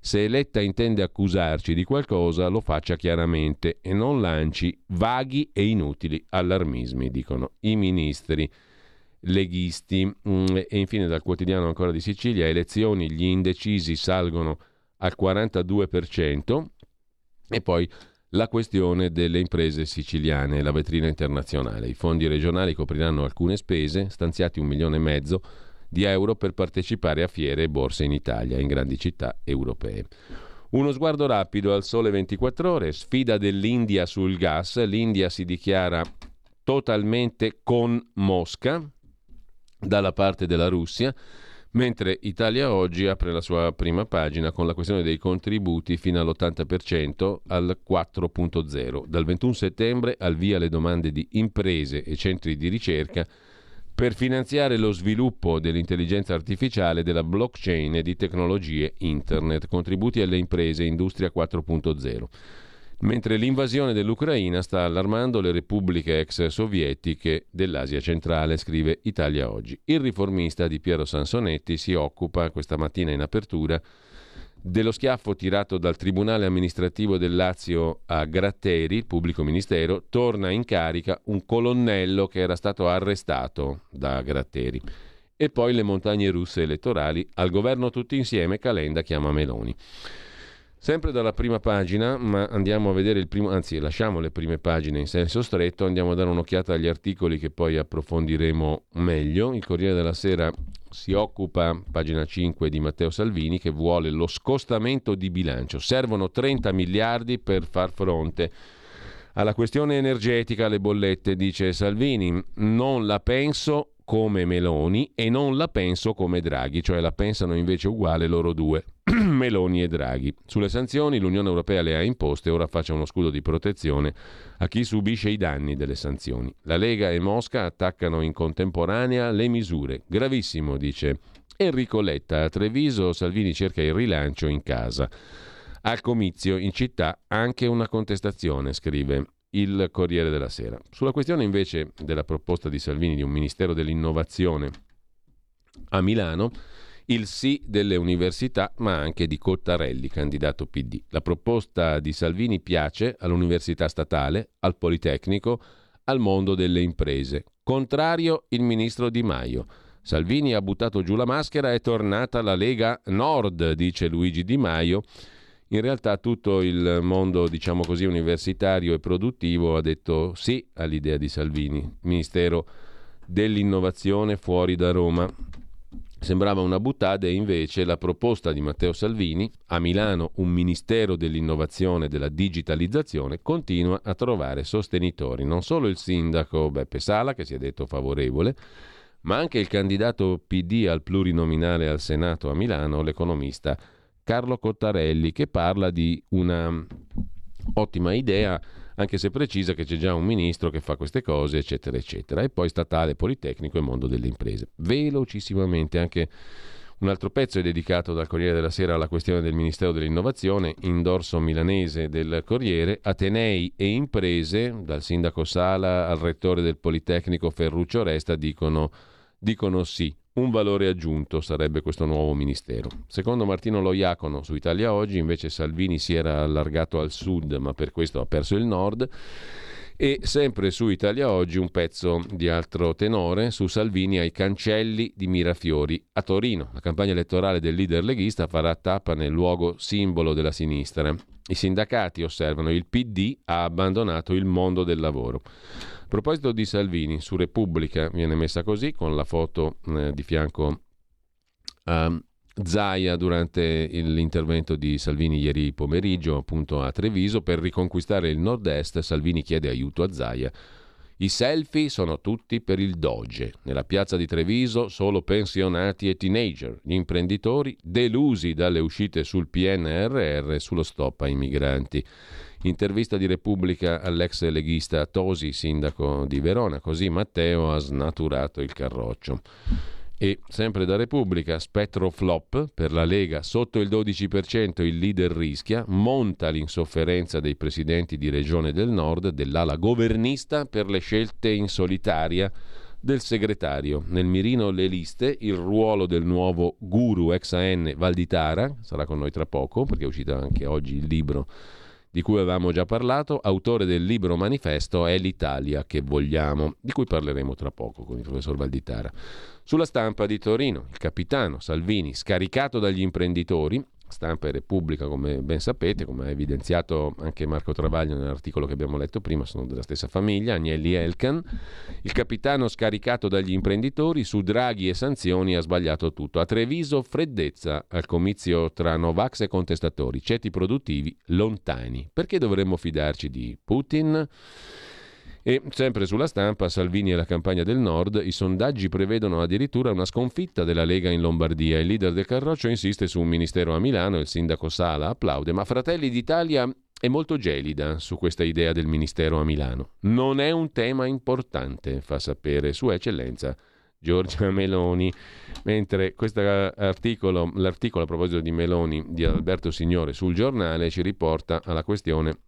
Se Letta intende accusarci di qualcosa, lo faccia chiaramente e non lanci vaghi e inutili allarmismi, dicono i ministri leghisti. Mm, e infine dal quotidiano ancora di Sicilia, elezioni, gli indecisi salgono al 42% e poi la questione delle imprese siciliane, la vetrina internazionale. I fondi regionali copriranno alcune spese, stanziati un milione e mezzo di euro per partecipare a fiere e borse in Italia, in grandi città europee. Uno sguardo rapido al sole 24 ore, sfida dell'India sul gas, l'India si dichiara totalmente con Mosca, dalla parte della Russia, mentre Italia Oggi apre la sua prima pagina con la questione dei contributi fino all'80% al 4.0. Dal 21 settembre al via le domande di imprese e centri di ricerca per finanziare lo sviluppo dell'intelligenza artificiale, della blockchain e di tecnologie internet, contributi alle imprese Industria 4.0 mentre l'invasione dell'Ucraina sta allarmando le repubbliche ex sovietiche dell'Asia centrale, scrive Italia Oggi. Il riformista di Piero Sansonetti si occupa questa mattina in apertura dello schiaffo tirato dal Tribunale amministrativo del Lazio a Gratteri, il pubblico ministero, torna in carica un colonnello che era stato arrestato da Gratteri. E poi le montagne russe elettorali, al governo tutti insieme, Calenda chiama Meloni. Sempre dalla prima pagina, ma andiamo a vedere il primo, anzi lasciamo le prime pagine in senso stretto, andiamo a dare un'occhiata agli articoli che poi approfondiremo meglio. Il Corriere della Sera si occupa, pagina 5, di Matteo Salvini che vuole lo scostamento di bilancio. Servono 30 miliardi per far fronte alla questione energetica, alle bollette, dice Salvini. Non la penso come Meloni e non la penso come Draghi, cioè la pensano invece uguale loro due, Meloni e Draghi. Sulle sanzioni l'Unione Europea le ha imposte, ora faccia uno scudo di protezione a chi subisce i danni delle sanzioni. La Lega e Mosca attaccano in contemporanea le misure. Gravissimo, dice Enrico Letta. A Treviso Salvini cerca il rilancio in casa. Al comizio in città anche una contestazione, scrive il Corriere della Sera. Sulla questione invece della proposta di Salvini di un Ministero dell'Innovazione a Milano, il sì delle università, ma anche di Cottarelli, candidato PD. La proposta di Salvini piace all'università statale, al Politecnico, al mondo delle imprese. Contrario il ministro Di Maio. Salvini ha buttato giù la maschera, è tornata la Lega Nord, dice Luigi Di Maio in realtà tutto il mondo, diciamo così, universitario e produttivo ha detto sì all'idea di Salvini, Ministero dell'innovazione fuori da Roma. Sembrava una buttata e invece la proposta di Matteo Salvini, a Milano un Ministero dell'innovazione e della digitalizzazione, continua a trovare sostenitori. Non solo il sindaco Beppe Sala, che si è detto favorevole, ma anche il candidato PD al plurinominale al Senato a Milano, l'economista Carlo Cottarelli, che parla di una ottima idea, anche se precisa che c'è già un ministro che fa queste cose, eccetera, eccetera. E poi statale, politecnico e mondo delle imprese. Velocissimamente anche un altro pezzo è dedicato dal Corriere della Sera alla questione del Ministero dell'Innovazione, in dorso milanese del Corriere, Atenei e imprese, dal sindaco Sala al rettore del Politecnico Ferruccio Resta, dicono, dicono sì. Un valore aggiunto sarebbe questo nuovo ministero. Secondo Martino Loiacono su Italia Oggi, invece Salvini si era allargato al sud, ma per questo ha perso il nord. E sempre su Italia Oggi un pezzo di altro tenore su Salvini ai cancelli di Mirafiori a Torino. La campagna elettorale del leader leghista farà tappa nel luogo simbolo della sinistra. I sindacati osservano il PD ha abbandonato il mondo del lavoro. A proposito di Salvini, su Repubblica viene messa così, con la foto eh, di fianco a Zaia durante l'intervento di Salvini ieri pomeriggio appunto a Treviso per riconquistare il nord-est. Salvini chiede aiuto a Zaia. I selfie sono tutti per il Doge. Nella piazza di Treviso solo pensionati e teenager, gli imprenditori delusi dalle uscite sul PNRR sullo stop ai migranti. Intervista di Repubblica all'ex leghista Tosi, sindaco di Verona, così Matteo ha snaturato il carroccio. E sempre da Repubblica, spettro flop per la Lega, sotto il 12% il leader rischia, monta l'insofferenza dei presidenti di regione del nord, dell'ala governista per le scelte in solitaria del segretario. Nel mirino le liste, il ruolo del nuovo guru ex AN Valditara, sarà con noi tra poco perché è uscito anche oggi il libro di cui avevamo già parlato, autore del libro manifesto È l'Italia che vogliamo, di cui parleremo tra poco con il professor Valditara. Sulla stampa di Torino, il capitano Salvini, scaricato dagli imprenditori, Stampa e Repubblica, come ben sapete, come ha evidenziato anche Marco Travaglio nell'articolo che abbiamo letto prima, sono della stessa famiglia, Agnelli Elkan. Il capitano scaricato dagli imprenditori su draghi e sanzioni ha sbagliato tutto. A Treviso freddezza al comizio tra Novax e contestatori, ceti produttivi lontani. Perché dovremmo fidarci di Putin? E sempre sulla stampa, Salvini e la campagna del Nord, i sondaggi prevedono addirittura una sconfitta della Lega in Lombardia. Il leader del Carroccio insiste su un ministero a Milano, il sindaco Sala applaude, ma Fratelli d'Italia è molto gelida su questa idea del ministero a Milano. Non è un tema importante, fa sapere Sua Eccellenza Giorgia Meloni. Mentre questo articolo, l'articolo a proposito di Meloni di Alberto Signore sul giornale ci riporta alla questione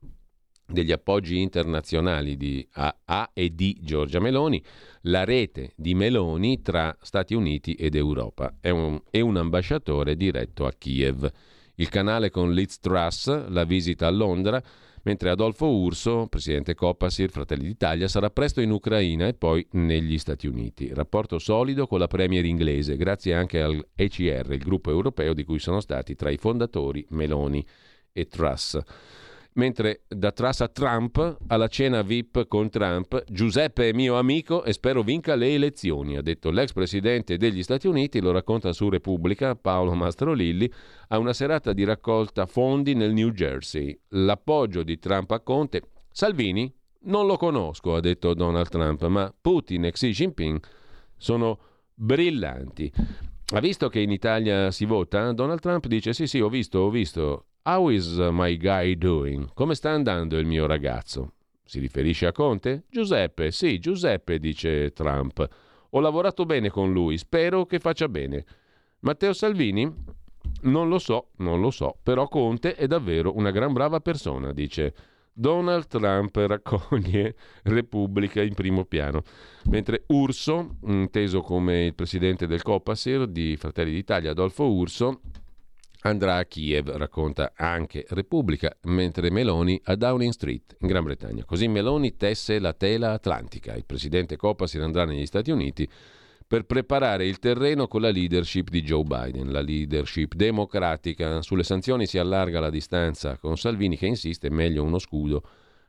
degli appoggi internazionali di A, A e di Giorgia Meloni, la rete di Meloni tra Stati Uniti ed Europa. È un, è un ambasciatore diretto a Kiev. Il canale con Liz Truss, la visita a Londra, mentre Adolfo Urso, presidente Copasir, Fratelli d'Italia, sarà presto in Ucraina e poi negli Stati Uniti. Rapporto solido con la premier inglese, grazie anche al ECR, il gruppo europeo di cui sono stati tra i fondatori Meloni e Truss. Mentre da Truss a Trump, alla cena VIP con Trump, Giuseppe è mio amico e spero vinca le elezioni, ha detto l'ex presidente degli Stati Uniti, lo racconta su Repubblica Paolo Mastrolilli, a una serata di raccolta fondi nel New Jersey. L'appoggio di Trump a Conte. Salvini? Non lo conosco, ha detto Donald Trump, ma Putin e Xi Jinping sono brillanti. Ha visto che in Italia si vota? Donald Trump dice sì sì ho visto, ho visto. How is my guy doing? Come sta andando il mio ragazzo? Si riferisce a Conte? Giuseppe, sì, Giuseppe, dice Trump. Ho lavorato bene con lui, spero che faccia bene. Matteo Salvini? Non lo so, non lo so, però Conte è davvero una gran brava persona, dice Donald Trump raccoglie Repubblica in primo piano, mentre Urso, inteso come il presidente del Copasir di Fratelli d'Italia, Adolfo Urso, andrà a Kiev, racconta anche Repubblica, mentre Meloni a Downing Street, in Gran Bretagna. Così Meloni tesse la tela atlantica. Il presidente Coppa si andrà negli Stati Uniti per preparare il terreno con la leadership di Joe Biden, la leadership democratica. Sulle sanzioni si allarga la distanza con Salvini che insiste meglio uno scudo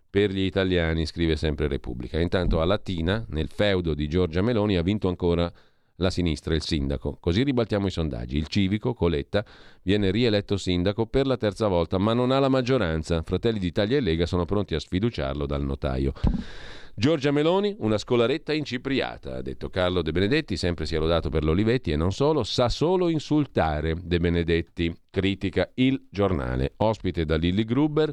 per gli italiani, scrive sempre Repubblica. Intanto a Latina, nel feudo di Giorgia Meloni, ha vinto ancora la sinistra, il sindaco. Così ribaltiamo i sondaggi. Il civico, Coletta, viene rieletto sindaco per la terza volta, ma non ha la maggioranza. Fratelli d'Italia e Lega sono pronti a sfiduciarlo dal notaio. Giorgia Meloni, una scolaretta incipriata, ha detto Carlo De Benedetti, sempre si è lodato per l'Olivetti e non solo, sa solo insultare De Benedetti, critica il giornale. Ospite da Lilly Gruber,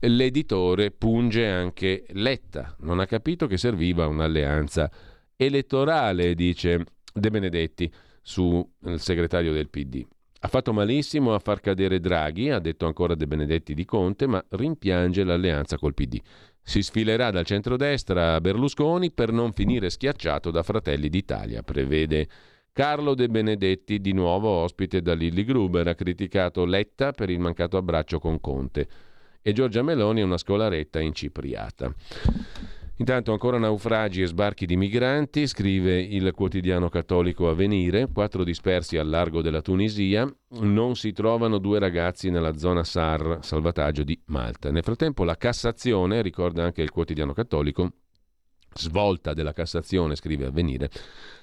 l'editore punge anche Letta, non ha capito che serviva un'alleanza elettorale, dice De Benedetti sul segretario del PD. Ha fatto malissimo a far cadere Draghi, ha detto ancora De Benedetti di Conte, ma rimpiange l'alleanza col PD. Si sfilerà dal centrodestra a Berlusconi per non finire schiacciato da Fratelli d'Italia, prevede Carlo De Benedetti, di nuovo ospite da Lilly Gruber, ha criticato Letta per il mancato abbraccio con Conte e Giorgia Meloni è una scolaretta incipriata. Intanto ancora naufragi e sbarchi di migranti, scrive il quotidiano cattolico Avvenire, quattro dispersi al largo della Tunisia, non si trovano due ragazzi nella zona SAR, salvataggio di Malta. Nel frattempo la Cassazione, ricorda anche il quotidiano cattolico, svolta della Cassazione, scrive Avvenire,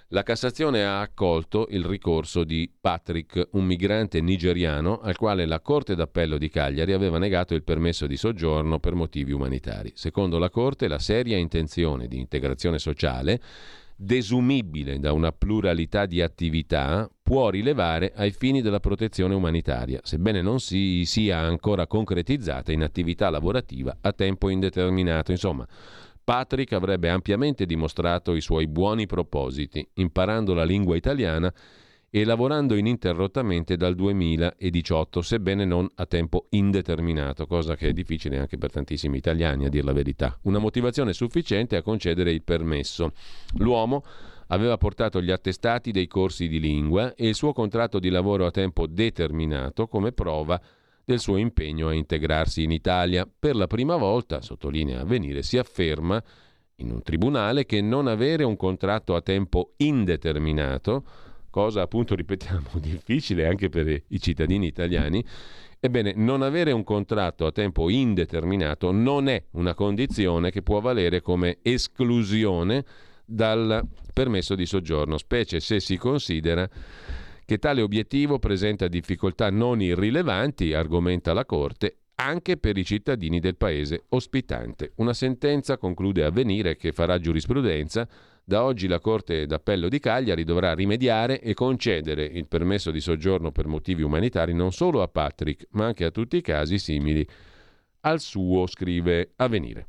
la Cassazione ha accolto il ricorso di Patrick, un migrante nigeriano al quale la Corte d'Appello di Cagliari aveva negato il permesso di soggiorno per motivi umanitari. Secondo la Corte, la seria intenzione di integrazione sociale, desumibile da una pluralità di attività, può rilevare ai fini della protezione umanitaria, sebbene non si sia ancora concretizzata in attività lavorativa a tempo indeterminato. Insomma, Patrick avrebbe ampiamente dimostrato i suoi buoni propositi, imparando la lingua italiana e lavorando ininterrottamente dal 2018, sebbene non a tempo indeterminato, cosa che è difficile anche per tantissimi italiani, a dir la verità. Una motivazione sufficiente a concedere il permesso. L'uomo aveva portato gli attestati dei corsi di lingua e il suo contratto di lavoro a tempo determinato come prova del suo impegno a integrarsi in Italia. Per la prima volta, sottolinea Avvenire, si afferma in un tribunale che non avere un contratto a tempo indeterminato, cosa appunto ripetiamo difficile anche per i cittadini italiani, ebbene non avere un contratto a tempo indeterminato non è una condizione che può valere come esclusione dal permesso di soggiorno, specie se si considera che tale obiettivo presenta difficoltà non irrilevanti, argomenta la Corte, anche per i cittadini del paese ospitante. Una sentenza, conclude Avvenire, che farà giurisprudenza. Da oggi la Corte d'Appello di Cagliari dovrà rimediare e concedere il permesso di soggiorno per motivi umanitari non solo a Patrick, ma anche a tutti i casi simili al suo, scrive Avvenire.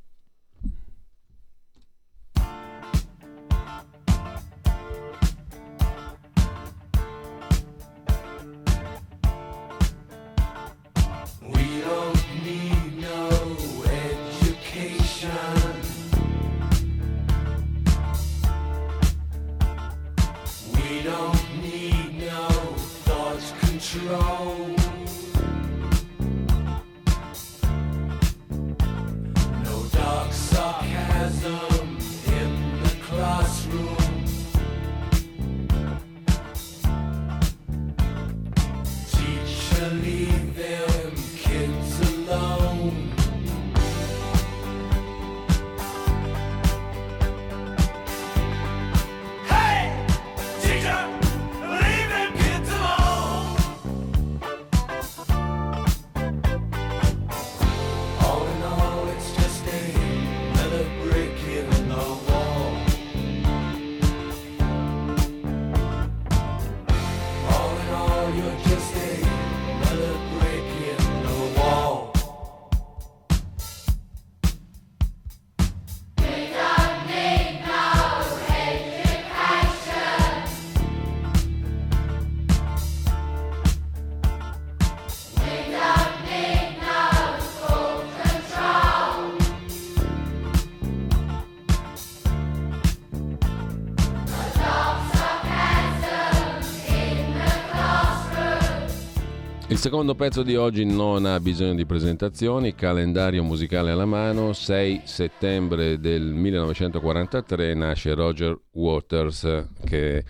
Secondo pezzo di oggi non ha bisogno di presentazioni, calendario musicale alla mano, 6 settembre del 1943 nasce Roger Waters che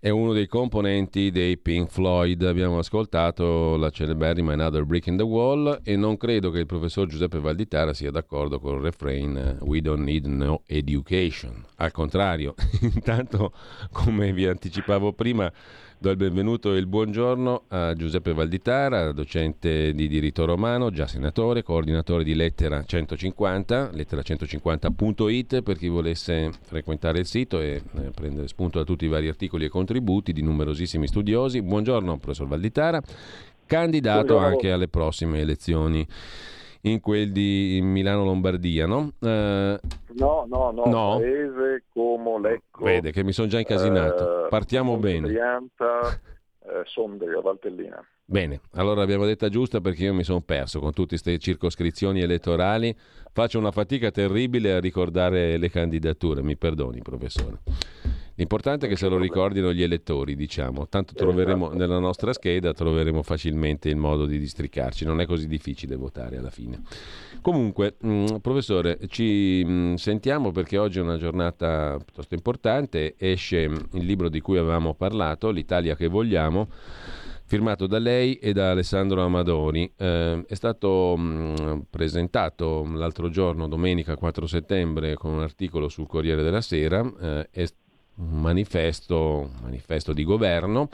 è uno dei componenti dei Pink Floyd. Abbiamo ascoltato la celeberrima Another Brick in the Wall e non credo che il professor Giuseppe Valditara sia d'accordo con il refrain We don't need no education. Al contrario, intanto come vi anticipavo prima Do il benvenuto e il buongiorno a Giuseppe Valditara, docente di diritto romano, già senatore, coordinatore di Lettera 150, lettera150.it per chi volesse frequentare il sito e eh, prendere spunto da tutti i vari articoli e contributi di numerosissimi studiosi. Buongiorno professor Valditara, candidato buongiorno. anche alle prossime elezioni in quel di Milano-Lombardia, no? Eh, no, no, no, no, Paese, Como, Lecco. Vede che mi sono già incasinato. Eh, Partiamo bene. Brianta, eh, Sondrio, Valtellina. Bene, allora abbiamo detta giusta perché io mi sono perso con tutte queste circoscrizioni elettorali. Faccio una fatica terribile a ricordare le candidature, mi perdoni professore. L'importante è che se lo ricordino gli elettori, diciamo. Tanto troveremo esatto. nella nostra scheda troveremo facilmente il modo di districarci. Non è così difficile votare alla fine. Comunque, mh, mm, professore, ci mh, mm, sentiamo perché oggi è una giornata piuttosto importante. Esce mh, il libro di cui avevamo parlato, L'Italia che vogliamo firmato da lei e da Alessandro Amadori. Eh, è stato mh, presentato l'altro giorno, domenica 4 settembre, con un articolo sul Corriere della Sera. Eh, è un manifesto, manifesto di governo.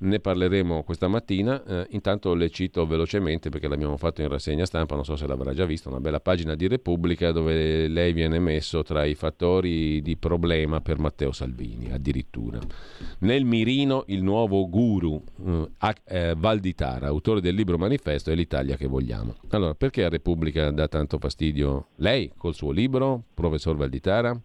Ne parleremo questa mattina, eh, intanto le cito velocemente perché l'abbiamo fatto in rassegna stampa, non so se l'avrà già visto, una bella pagina di Repubblica dove lei viene messo tra i fattori di problema per Matteo Salvini, addirittura. Nel mirino il nuovo guru eh, eh, Valditara, autore del libro Manifesto, è l'Italia che vogliamo. Allora, perché a Repubblica dà tanto fastidio lei col suo libro, professor Valditara?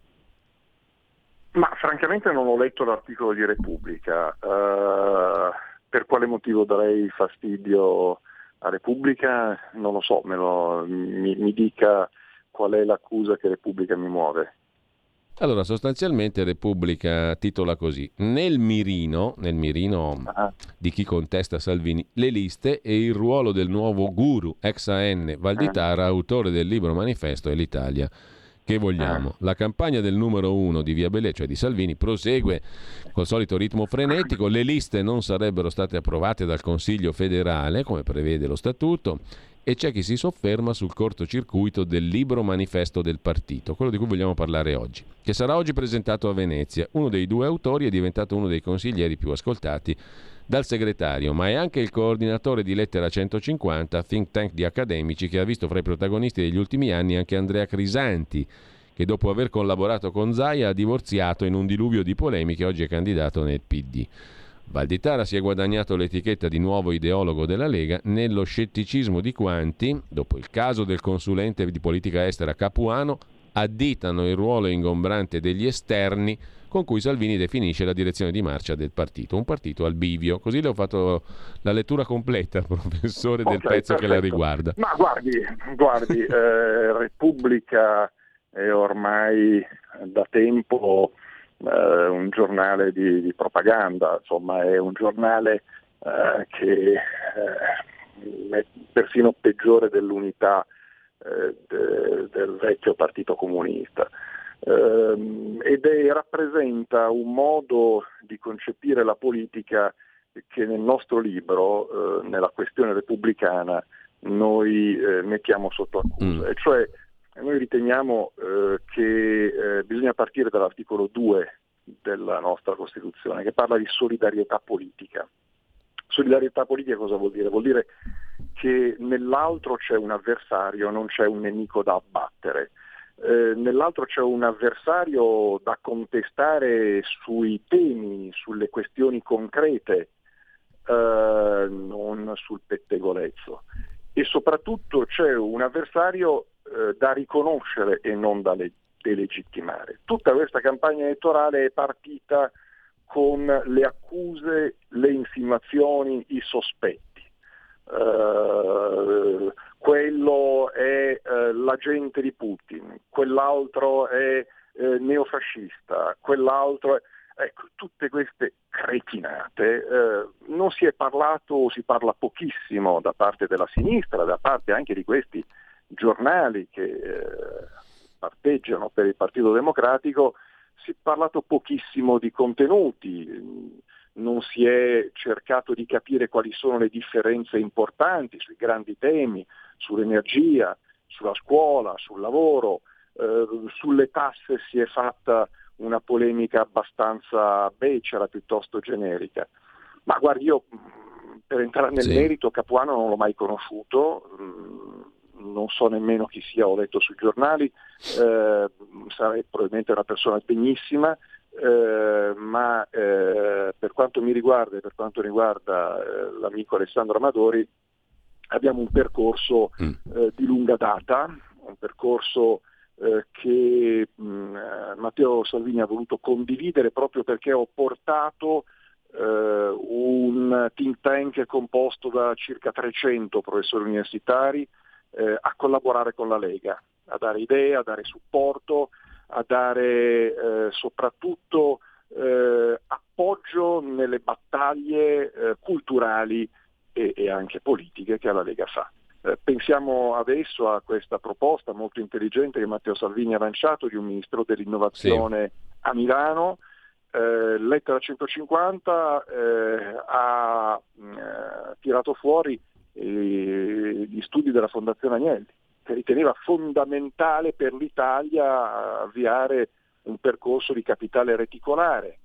Ma francamente non ho letto l'articolo di Repubblica. Uh, per quale motivo darei fastidio a Repubblica? Non lo so, lo, mi, mi dica qual è l'accusa che Repubblica mi muove. Allora, sostanzialmente Repubblica titola così: Nel mirino, nel mirino ah. di chi contesta Salvini, le liste e il ruolo del nuovo guru ex AN Valditara, ah. autore del libro manifesto e l'Italia che vogliamo. Ah. La campagna del numero uno di Via Bellè, cioè di Salvini, prosegue col solito ritmo frenetico. Le liste non sarebbero state approvate dal Consiglio federale, come prevede lo statuto, e c'è chi si sofferma sul cortocircuito del libro manifesto del partito, quello di cui vogliamo parlare oggi, che sarà oggi presentato a Venezia. Uno dei due autori è diventato uno dei consiglieri più ascoltati dal segretario, ma è anche il coordinatore di Lettera 150, think tank di accademici, che ha visto fra i protagonisti degli ultimi anni anche Andrea Crisanti, che dopo aver collaborato con Zaia ha divorziato in un diluvio di polemiche, oggi è candidato nel PD. Valditara si è guadagnato l'etichetta di nuovo ideologo della Lega nello scetticismo di quanti, dopo il caso del consulente di politica estera Capuano, additano il ruolo ingombrante degli esterni con cui Salvini definisce la direzione di marcia del partito, un partito al bivio. Così le ho fatto la lettura completa, professore, del okay, pezzo perfetto. che la riguarda. Ma guardi, guardi eh, Repubblica è ormai da tempo eh, un giornale di, di, propaganda, insomma è un giornale eh, che eh, è persino peggiore dell'unità eh, de, del vecchio partito comunista ed è, rappresenta un modo di concepire la politica che nel nostro libro, eh, nella questione repubblicana, noi eh, mettiamo sotto accusa. Mm. E cioè noi riteniamo eh, che eh, bisogna partire dall'articolo 2 della nostra Costituzione, che parla di solidarietà politica. Solidarietà politica cosa vuol dire? Vuol dire che nell'altro c'è un avversario, non c'è un nemico da abbattere eh, nell'altro c'è un avversario da contestare sui temi, sulle questioni concrete, eh, non sul pettegolezzo. E soprattutto c'è un avversario eh, da riconoscere e non da le- delegittimare. Tutta questa campagna elettorale è partita con le accuse, le insinuazioni, i sospetti. Quello è uh, l'agente di Putin, quell'altro è uh, neofascista, quell'altro è... Ecco, tutte queste cretinate eh, non si è parlato o si parla pochissimo da parte della sinistra, da parte anche di questi giornali che eh, parteggiano per il Partito Democratico, si è parlato pochissimo di contenuti, non si è cercato di capire quali sono le differenze importanti sui grandi temi, sull'energia, sulla scuola, sul lavoro, eh, sulle tasse si è fatta una polemica abbastanza becera piuttosto generica. Ma guardi, io per entrare nel sì. merito Capuano non l'ho mai conosciuto, non so nemmeno chi sia, ho letto sui giornali, eh, sarei probabilmente una persona degnissima, eh, ma eh, per quanto mi riguarda e per quanto riguarda eh, l'amico Alessandro Amadori abbiamo un percorso mm. Eh, di lunga data, un percorso eh, che mh, mm, Matteo Salvini ha voluto condividere proprio perché ho portato un think tank composto da circa 300 professori universitari a collaborare con la Lega, a dare idee, a dare supporto, a dare eh, soprattutto eh, appoggio nelle battaglie eh, culturali e, e, anche politiche che la Lega fa. Eh, pensiamo adesso a questa proposta molto intelligente che Matteo Salvini ha lanciato di un Ministro dell'Innovazione sì. a Milano. Eh, lettera 150 eh, ha tirato fuori gli studi della Fondazione Agnelli riteneva fondamentale per l'Italia avviare un percorso di capitale reticolare.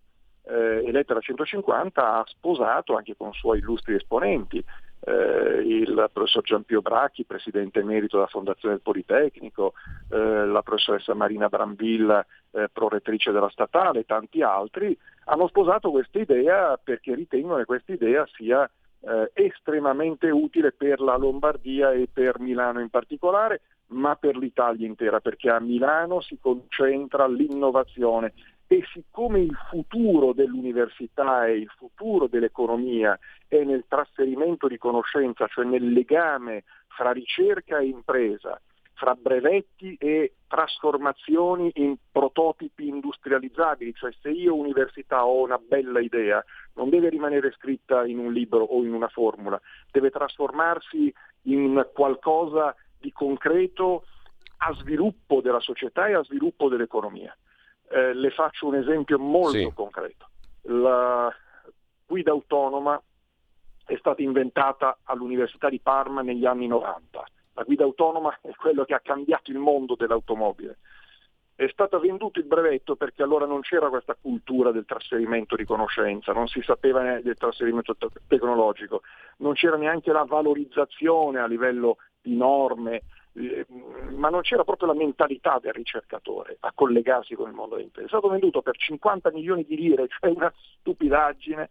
Eh, e Lettera 150 ha sposato anche con suoi illustri esponenti, eh, il professor Giampio Bracchi, presidente emerito della Fondazione del Politecnico, eh, la professoressa Marina Brambilla, eh, prorettrice della statale tanti altri, hanno sposato questa idea perché ritengono che questa idea sia eh, estremamente utile per la Lombardia e per Milano in particolare, ma per l'Italia intera, perché a Milano si concentra l'innovazione e siccome il futuro dell'università e il futuro dell'economia è nel trasferimento di conoscenza, cioè nel legame fra ricerca e impresa, fra brevetti e trasformazioni in prototipi industrializzabili, cioè se io università ho una bella idea, non deve rimanere scritta in un libro o in una formula, deve trasformarsi in qualcosa di concreto a sviluppo della società e a sviluppo dell'economia. Eh, le faccio un esempio molto sì. concreto. La guida autonoma è stata inventata all'Università di Parma negli anni 90 la guida autonoma è quello che ha cambiato il mondo dell'automobile. È stato venduto il brevetto perché allora non c'era questa cultura del trasferimento di conoscenza, non si sapeva del trasferimento tecnologico, non c'era neanche la valorizzazione a livello di norme, eh, ma non c'era proprio la mentalità del ricercatore a collegarsi con il mondo dell'impresa. È stato venduto per 50 milioni di lire, cioè una stupidaggine,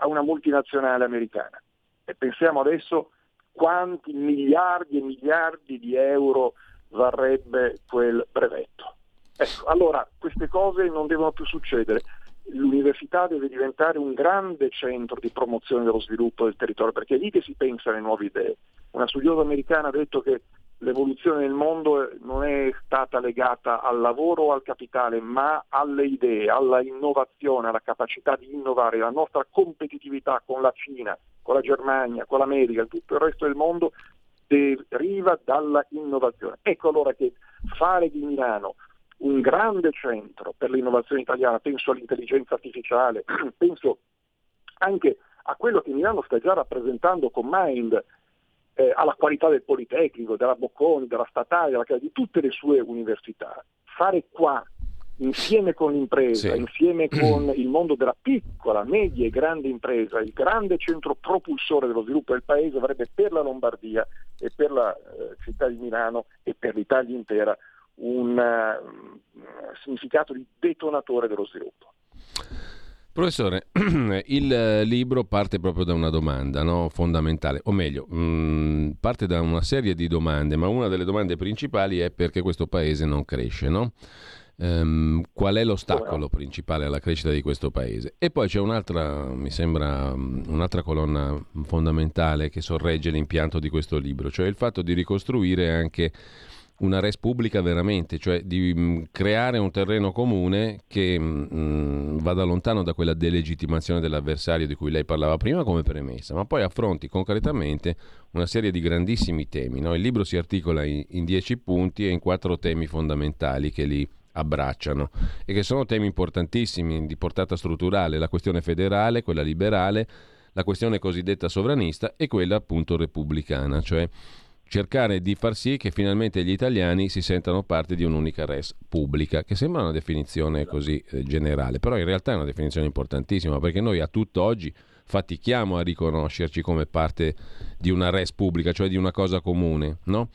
a una multinazionale americana. E pensiamo adesso quanti miliardi e miliardi di euro varrebbe quel brevetto. Ecco, allora queste cose non devono più succedere. L'università deve diventare un grande centro di promozione dello sviluppo del territorio, perché è lì che si pensa alle nuove idee. Una studiosa americana ha detto che l'evoluzione del mondo non è stata legata al lavoro o al capitale, ma alle idee, alla innovazione, alla capacità di innovare. La nostra competitività con la Cina, con la Germania, con l'America, tutto il resto del mondo deriva dalla innovazione. Ecco allora che fare di Milano un grande centro per l'innovazione italiana, penso all'intelligenza artificiale, penso anche a quello che Milano sta già rappresentando con Mind, eh, alla qualità del Politecnico, della Bocconi, della Statale, della, di tutte le sue università. Fare qua, insieme con l'impresa, sì. insieme con il mondo della piccola, media e grande impresa, il grande centro propulsore dello sviluppo del Paese avrebbe per la Lombardia e per la eh, città di Milano e per l'Italia intera un uh, significato di detonatore dello sviluppo. Professore, il libro parte proprio da una domanda no? fondamentale, o meglio, mh, mm, parte da una serie di domande, ma una delle domande principali è perché questo paese non cresce, no? Um, qual è l'ostacolo principale alla crescita di questo paese? E poi c'è un'altra, mi sembra, mm, un'altra colonna fondamentale che sorregge l'impianto di questo libro, cioè il fatto di ricostruire anche una res pubblica veramente, cioè di mm, creare un terreno comune che mh, mm, vada lontano da quella delegittimazione dell'avversario di cui lei parlava prima come premessa, ma poi affronti concretamente una serie di grandissimi temi. No? Il libro si articola in, in dieci punti e in quattro temi fondamentali che li abbracciano e che sono temi importantissimi di portata strutturale, la questione federale, quella liberale, la questione cosiddetta sovranista e quella appunto repubblicana, cioè cercare di far sì che finalmente gli italiani si sentano parte di un'unica res pubblica, che sembra una definizione così eh, generale, però in realtà è una definizione importantissima perché noi a tutt'oggi fatichiamo a riconoscerci come parte di una res pubblica, cioè di una cosa comune, no?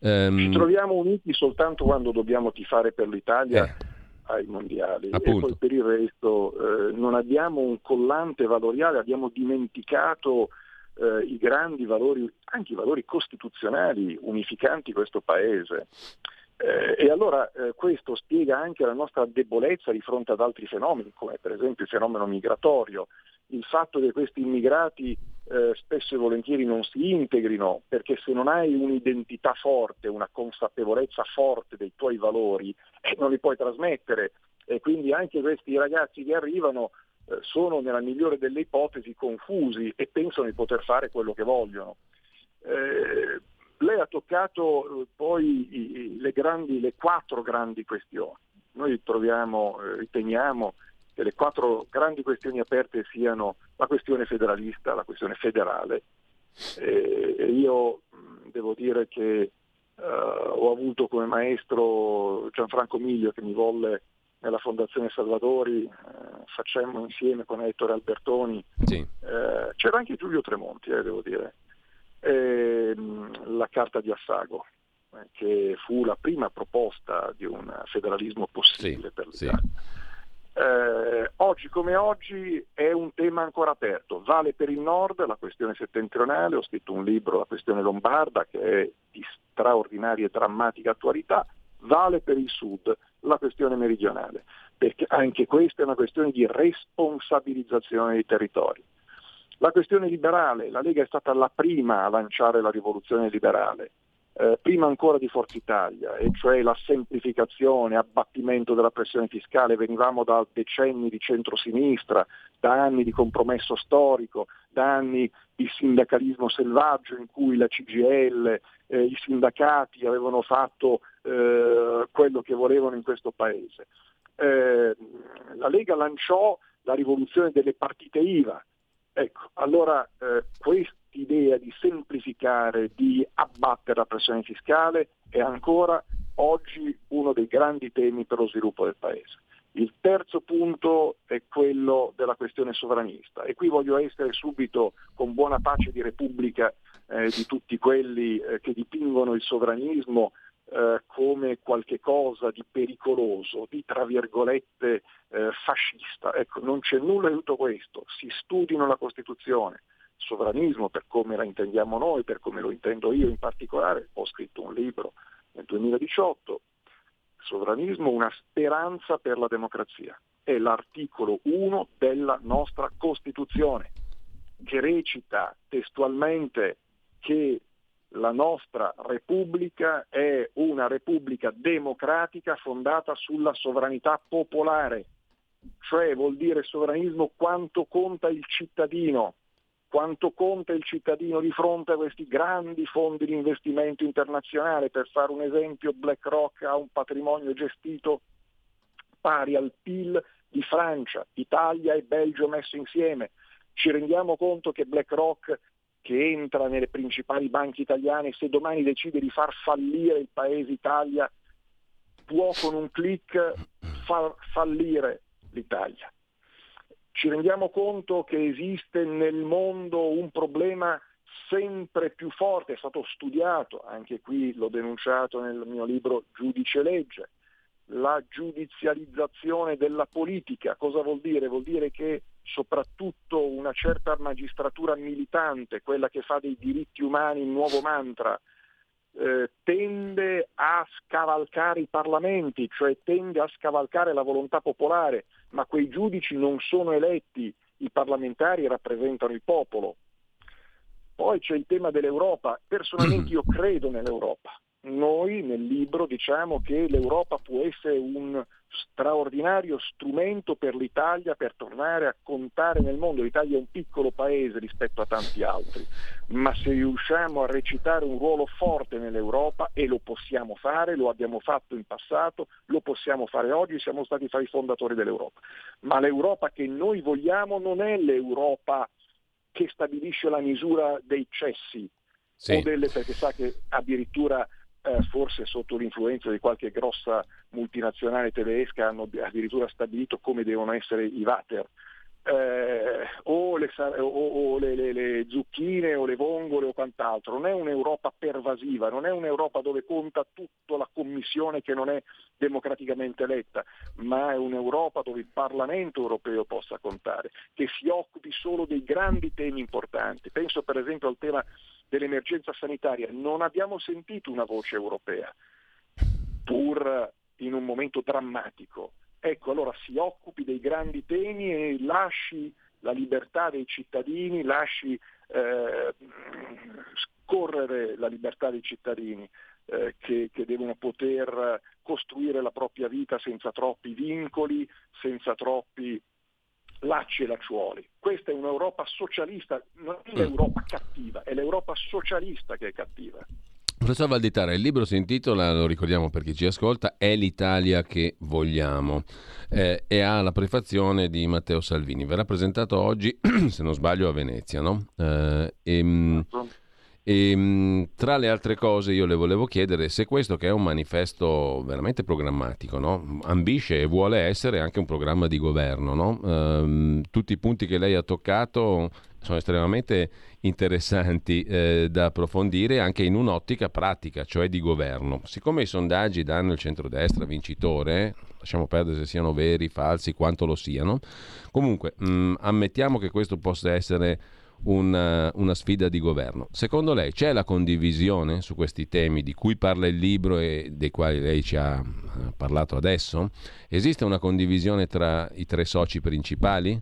Um, Ci troviamo uniti soltanto quando dobbiamo tifare per l'Italia. Eh ai mondiali Appunto. e poi per il resto eh, non abbiamo un collante valoriale, abbiamo dimenticato eh, i grandi valori, anche i valori costituzionali unificanti questo paese. Eh, e allora eh, questo spiega anche la nostra debolezza di fronte ad altri fenomeni, come per esempio il fenomeno migratorio, il fatto che questi immigrati eh, spesso e volentieri non si integrino, perché se non hai un'identità forte, una consapevolezza forte dei tuoi valori, eh, non li puoi trasmettere. E quindi anche questi ragazzi che arrivano sono nella migliore delle ipotesi confusi e pensano di poter fare quello che vogliono. Eh, lei ha toccato eh, poi i, le, grandi, le, quattro grandi questioni. Noi troviamo, eh, riteniamo che le quattro grandi questioni aperte siano la questione federalista, la questione federale. E io devo dire che ho avuto come maestro Gianfranco Miglio che mi volle nella Fondazione Salvadori, eh, facemmo insieme con Ettore Albertoni, sì. eh, c'era anche Giulio Tremonti, eh, devo dire, e, la Carta di Assago, eh, che fu la prima proposta di un federalismo possibile sì, per l'Italia. Sì. Eh, oggi come oggi è un tema ancora aperto, vale per il nord la questione settentrionale, ho scritto un libro, la questione lombarda, che è di straordinaria e drammatica attualità, vale per il sud la questione meridionale, perché anche questa è una questione di responsabilizzazione dei territori. La questione liberale, la Lega è stata la prima a lanciare la rivoluzione liberale, eh, prima ancora di Forza Italia, e cioè la semplificazione, abbattimento della pressione fiscale. Venivamo da decenni di centrosinistra, da anni di compromesso storico, da anni di sindacalismo selvaggio in cui la CGL, eh, i sindacati avevano fatto eh, quello che volevano in questo paese. Eh, la Lega lanciò la rivoluzione delle partite IVA. Ecco, allora eh, quest'idea di semplificare, di abbattere la pressione fiscale è ancora oggi uno dei grandi temi per lo sviluppo del Paese. Il terzo punto è quello della questione sovranista e qui voglio essere subito con buona pace di Repubblica eh, di tutti quelli eh, che dipingono il sovranismo eh, come qualche cosa di pericoloso, di tra virgolette eh, fascista. Ecco, non c'è nulla di tutto questo, si studino la Costituzione. Sovranismo, per come la intendiamo noi, per come lo intendo io in particolare, ho scritto un libro nel 2018 sovranismo una speranza per la democrazia. È l'articolo 1 della nostra Costituzione, che recita testualmente che la nostra Repubblica è una Repubblica democratica fondata sulla sovranità popolare, cioè vuol dire sovranismo quanto conta il cittadino, quanto conta il cittadino di fronte a questi grandi fondi di investimento internazionale. Per fare un esempio, BlackRock ha un patrimonio gestito pari al PIL di Francia, Italia e Belgio messo insieme. Ci rendiamo conto che BlackRock che entra nelle principali banche italiane, se domani decide di far fallire il paese Italia, può con un clic far fallire l'Italia ci rendiamo conto che esiste nel mondo un problema sempre più forte, è stato studiato, anche qui l'ho denunciato nel mio libro Giudice legge, la giudizializzazione della politica. Cosa vuol dire? Vuol dire che soprattutto una certa magistratura militante, quella che fa dei diritti umani il nuovo mantra, eh, tende a scavalcare i parlamenti, cioè tende a scavalcare la volontà popolare, ma quei giudici non sono eletti, i parlamentari rappresentano il popolo. Poi c'è il tema dell'Europa, personalmente io credo nell'Europa, noi nel libro diciamo che l'Europa può essere un straordinario strumento per l'Italia per tornare a contare nel mondo. L'Italia è un piccolo paese rispetto a tanti altri, ma se riusciamo a recitare un ruolo forte nell'Europa, e lo possiamo fare, lo abbiamo fatto in passato, lo possiamo fare oggi, siamo stati fra i fondatori dell'Europa. Ma l'Europa che noi vogliamo non è l'Europa che stabilisce la misura dei cessi, sì. delle, perché sa che addirittura eh, forse sotto l'influenza di qualche grossa multinazionale tedesca hanno addirittura stabilito come devono essere i water. Eh, o, le, o, o le, le, le, zucchine o le vongole o quant'altro. Non è un'Europa pervasiva, non è un'Europa dove conta tutta la Commissione che non è democraticamente eletta, ma è un'Europa dove il Parlamento europeo possa contare, che si occupi solo dei grandi temi importanti. Penso per esempio al tema dell'emergenza sanitaria non abbiamo sentito una voce europea, pur in un momento drammatico. Ecco, allora si occupi dei grandi temi e lasci la libertà dei cittadini, lasci eh, scorrere la libertà dei cittadini eh, che, che, devono poter costruire la propria vita senza troppi vincoli, senza troppi lacci e lacciuoli. Questa è un'Europa socialista, non è l'Europa cattiva, è l'Europa socialista che è cattiva. Professor Valditara, il libro si intitola, lo ricordiamo per chi ci ascolta, È l'Italia che vogliamo eh, e ha la prefazione di Matteo Salvini. Verrà presentato oggi, se non sbaglio, a Venezia, no? Eh, e, esatto. E, ehm, tra le altre cose io le volevo chiedere se questo che è un manifesto veramente programmatico, no? ambisce e vuole essere anche un programma di governo. No? Ehm, tutti i punti che lei ha toccato sono estremamente interessanti eh, da approfondire anche in un'ottica pratica, cioè di governo. Siccome i sondaggi danno il centrodestra vincitore, lasciamo perdere se siano veri, falsi, quanto lo siano, comunque mh, mm, ammettiamo che questo possa essere una, una, sfida di governo. Secondo lei c'è la condivisione su questi temi di cui parla il libro e dei quali lei ci ha eh, parlato adesso? Esiste una condivisione tra i tre soci principali?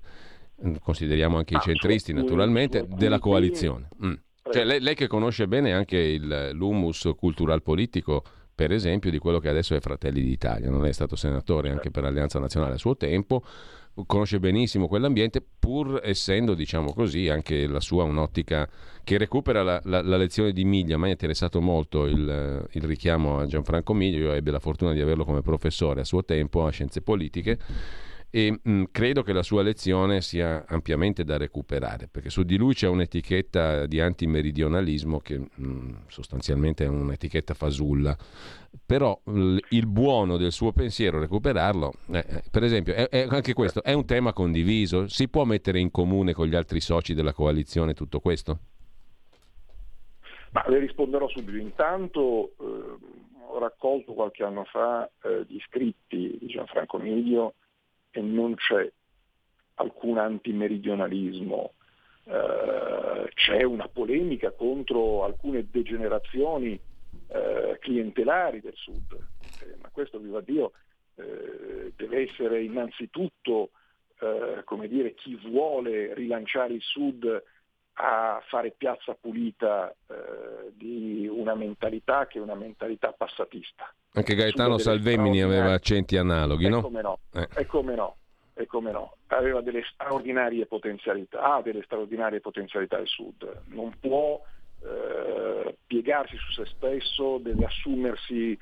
Mm, consideriamo anche i centristi naturalmente, della coalizione. Mm. Cioè, lei, lei, che conosce bene anche il, l'humus cultural politico, per esempio, di quello che adesso è Fratelli d'Italia, non è stato senatore anche per Alleanza Nazionale a suo tempo, conosce benissimo quell'ambiente, pur essendo, diciamo così, anche la sua un'ottica che recupera la, la, la lezione di Miglia. A me è interessato molto il, il, richiamo a Gianfranco Miglia, io ebbi la fortuna di averlo come professore a suo tempo a Scienze Politiche e mh, credo che la sua lezione sia ampiamente da recuperare, perché su di lui c'è un'etichetta di antimeridionalismo che mh, sostanzialmente è un'etichetta fasulla, però l- il buono del suo pensiero, recuperarlo, eh, eh, per esempio, è, è, anche questo è un tema condiviso? Si può mettere in comune con gli altri soci della coalizione tutto questo? Ma le risponderò subito. Intanto eh, ho raccolto qualche anno fa eh, gli scritti di Gianfranco Miglio e non c'è alcun antimeridionalismo, eh, c'è una polemica contro alcune degenerazioni eh, clientelari del Sud, eh, ma questo, viva Dio, eh, deve essere innanzitutto eh, dire, chi vuole rilanciare il Sud a fare piazza pulita eh, di una mentalità che è una mentalità passatista. Anche Gaetano Salvemini aveva accenti analoghi, no? E come no, eh. e come no, e come no. Aveva delle straordinarie potenzialità, ha delle straordinarie potenzialità il Sud. Non può eh, piegarsi su se stesso, deve assumersi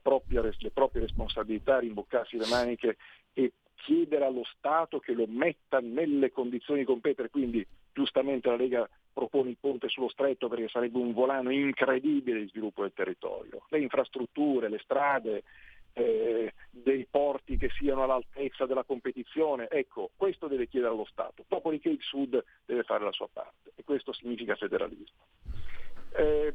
propria, le proprie responsabilità, rimboccarsi le maniche e chiedere allo Stato che lo metta nelle condizioni di competere. Quindi giustamente la Lega propone il ponte sullo stretto perché sarebbe un volano incredibile di sviluppo del territorio. Le infrastrutture, le strade, eh, dei porti che siano all'altezza della competizione, ecco, questo deve chiedere allo Stato. Dopodiché il Sud deve fare la sua parte e questo significa federalismo. Eh,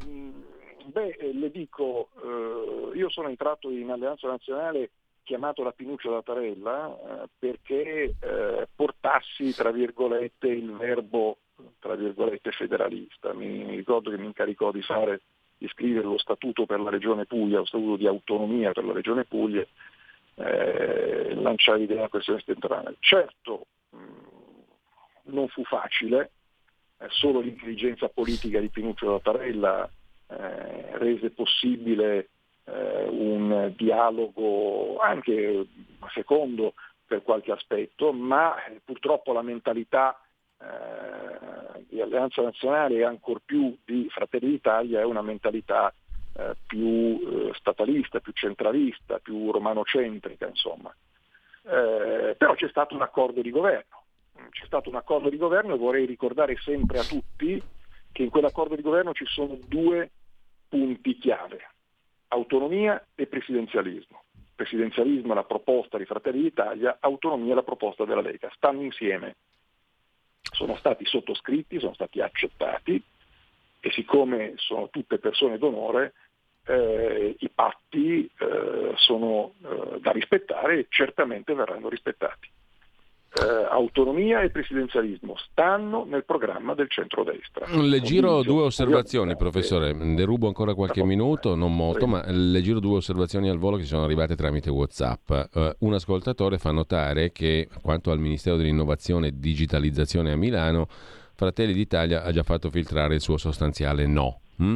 beh, le dico, eh, io sono entrato in Alleanza Nazionale chiamato la Pinuccia Tarella eh, perché eh, portassi, tra virgolette, il verbo, tra virgolette, federalista. Mi, ricordo che mi incaricò di fare di scrivere lo statuto per la regione Puglia, lo statuto di autonomia per la regione Puglia, eh, lanciare l'idea della questione settentrionale. Certo, mh, non fu facile, eh, solo l'intelligenza politica di Pinuccio da Tarella eh, rese possibile eh, un dialogo anche secondo per qualche aspetto, ma eh, purtroppo la mentalità eh, di Alleanza Nazionale e ancor più di Fratelli d'Italia è una mentalità eh, più eh, statalista, più centralista, più romanocentrica, insomma. Eh, però c'è stato un accordo di governo. C'è stato un accordo di governo e vorrei ricordare sempre a tutti che in quell'accordo di governo ci sono due punti chiave, autonomia e presidenzialismo. Presidenzialismo è la proposta di Fratelli d'Italia, autonomia è la proposta della Lega, stanno insieme. Sono stati sottoscritti, sono stati accettati e siccome sono tutte persone d'onore, eh, i patti eh, sono eh, da rispettare e certamente verranno rispettati. Eh, autonomia e presidenzialismo stanno nel programma del centrodestra. Le giro due osservazioni, professore. Le rubo ancora qualche minuto, non molto, ma le giro due osservazioni al volo che sono arrivate tramite WhatsApp. Uh, un ascoltatore fa notare che quanto al Ministero dell'Innovazione e Digitalizzazione a Milano, Fratelli d'Italia ha già fatto filtrare il suo sostanziale no. Mm?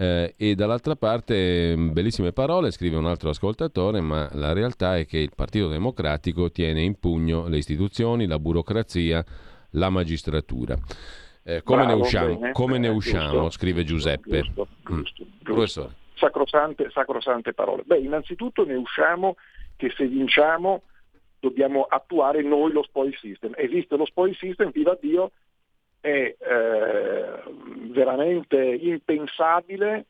Eh, e dall'altra parte, mm, bellissime parole, scrive un altro ascoltatore, ma la realtà è che il Partito Democratico tiene in pugno le istituzioni, la burocrazia, la magistratura. Eh, come, Bravo, ne usciamo, bene, come ne usciamo? Giusto, scrive Giuseppe. Giusto, giusto, mm. Professore. Sacrosante, sacrosante parole. Beh, innanzitutto ne usciamo che se vinciamo dobbiamo attuare noi lo spoil system. Esiste lo spoil system, viva Dio, è eh, veramente impensabile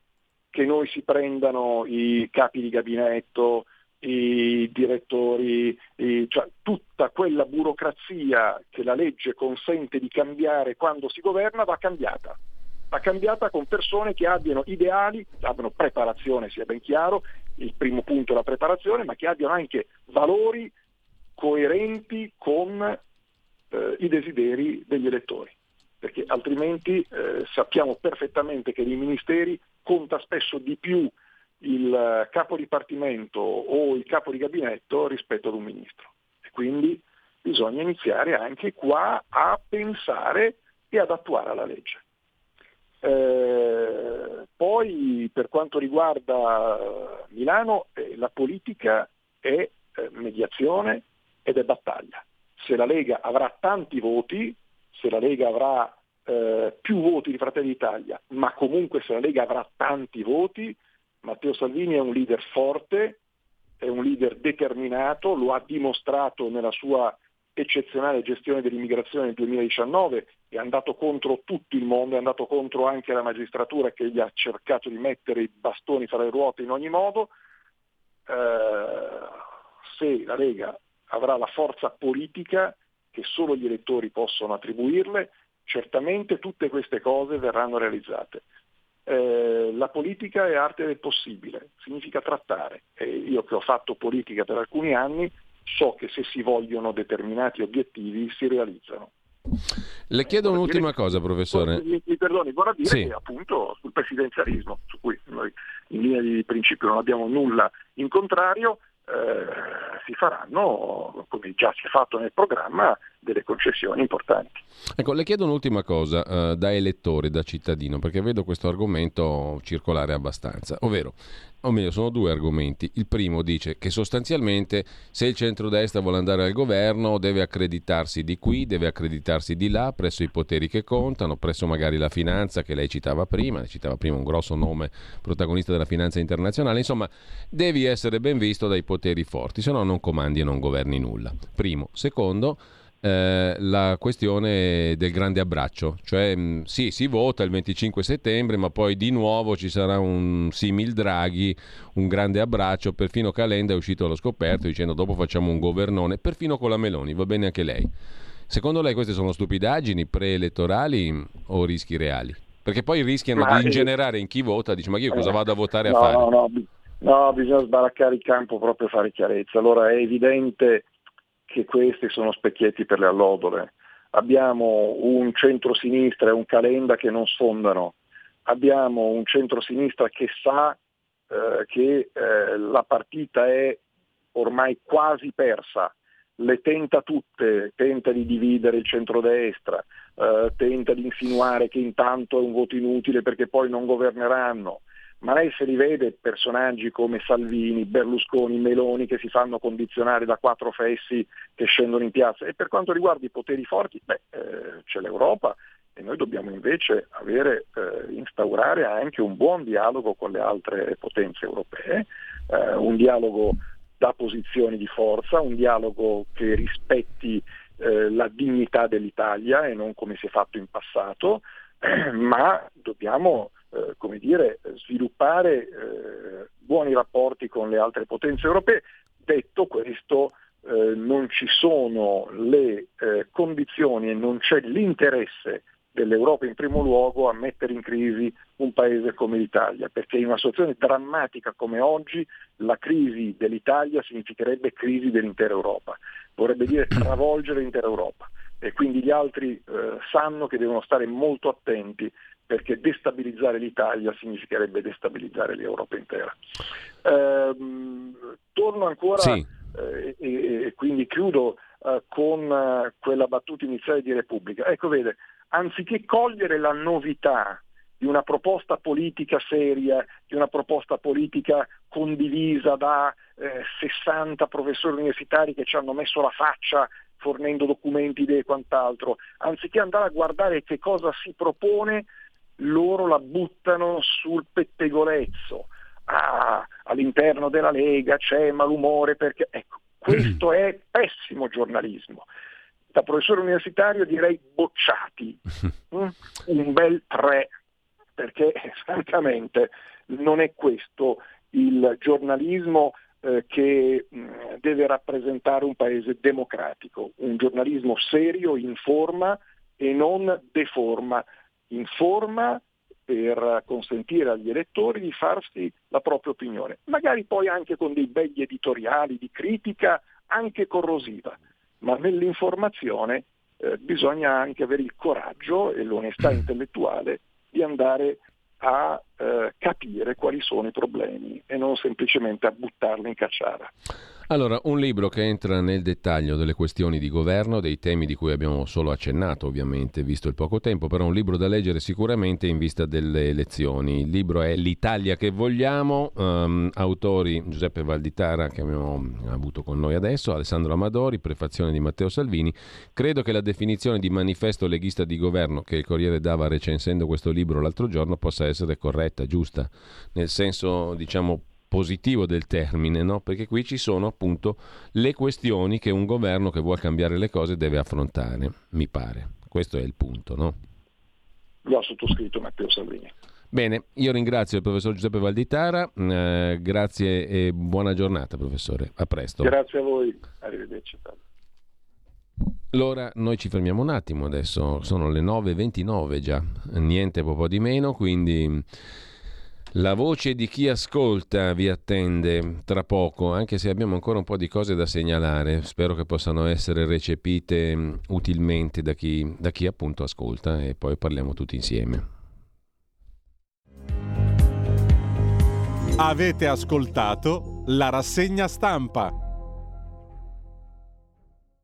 che noi si prendano i capi di gabinetto, i direttori, i, cioè tutta quella burocrazia che la legge consente di cambiare quando si governa va cambiata. Va cambiata con persone che abbiano ideali, abbiano preparazione, sia ben chiaro, il primo punto è la preparazione, ma che abbiano anche valori coerenti con eh, i desideri degli elettori perché altrimenti eh, sappiamo perfettamente che nei ministeri conta spesso di più il capo dipartimento o il capo di gabinetto rispetto ad un ministro. E quindi bisogna iniziare anche qua a pensare e ad attuare la legge. Eh, poi per quanto riguarda Milano, eh, la politica è eh, mediazione ed è battaglia. Se la Lega avrà tanti voti, se la Lega avrà eh, più voti di Fratelli d'Italia, ma comunque se la Lega avrà tanti voti, Matteo Salvini è un leader forte, è un leader determinato, lo ha dimostrato nella sua eccezionale gestione dell'immigrazione nel 2019, è andato contro tutto il mondo, è andato contro anche la magistratura che gli ha cercato di mettere i bastoni fra le ruote in ogni modo. Eh, se la Lega avrà la forza politica che solo gli elettori possono attribuirle, certamente tutte queste cose verranno realizzate. Eh, la politica è arte del possibile, significa trattare. E io che ho fatto politica per alcuni anni so che se si vogliono determinati obiettivi si realizzano. Le chiedo un'ultima cosa, professore. Mi, mi perdoni, vorrà dire sì. che appunto sul presidenzialismo, su cui noi in linea di principio non abbiamo nulla in contrario, eh, si faranno, come già si è fatto nel programma, delle concessioni importanti. Ecco, le chiedo un'ultima cosa eh, da elettore, da cittadino, perché vedo questo argomento circolare abbastanza, ovvero o meglio sono due argomenti. Il primo dice che sostanzialmente se il centrodestra vuole andare al governo deve accreditarsi di qui, deve accreditarsi di là, presso i poteri che contano, presso magari la finanza che lei citava prima, citava prima un grosso nome protagonista della finanza internazionale, insomma devi essere ben visto dai poteri forti, se no non comandi e non governi nulla. Primo. Secondo, eh, la questione del grande abbraccio, cioè mh, mm, sì, si vota il 25 settembre, ma poi di nuovo ci sarà un simil Draghi, un grande abbraccio, perfino Calenda è uscito allo scoperto dicendo dopo facciamo un governone, perfino con la Meloni, va bene anche lei. Secondo lei queste sono stupidaggini preelettorali o rischi reali? Perché poi rischiano ma di ingenerare in chi vota, dice ma io cosa vado a votare no, a fare? No, no, no, bisogna sbaraccare il campo proprio fare chiarezza. Allora è evidente che questi sono specchietti per le allodole. Abbiamo un centro-sinistra e un Calenda che non sfondano, abbiamo un centro-sinistra che sa eh, che eh, la partita è ormai quasi persa, le tenta tutte, tenta di dividere il centrodestra, eh, tenta di insinuare che intanto è un voto inutile perché poi non governeranno, ma lei se li vede personaggi come Salvini, Berlusconi, Meloni che si fanno condizionare da quattro fessi che scendono in piazza. E per quanto riguarda i poteri forti, beh, eh, c'è l'Europa e noi dobbiamo invece avere, eh, instaurare anche un buon dialogo con le altre potenze europee, eh, un dialogo da posizioni di forza, un dialogo che rispetti eh, la dignità dell'Italia e non come si è fatto in passato, ma dobbiamo eh, come dire, sviluppare eh, buoni rapporti con le altre potenze europee. Detto questo, eh, non ci sono le eh, condizioni e non c'è l'interesse dell'Europa in primo luogo a mettere in crisi un paese come l'Italia, perché in una situazione drammatica come oggi la crisi dell'Italia significherebbe crisi dell'intera Europa, vorrebbe dire travolgere l'intera Europa e quindi gli altri eh, sanno che devono stare molto attenti perché destabilizzare l'Italia significherebbe destabilizzare l'Europa intera. Ehm, torno ancora sì. eh, e, e, quindi chiudo eh, con eh, quella battuta iniziale di Repubblica. Ecco, vede, anziché cogliere la novità di una proposta politica seria, di una proposta politica condivisa da 60 eh, professori universitari che ci hanno messo la faccia fornendo documenti e quant'altro, anziché andare a guardare che cosa si propone, loro la buttano sul pettegolezzo. Ah, all'interno della Lega c'è malumore perché... Ecco, questo è pessimo giornalismo. Da professore universitario direi bocciati, mm? un bel 3, perché francamente non è questo il giornalismo eh, che mh, mm, deve rappresentare un paese democratico, un giornalismo serio, informa e non deforma informa per consentire agli elettori di farsi la propria opinione, magari poi anche con dei begli editoriali di critica anche corrosiva, ma nell'informazione eh, bisogna anche avere il coraggio e l'onestà intellettuale di andare a eh, capire quali sono i problemi e non semplicemente a buttarli in cacciara. Allora, un libro che entra nel dettaglio delle questioni di governo, dei temi di cui abbiamo solo accennato ovviamente, visto il poco tempo, però un libro da leggere sicuramente in vista delle elezioni. Il libro è L'Italia che vogliamo, um, autori Giuseppe Valditara che abbiamo avuto con noi adesso, Alessandro Amadori, prefazione di Matteo Salvini. Credo che la definizione di manifesto leghista di governo che il Corriere dava recensendo questo libro l'altro giorno possa essere corretta, giusta, nel senso diciamo positivo del termine, no? perché qui ci sono appunto le questioni che un governo che vuole cambiare le cose deve affrontare, mi pare. Questo è il punto, no? Lo ha sottoscritto Matteo Salvini. Bene, io ringrazio il professor Giuseppe Valditara, eh, grazie e buona giornata professore, a presto. Grazie a voi, arrivederci. Allora noi ci fermiamo un attimo adesso, sono le 9.29 già, niente po' di meno, quindi la voce di chi ascolta vi attende tra poco, anche se abbiamo ancora un po' di cose da segnalare. Spero che possano essere recepite mm, utilmente da chi, da chi appunto ascolta e poi parliamo tutti insieme. Avete ascoltato la rassegna stampa.